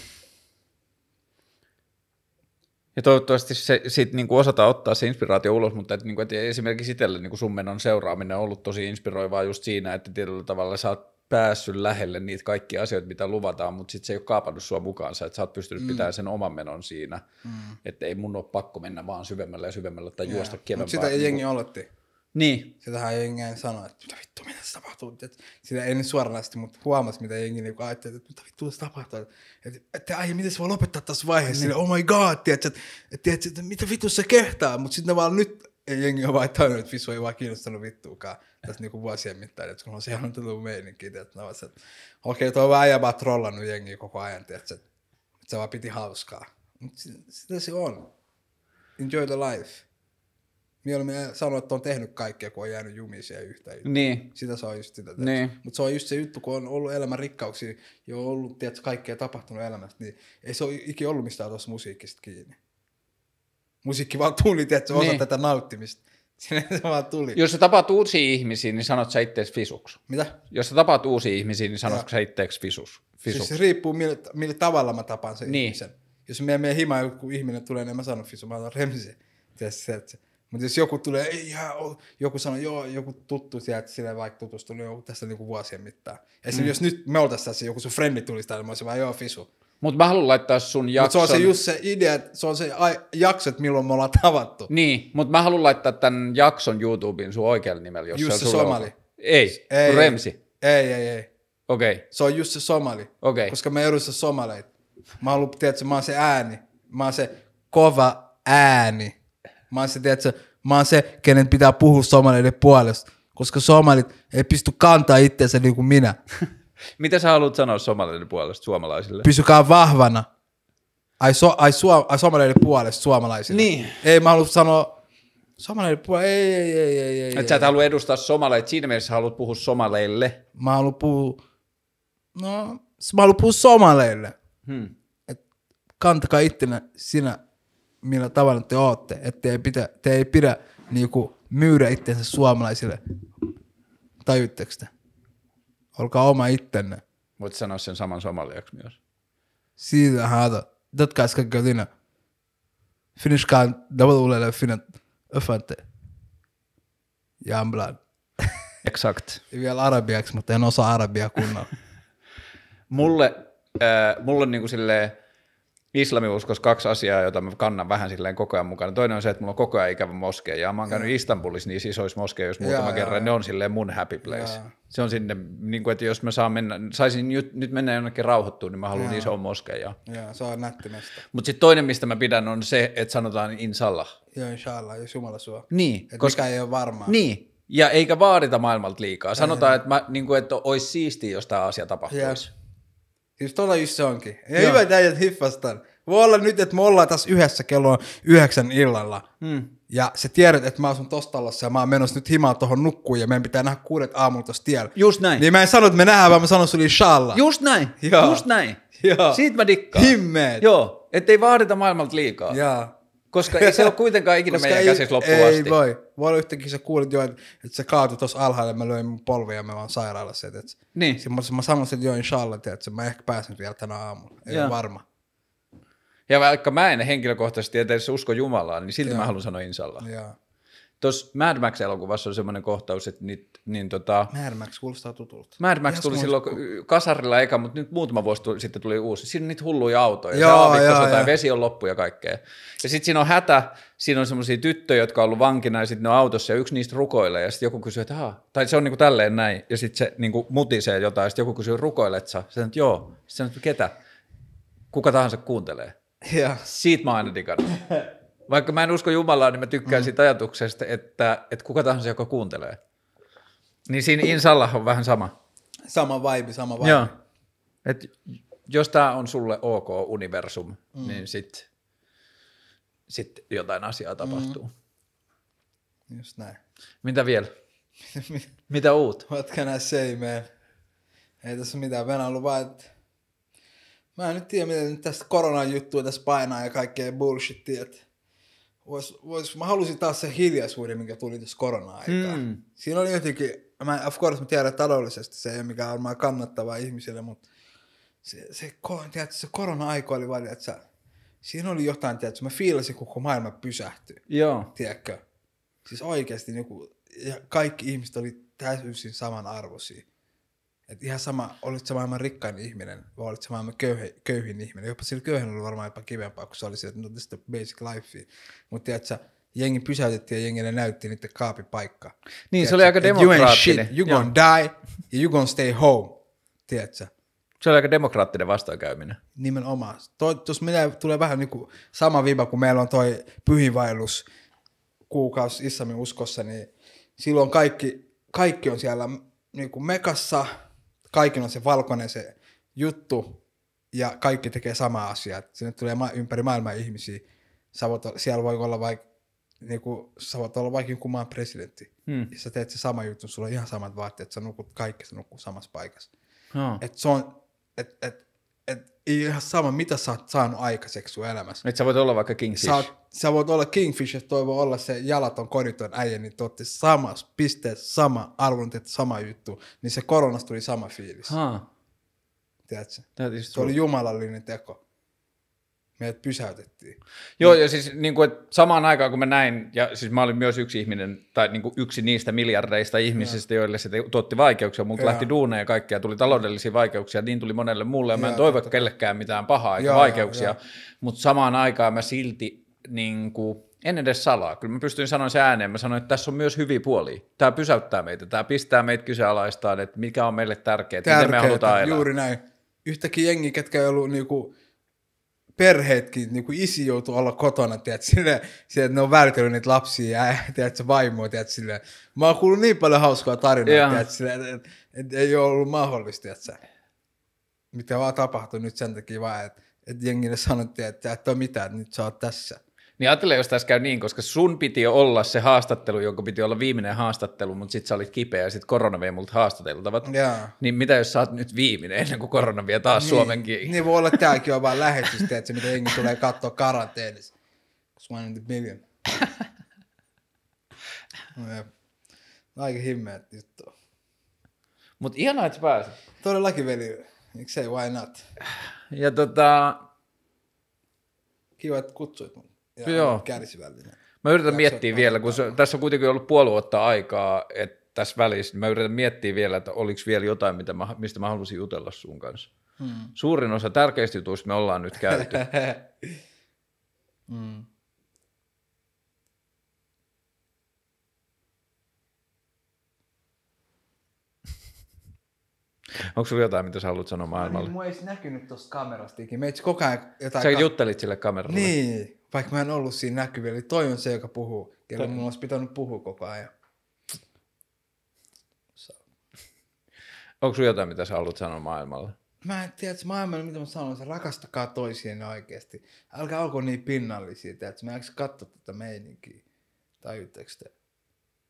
ja toivottavasti se, sit niin kuin osataan ottaa se inspiraatio ulos, mutta et, niin kuin, et esimerkiksi itselle niin kuin summenon seuraaminen on ollut tosi inspiroivaa just siinä, että tietyllä tavalla sä oot päässyt lähelle niitä kaikkia asioita, mitä luvataan, mutta sitten se ei ole kaapannut sua mukaansa, että sä oot pystynyt mm. pitämään sen oman menon siinä, mm. että ei mun ole pakko mennä vaan syvemmälle ja syvemmälle tai juosta kevämpää. Mutta sitä ei niin jengi oletti. Niin. Sitähän jengi ei sano, että mitä vittu, mitä tässä tapahtuu. Sitä ei nyt suoranaisesti, mutta huomasi, mitä jengi niinku ajatteli, että mitä vittu tässä tapahtuu. Että, että ai, miten se voi lopettaa tässä vaiheessa, niin. oh my god, tiedätkö, että, että, että, että mitä vittu se kehtaa, mutta sitten vaan nyt jengi on vaan tajunnut, että Fisu ei vaan kiinnostanut vittuukaan tässä niinku vuosien mittaan, että kun on siellä on tullut meininki, että ne ovat, että okei, okay, tuo on vähän vaan trollannut jengiä koko ajan, tiedätkö, että se vaan piti hauskaa. Mutta sitä se on. Enjoy the life. Mieluummin sanoa, että on tehnyt kaikkea, kun on jäänyt jumiin siihen yhtä Niin. Sitä on just sitä. Niin. Mutta se on just se juttu, kun on ollut elämän rikkauksia ja on ollut tiedätkö, kaikkea tapahtunut elämästä, niin ei se ole ikinä ollut mistään tuossa musiikista kiinni. Musiikki vaan tuli, tiedätkö, osa Niin. tätä nauttimista. Sinne se vaan tuli. Jos sä tapaat uusia ihmisiä, niin sanot sä ittees fisuksi. Mitä? Jos sä tapaat uusia ihmisiä, niin sanotko sä itteeksi fisus? Siis fisuksi? se riippuu, millä, millä tavalla mä tapaan sen Niin. ihmisen. Jos me menee himaan, joku ihminen tulee, niin mä sanon fisu, mä sanon remsi. Mutta jos joku tulee, ei ihan joku sanoo, joo, joku tuttu sieltä, sille vaikka tutustunut joku tässä niinku vuosien mittaan. Esimerkiksi mm. jos nyt me oltaisiin tässä, joku sun frendi tulisi täällä, mä olisin vaan, joo, fisu. Mutta mä haluan laittaa sun Mutta se jakson... on se just se idea, että se on se ai- jakso, että milloin me ollaan tavattu. Niin, mutta mä haluan laittaa tämän jakson YouTubeen sun oikealla nimellä, jos Just se se somali. Ei, Ei, ei Remsi. Ei, ei, ei. Okei, okay. Se on just se somali. Okei. Koska me edustan somaleita. Mä haluan, tiedätkö, mä oon se ääni. Mä oon se kova ääni. Mä oon se, tiedätkö, mä oon se, kenen pitää puhua somaleiden puolesta. Koska somalit ei pysty kantaa itseensä niin kuin minä. Mitä sä haluat sanoa somalilainen puolesta suomalaisille? Pysykää vahvana. Ai, so, ai, suo, ai somaleiden puolesta suomalaisille. Niin. Ei, mä haluan sanoa somaleiden puolesta. Ei, ei, ei, ei, ei. Että sä et halua edustaa somaleita, siinä mielessä haluat puhua somaleille. Mä haluan puhua, no, mä haluan puhua somaleille. Hmm. Et kantakaa ittenä sinä, millä tavalla te ootte, että te ei pidä, te ei pidä niinku myydä itsensä suomalaisille. Tajutteko te? Olkaa oma ittenne. Voit sanoa sen saman somaliaksi myös. Siitä hata. Dadka ska gå dina. Finnish kan double eller finna öffante. Jamblan. Exakt. Vielä arabiaksi, mutta en osaa arabia kunnolla. Mulle, äh, mulle niinku silleen islamiuskossa kaksi asiaa, joita mä kannan vähän silleen koko ajan mukana. Toinen on se, että mulla on koko ajan ikävä moskeja. Ja mä oon käynyt Istanbulissa niissä isoissa moskeijoissa muutama Jaa, kerran. Ne on silleen mun happy place. Jaa. Se on sinne, niin kuin, että jos mä saan mennä, saisin nyt, nyt mennä jonnekin rauhoittua, niin mä haluan isoon moskeijan. Joo, se on nätti mesta. Mutta sitten toinen, mistä mä pidän, on se, että sanotaan inshallah. Joo, inshallah, jos Jumala suo. Niin, Et koska mikä ei ole varmaa. Niin, ja eikä vaadita maailmalta liikaa. Sanotaan, että, mä, niin kuin, että olisi siistiä, jos tämä asia tapahtuisi. Siis tuolla just se onkin. Ja Joo. hyvä, että äijät hiffastan. Voi olla nyt, että me ollaan tässä yhdessä kello yhdeksän illalla. Hmm. Ja sä tiedät, että mä asun tossa talossa ja mä oon menossa nyt himaan tuohon nukkuun ja meidän pitää nähdä kuudet aamulla tossa tiellä. Just näin. Niin mä en sano, että me nähdään, vaan mä sanon sulle inshallah. Just näin, Joo. just näin. Joo. Siitä mä dikkaan. Himmeet. Joo, ettei vaadita maailmalta liikaa. Jaa. Koska ei se ole kuitenkaan ikinä meidän käsissä loppuun ei asti. voi. Voi olla yhtäkkiä sä kuulit jo, että, että se kaatui tuossa alhaalla ja mä löin mun polvia ja mä vaan sairaalassa. Että, että, Niin. Sitten mä, mä sanoin, että joo, inshallah, että mä ehkä pääsen vielä tänä aamulla. Ei Joo. ole varma. Ja vaikka mä en henkilökohtaisesti edes usko Jumalaan, niin silti mä haluan sanoa inshallah. Joo. Tuossa Mad Max-elokuvassa on semmoinen kohtaus, että niin, niin tota, Mad Max kuulostaa tutulta. Mad Max Mitäs tuli silloin kasarilla eka, mutta nyt muutama vuosi tuli, sitten tuli uusi. Siinä on niitä hulluja autoja, Joo, se joo, ja joo. vesi on loppu ja kaikkea. Ja sitten siinä on hätä, siinä on semmoisia tyttöjä, jotka on ollut vankina ja sitten ne on autossa ja yksi niistä rukoilee ja sitten joku kysyy, että Haa. tai se on niinku tälleen näin ja sitten se niinku mutisee jotain ja sitten joku kysyy, rukoilet sä? Sitten että joo. Sitten sanoo, että ketä? Kuka tahansa kuuntelee. Joo. Siitä mä oon aina digannut. Vaikka mä en usko Jumalaa, niin mä tykkään mm. siitä ajatuksesta, että, että kuka tahansa, joka kuuntelee. Niin siinä Insallah on vähän sama. Sama vibe, sama vibe. Joo. Et jos tämä on sulle ok universum, mm. niin sitten sit jotain asiaa tapahtuu. Mm. Just näin. Mitä vielä? Mitä uut? What can I say, man? Ei tässä mitään. Venä ollut vaan, että... Mä en nyt tiedä, miten nyt tästä koronan juttua tässä painaa ja kaikkea bullshittia, että vois, vois, mä halusin taas se hiljaisuuden, mikä tuli tässä korona-aikaan. Mm. Siinä oli jotenkin, mä, of course mä tiedän taloudellisesti se ei ole mikään varmaan kannattavaa ihmisille, mutta se, se, tiedätkö, se korona-aika oli vaan, että sä, siinä oli jotain, tiedätkö, mä fiilasin koko maailma pysähtyi, Joo. tiedätkö? Siis oikeasti niin kuin, ja kaikki ihmiset oli täysin samanarvoisia. Et ihan sama, olit sä maailman rikkain ihminen, vai olit sä maailman köyhin, köyhin ihminen. Jopa sillä köyhin oli varmaan jopa kivempaa, kun se oli se, että no basic life. Mutta tiedätkö, jengi pysäytettiin ja jengille näytti niiden kaapipaikka. Niin, se Tiedätkö, oli aika et You ain't demokraattinen. shit, you Joo. gonna die, ja you gonna stay home. Tiedätkö? Se oli aika demokraattinen vastoinkäyminen. Nimenomaan. Tuossa menee, tulee vähän niin kuin sama viba, kun meillä on toi pyhivaellus kuukausi Issamin uskossa, niin silloin kaikki, kaikki on siellä niin kuin mekassa, kaikki on se valkoinen se juttu, ja kaikki tekee samaa asiaa. Sinne tulee ma- ympäri maailmaa ihmisiä. Sä voit, siellä voi olla vaikka, niin kuin, sä voit olla vaikka joku maan presidentti. Hmm. Ja sä teet se sama juttu, sulla on ihan samat vaatteet, sä nukut kaikki, sä nukkuu samassa paikassa. Joo. Et se on, et, et, ei ihan sama, mitä sä oot saanut aikaiseksi sun elämässä. Että sä voit olla vaikka Kingfish. Sä, oot, sä voit olla Kingfish, ja toi voi olla se jalaton koditon äijä, niin te ootte samassa pisteessä, sama arvon, sama juttu, niin se koronasta tuli sama fiilis. Haa. Tiedätkö? Se oli jumalallinen teko. Meidät pysäytettiin. Joo, ja siis niin kuin, että samaan aikaan kun mä näin, ja siis mä olin myös yksi ihminen, tai niin kuin yksi niistä miljardeista ihmisistä, joille se tuotti vaikeuksia, multa Joo. lähti duuneja ja kaikkea, tuli taloudellisia vaikeuksia, niin tuli monelle muulle, ja mä en toivo totta. kellekään mitään pahaa eikä Joo, vaikeuksia, mutta samaan aikaan mä silti niin kuin, en edes salaa, kyllä mä pystyin sanoa se ääneen, mä sanoin, että tässä on myös hyviä puolia, tämä pysäyttää meitä, tämä pistää meitä kyseenalaistaan, että mikä on meille tärkeää, miten me halutaan elää. juuri näin. Yhtäkkiä jengi, ketkä ei ollut niinku, perheetkin, niinku isi joutuu olla kotona, tiedät, sille, sille, että ne on vältellyt niitä lapsia ja tiedät, se vaimoa, tiedät, sille. Mä oon kuullut niin paljon hauskaa tarinaa, Joo. tiedät, sille, että et, et, ei ole ollut mahdollista, tiedät, sä. mitä vaan tapahtui nyt sen takia vaan, että et jengille sanottiin, että et ole mitään, että nyt sä oot tässä. Niin ajattele, jos tässä käy niin, koska sun piti olla se haastattelu, jonka piti olla viimeinen haastattelu, mutta sit sä olit kipeä ja sit korona vei multa haastateltavat. Jaa. Niin mitä jos sä oot nyt viimeinen ennen kuin korona vie taas niin, Suomenkin? Niin voi olla, että tämäkin on vaan lähetys, tiedätkö, mitä jengi tulee katsoa karanteenissa. One in the million. No. Aika himmeä juttu. Mutta ihanaa, että pääsit. Todellakin veli, miksei why not? Ja tota, Kiva, että kutsuit mun. Ja Joo. kärsivällinen. mä yritän Jaksoit miettiä vielä, kun se, tässä on kuitenkin ollut puoli vuotta aikaa, että tässä välissä, niin mä yritän miettiä vielä, että oliko vielä jotain, mitä mä, mistä mä halusin jutella sun kanssa. Hmm. Suurin osa tärkeistä jutuista me ollaan nyt käyty. mm. Onko sulla jotain, mitä sä haluat sanoa Niin, maailmalle? mua ei näkynyt tosta kamerasta ikinä. Meitä koko ajan jotain... Sä ka- juttelit sille kameralle. Niin, vaikka mä en ollut siinä näkyvillä. Eli toi on se, joka puhuu. Kelle mun olisi pitänyt puhua koko ajan. Onko sulla jotain, mitä sä haluat sanoa maailmalle? Mä en tiedä, että maailmalla, mitä mä sanon, se rakastakaa toisiin oikeasti. Älkää olko niin pinnallisia, että mä eikö katso tätä meininkiä. Tajutteko te?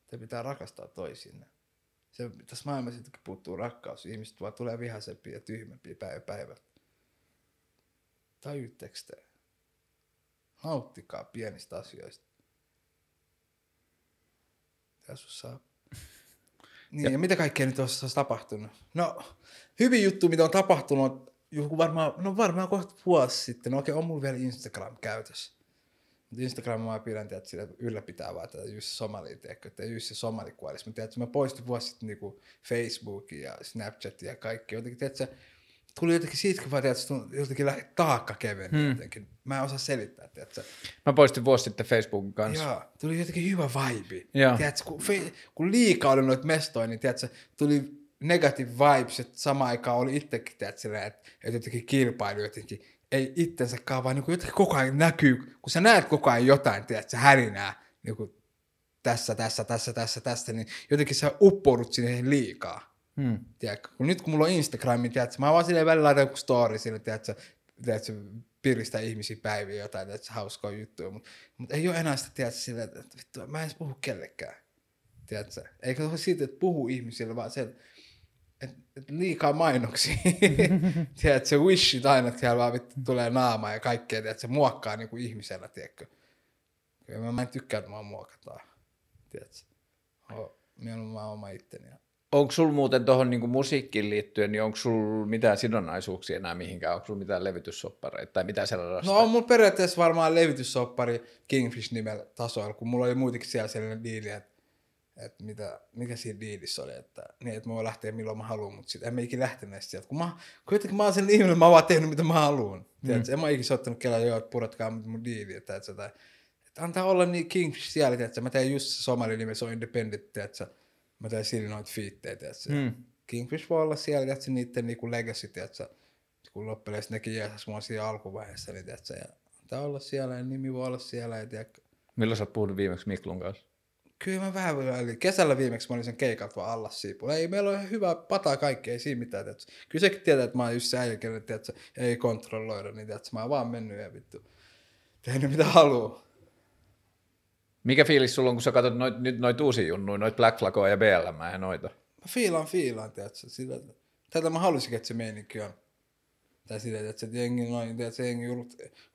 Te pitää rakastaa toisiinne. Se, tässä maailmassa puuttuu rakkaus. Ihmiset vaan tulee vihaisempiä ja tyhmempiä päivä päivältä. Tajutteko te? Nauttikaa pienistä asioista. Tässä saa niin, ja, ja mitä kaikkea nyt olisi olisi tapahtunut? No, hyvin juttu, mitä on tapahtunut, joku varmaan, no varmaan kohta vuosi sitten. No okei, on mulla vielä Instagram käytössä. Mutta Instagram mä pidän, tiedät, sillä ylläpitää vaan tätä Jussi Somalia, tiedätkö, että Jussi Somali kuolisi. Mä tiedän, että mä poistin vuosi sitten niinku Facebookin ja Snapchatin ja kaikki. Jotenkin, tiedätkö, tuli jotenkin siitäkin vaan, tiedätkö, jotenkin lähe taakka keveni hmm. jotenkin. Mä en osaa selittää, tiedätkö. Mä poistin vuosi sitten Facebookin kanssa. Joo, tuli jotenkin hyvä vibe. Joo. Tiedätkö, kun, fe, kun liikaa oli noita mestoja, niin tiedätkö, tuli negative vibes, että samaan aikaan oli itsekin, tiedätkö, silleen, että, että jotenkin kilpailu jotenkin, ei itsensäkaan, vaan niin kuin jotenkin koko ajan näkyy, kun sä näet koko ajan jotain, tiedätkö, härinää, niin kuin tässä, tässä, tässä, tässä, tässä, niin jotenkin sä uppoudut siihen liikaa. Hmm. Tiedätkö? Kun nyt kun mulla on Instagram, niin tiedätkö, mä vaan silleen välillä laitan joku story sille, tiedätkö, tiedätkö, piristää ihmisiä päiviä jotain, tiedätkö, hauskaa juttuja, mutta mut ei ole enää sitä, tiedätkö, silleen, että, vittu, mä en edes puhu kellekään. Tiedätkö? Eikä ole siitä, että puhu ihmisille, vaan se, että et, et liikaa mainoksia. tiedätkö, se wishit aina, että siellä vaan vittu tulee naama ja kaikkea, tiedätkö, se muokkaa niinku ihmisellä, tiedätkö. Ja mä, mä en tykkää, että mua muokataan. Tiedätkö? Mieluummin mä oma itteni. Ja Onko sulla muuten tuohon niinku musiikkiin liittyen, niin onko sulla mitään sidonnaisuuksia enää mihinkään? Onko sulla mitään levytyssoppareita tai mitä sellaista? No on mulla periaatteessa varmaan levityssoppari Kingfish nimellä tasoilla, kun mulla oli muutenkin siellä sellainen diili, että, että mitä, mikä siinä diilissä oli, että, niin, että mä voin lähteä milloin mä haluan, mutta sitten en mä ikinä lähtenyt sieltä, kun, mä, kun jotenkin mä oon sellainen ihminen, mä oon vaan tehnyt mitä mä haluan. Mm. En mä ikinä soittanut kelaa, joo, että puratkaa mun diili, että, että, että, että antaa olla niin Kingfish siellä, että mä teen just se somali nimi, se on independent, että mä teen sillä noita fiittejä, että Mm. Kingfish voi olla siellä, että niiden niinku legacy, että kun loppujen nekin jeesas mua siinä alkuvaiheessa, niin tiedätkö, ja antaa olla siellä ja nimi voi olla siellä. Ja tiedätkö, Milloin sä oot puhunut viimeksi Miklun kanssa? kyllä mä vähän eli kesällä viimeksi mä olin sen keikat vaan alla siipulla. Ei, meillä on ihan hyvä pataa kaikki, ei siinä mitään. Tiedätkö. Kyllä sekin tietää, että mä oon just se äijä, tiedätkö, ei kontrolloida, niin tiedätkö, mä oon vaan mennyt ja vittu tehnyt mitä haluaa. Mikä fiilis sulla on, kun sä katsot noit, nyt noita uusia junnuja, noita Black Flagoa ja BLM ja noita? Mä fiilaan, fiilaan, tiedätkö, sitä, tätä mä haluaisin, että se meininki on. Tai sitä, että se jengi, noin, tiedätkö, se jengi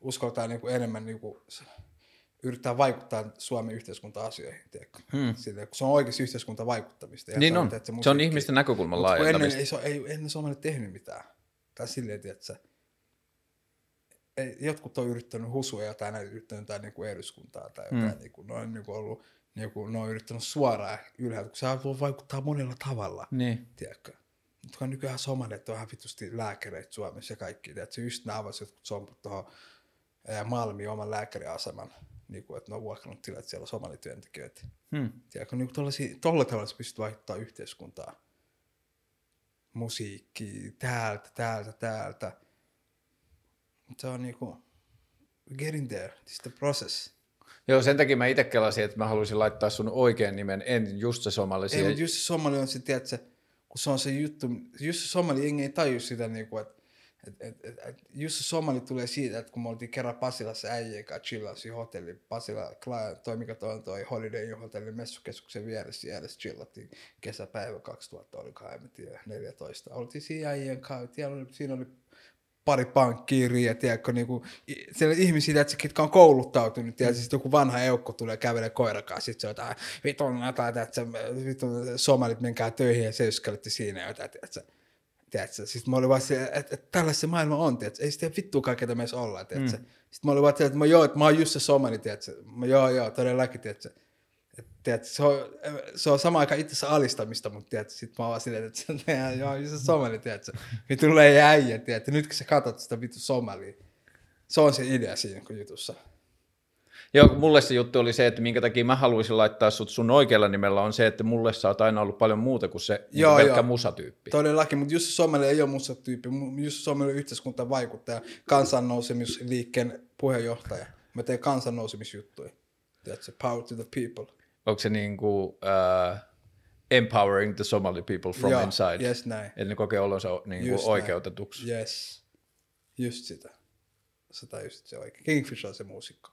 uskaltaa niinku enemmän niinku, yrittää vaikuttaa Suomen yhteiskunta-asioihin? Hmm. Sille, kun se on oikeasti yhteiskunta vaikuttamista. ja Niin se on. tiedätkö, Se on musiikki- ihmisten näkökulman kun ennen, laajentamista. ei, se, ei ennen Suomelle tehnyt mitään. Tai silleen, tiedätkö, ei, jotkut on yrittänyt husua jotain, näitä yrittänyt jotain niin kuin eduskuntaa tai jotain, mm. niin kuin, ne on niin kuin ollut, niin kuin, ne on yrittänyt suoraan ylhäältä, kun se voi vaikuttaa monella tavalla, Niin. tiedätkö. Mutta nykyään somalit on ihan vitusti lääkäreitä Suomessa ja kaikki, tiedätkö, just nämä avasivat jotkut somput tuohon Malmiin oman lääkäriaseman, niin kuin, että ne on vuokrannut tilat, että siellä on somalityöntekijöitä. Hmm. Tiedätkö, niin kuin tolla tavalla sä pystyt vaikuttamaan yhteiskuntaa. Musiikki, täältä, täältä, täältä. Se on niinku, getting there, this the process. Joo, sen takia mä itse kelasin, että mä haluaisin laittaa sun oikean nimen, en just se somali Ei, mutta just se somali on se, tiedätkö, kun se on se juttu, just se somali jengi ei taju sitä, niinku, että et, et, et, et, just se somali tulee siitä, että kun me oltiin kerran Pasilassa äijien kanssa chillaa siinä hotelli, Pasila, Cla- toi mikä toi on toi Holiday Inn hotelli messukeskuksen vieressä siellä, chillattiin kesäpäivä 2000, oli en tiedä, 14. Oltiin siinä äijien kanssa, siellä oli, siinä oli pari pankkiiriä, tiedätkö, niinku, i- siellä ihmisiä, tiedätkö, ketkä on kouluttautunut, tiedätkö, sitten joku vanha eukko tulee kävelee koirakaan, sitten se on jotain, vitun, jotain, tiedätkö, vitun, somalit, menkää töihin ja seiskalette siinä jotain, tiedätkö, tiedätkö, sitten mä olin vaan se, että, että tällaista se maailma on, tiedätkö, ei sitä vittuakaan, ketä meissä ollaan, tiedätkö, mm. sitten mä olin vaan, että mä, joo, että mä oon just se somali, tiedätkö, mä, joo, joo, todellakin, tiedätkö, et, tiedätkö, se, on, se on sama aika itse asiassa alistamista, mutta tiedätkö, sit mä oon vaan silleen, että se on joo, se somali, tiedätkö, vittu tulee äijä, tiedätkö, nyt kun sä katsot sitä vittu somalia, se on se idea siinä kun jutussa. Joo, mulle se juttu oli se, että minkä takia mä haluaisin laittaa sut sun oikealla nimellä on se, että mulle sä oot aina ollut paljon muuta kuin se niin Joo, pelkkä joo. musatyyppi. Todellakin, mutta just Somali ei ole musta tyyppi. Just Somali on yhteiskunta vaikuttaja, kansannousemisliikkeen puheenjohtaja. Mä teen kansannousemisjuttuja. Tiedätkö, power to the people. Onko se niin kuin, uh, empowering the Somali people from Joo, inside? yes, näin. Että ne kokee olonsa niin kuin Just näin. oikeutetuksi. Yes. Just sitä. Se just se oikein. Kingfish on se muusikko.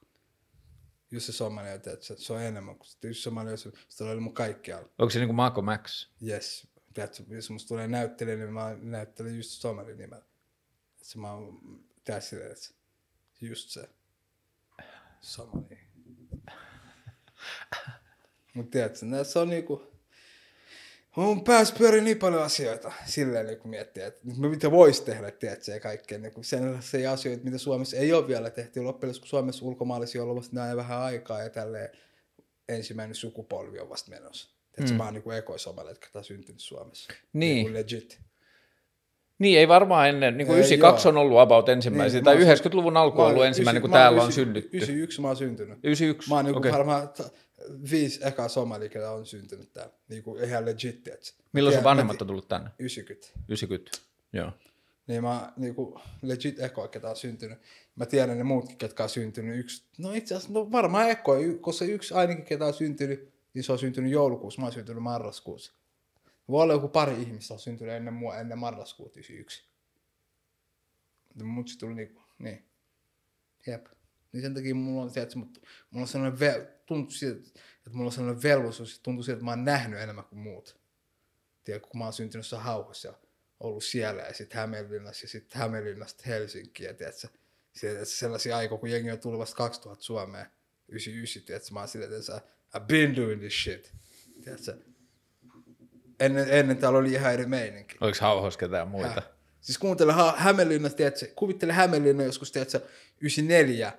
Just se Somali, että se, on enemmän kuin se. Just Somali on se, se oli mun kaikkialla. Onko se niin kuin Marco Max? Yes. Tiedätkö, jos musta tulee näyttelijä, niin mä näyttelen just Somali nimellä. Se mä oon se- just se Somali. Mut tiedätkö, se on niinku, mun päässä pyörii niin paljon asioita silleen niin kun miettii, että mitä voisi tehdä, tiedätkö, ja kaikkea. Niin kun sellaisia asioita, mitä Suomessa ei ole vielä tehty. Loppujen kun Suomessa ulkomaalaisia on ollut näin vähän aikaa ja tälleen ensimmäinen sukupolvi on vasta menossa. Tiedätkö, mm. mä oon niin ekoisomalle, jotka on syntynyt Suomessa. Niin. Niin legit. Niin, ei varmaan ennen. Niin kuin Ei, 92 joo. on ollut about ensimmäisiä, Niin, tai mä oon- 90-luvun alku on ollut ensimmäinen, kun täällä on synnytty. 91 mä oon syntynyt. 91, Mä oon okei. okay. varmaan viisi ekaa somali, ketä on syntynyt täällä. Niinku ihan legit. Milloin sun vanhemmat on tullut tänne? 90. 90. Joo. Niin mä niinku legit ekoa, ketä on syntynyt. Mä tiedän ne muutkin, ketkä on syntynyt. Yksi, no itse asiassa, no varmaan ekoa, koska yksi ainakin, ketä on syntynyt, niin se on syntynyt joulukuussa, mä oon syntynyt marraskuussa. Voi olla joku pari ihmistä on syntynyt ennen mua, ennen marraskuuta 91. Mutta mut se tuli niinku, niin. Jep. Niin sen takia mulla on, tiedätkö, mut, mulla on sellainen, ve- tuntuu siltä, että mulla on sellainen velvollisuus, että tuntuu siltä, että mä oon nähnyt enemmän kuin muut. Tiedätkö, kun mä oon syntynyt jossain hauhassa ja ollut siellä ja sitten Hämeenlinnassa ja sitten Hämeenlinnasta Helsinkiin ja tiedätkö, sieltä sellaisia aikoja, kun jengi on tullut vasta 2000 Suomeen, 99, tiedätkö, mä oon silleen, että I've been doing this shit. Tiedätkö? Ennen, ennen täällä oli ihan eri meininki. Oliko hauhos ketään muita? Häh. Siis kuuntele ha- Hämeenlinnassa, tiedätkö, kuvittele Hämeenlinna joskus, tiedätkö, 94,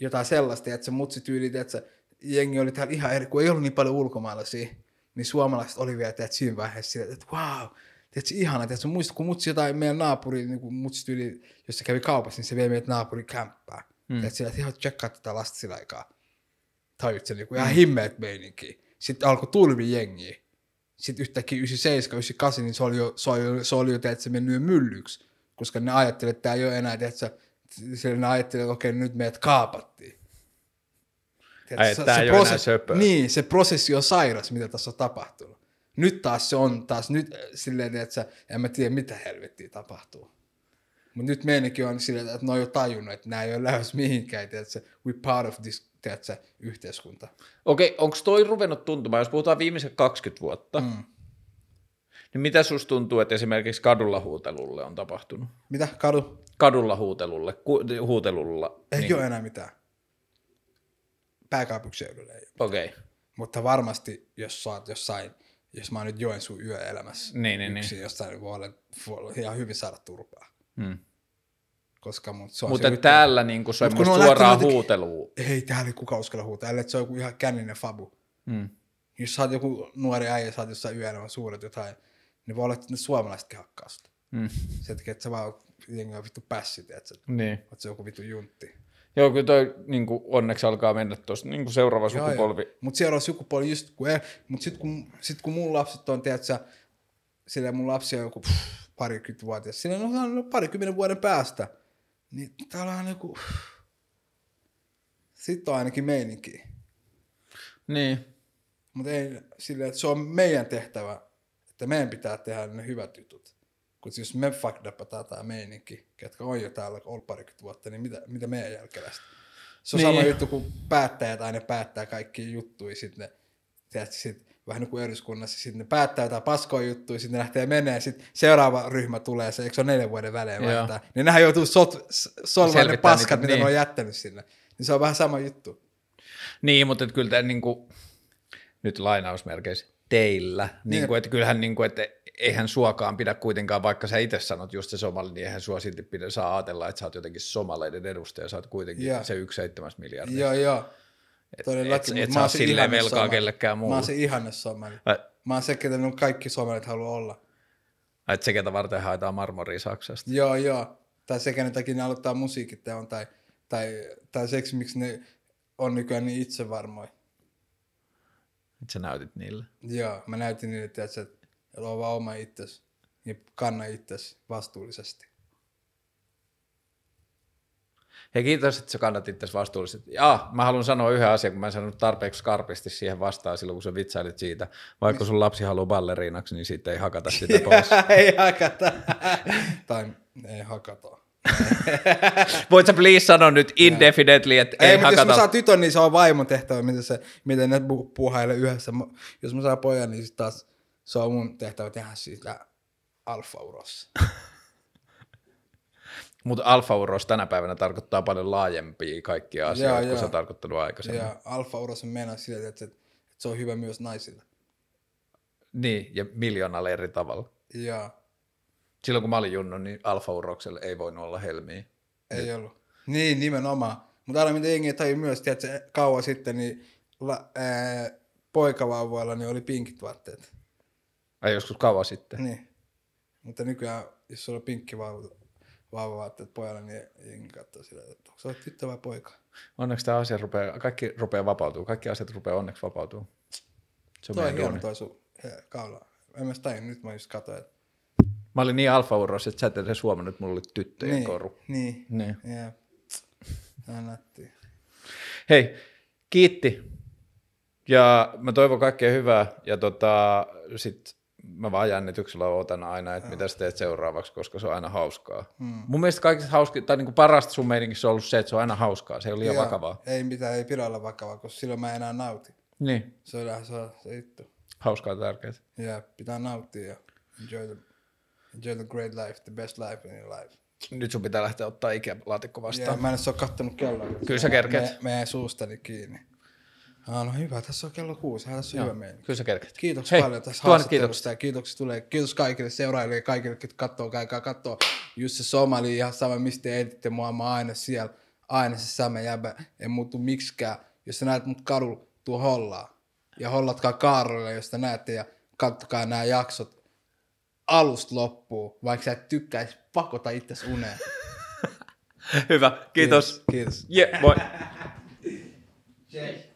jotain sellaista, tiedätkö, mutsi tyyli, tiedätkö, jengi oli täällä ihan eri, kun ei ollut niin paljon ulkomaalaisia, niin suomalaiset oli vielä, tiedätkö, siinä vaiheessa sillä, että wow, tiedätkö, ihana, tiedätkö, muista, kun mutsi jotain meidän naapuri, niin kun mutsi tyyli, jos se kävi kaupassa, niin se vei meidät naapuri kämppää. Hmm. Tiedätkö, sillä, että ihan tsekkaa tätä lasta sillä aikaa. Tajut sen, niin kuin ihan himmeet meininki. Sitten alkoi tulvi jengiä sitten yhtäkkiä 97, 98, niin se oli jo, se oli, jo- se oli jo tiedätkö, mennyt jo myllyksi, koska ne ajattelivat, että tämä ei ole enää, tiedätkö, sillä ne ajattelivat, että okei, nyt meidät kaapattiin. Tiedätkö, Ai, että tää ei ole. Niin, se prosessi on sairas, mitä tässä on tapahtunut. Nyt taas se on taas, nyt äh, silleen, että en mä tiedä, mitä helvettiä tapahtuu. Mutta nyt meidänkin on silleen, että ne on jo tajunnut, että nämä ei ole lähes mihinkään, tiedätkö, we part of this, tiedätkö, yhteiskunta. Okei, onko toi ruvennut tuntumaan, jos puhutaan viimeiset 20 vuotta, mm. Niin mitä susta tuntuu, että esimerkiksi kadulla huutelulle on tapahtunut? Mitä, kadu? Kadulla huutelulle, ku, huutelulla. Ei niin, ole enää mitään. Pääkaupunkiseudulla ei. Okei, okay. Mutta varmasti, jos sä oot jossain, jos mä oon nyt Joensuun yöelämässä, Niin, niin, yksin jossain, niin voi olla, voi olla ihan hyvin saada turpaa. hmm. Koska mut se on mutta se täällä niinku semmoista ne on suoraa lähtenyt huutelua. Ei täällä ei kukaan uskalla huutaa, ellei se on joku ihan känninen fabu. Hmm. Jos sä oot joku nuori äijä, sä oot jossain yöelämän suuret jotain, niin voi olla, että ne suomalaisetkin hakkaa sitä. Hmm. Sen takia, että sä vaan jengi on vittu pässi, tiedätkö? Niin. Oot se joku vittu juntti. Joo, kyllä toi niin kuin, onneksi alkaa mennä tuossa niin seuraava sukupolvi. Mutta seuraava sukupolvi just kun, mutta sitten kun, sit kun mun lapset on, tiedätkö, sillä mun lapsi on joku pff, parikymmentä vuotias, sillä on no, parikymmenen vuoden päästä, niin täällä on joku, sitten on ainakin meininki. Niin. Mutta ei sillä, että se on meidän tehtävä, että meidän pitää tehdä ne hyvät jutut. Kun jos me fucked upataan tämä meininki, ketkä on jo täällä ollut parikymmentä vuotta, niin mitä, mitä meidän jälkeläistä? Se on Niin. niin. sama juttu, kun päättäjät aina päättää kaikki juttuja, sitten ne, tiedätkö, sit, vähän niin kuin eduskunnassa, sitten ne päättää jotain paskoja juttuja, sitten ne lähtee menee, sitten seuraava ryhmä tulee, se, eikö se ole neljän vuoden välein vaihtaa, niin nehän joutuu sot, s- solmaan ne paskat, niitä, mitä niin. ne on jättänyt sinne. Niin se on vähän sama juttu. Niin, mutta kyllä tämä niin kuin, nyt lainausmerkeissä teillä, niin kuin, että kyllähän niin kuin, että eihän suokaan pidä kuitenkaan, vaikka sä itse sanot just se somali, niin eihän sua silti pidä saa ajatella, että sä oot jotenkin somaleiden edustaja, sä oot kuitenkin Joo. se yksi seitsemäs miljardia. Joo, joo. et, Todellakin, et sä mä oo oon se ihanne velkaa somali. kellekään Mä muulle. oon se ihanne somali. Ai, Mä oon se, ketä ne kaikki somalit haluaa olla. Että se, ketä varten haetaan marmoria Saksasta. Joo, joo. Tai se, kenen takia ne aloittaa musiikit on, tai, tai, tai seksi, miksi ne on nykyään niin itsevarmoja. Että sä näytit niille. Joo, mä näytin niille, että sä ole vaan oma itsesi ja kanna itsesi vastuullisesti. Hei kiitos, että sä kannat itse vastuullisesti. Ja mä haluan sanoa yhden asian, kun mä en sanonut tarpeeksi skarpisti siihen vastaan silloin, kun sä vitsailit siitä. Vaikka sun lapsi haluaa balleriinaksi, niin siitä ei hakata sitä pois. ei hakata. tai ei hakata. Voit sä please sanoa nyt indefinitely, että ei, Ei, mutta jos mä hakata. saan tytön, niin se on vaimon tehtävä, miten, se, miten ne pu- puhailee yhdessä. Jos mä saan pojan, niin sit taas se on mun tehtävä tehdä siitä alfa-urossa. Mutta alfa-uros tänä päivänä tarkoittaa paljon laajempia kaikkia asioita, Joo, kuin joo. se on tarkoittanut aikaisemmin. Ja alfa-uros on mennä sillä, että, se- että se on hyvä myös naisille. Niin, ja miljoonalla eri tavalla. Ja Silloin kun mä olin junnu, niin alfa-uroksella ei voinut olla helmiä. ei ollut. Niin, nimenomaan. Mutta aina mitä jengi tajua myös, että se kauan sitten, niin la, ää, poikavauvoilla niin oli pinkit vaatteet. Ai joskus kauan sitten. Niin. Mutta nykyään, jos sulla on pinkki vauva, vauvavaatteet pojalla, niin jengi katsoo sillä, että onko se tyttö vai poika. Onneksi tämä asia rupeaa, kaikki rupeaa vapautuu. Kaikki asiat rupeaa onneksi vapautuu. Se on Toi hieno toi sun kaula. En mä sitä nyt mä just katsoin, että Mä olin niin alfa että sä et edes huomannut, että mulla oli tyttöjen niin, koru. niin, Niin. nättiä. Hei, kiitti. Ja mä toivon kaikkea hyvää. Ja tota, sit mä vaan jännityksellä otan aina, että mitä sä teet seuraavaksi, koska se on aina hauskaa. Hmm. Mun mielestä kaikista hauski, tai niinku parasta sun meininkissä on ollut se, että se on aina hauskaa. Se ei ole liian Joo, vakavaa. Ei mitään, ei pidä olla vakavaa, koska silloin mä en enää nauti. Niin, Se on se, on se juttu. hauskaa tärkeää. Ja pitää nauttia ja enjoy the, enjoy the great life, the best life in your life. Nyt sun pitää lähteä ottaa ikälaatikko vastaan. mä en oo kattonut kelloa. Kyllä sä kerkeet. Me, me jäi suustani kiinni. Ah, no hyvä, tässä on kello kuusi. Hän tässä on hyvä meininki. Kyllä sä kerkeet. Kiitoksia Hei, paljon tästä tuhannet haastattelusta ja kiitoksia tulee. Kiitos kaikille seuraajille ja kaikille, jotka katsoo, käykää kattoo just se Somali ihan sama, mistä te editte mua, mä aina siellä, aina se sama jäbä, en muutu miksikään. Jos sä näet mut kadulla, tuu hollaa. Ja hollatkaa Kaarolille, jos te näette ja kattokaa nämä jaksot alusta loppuun, vaikka sä et tykkäis pakota itses uneen. Hyvä, kiitos. Kiitos. Yeah, moi. Kiitos.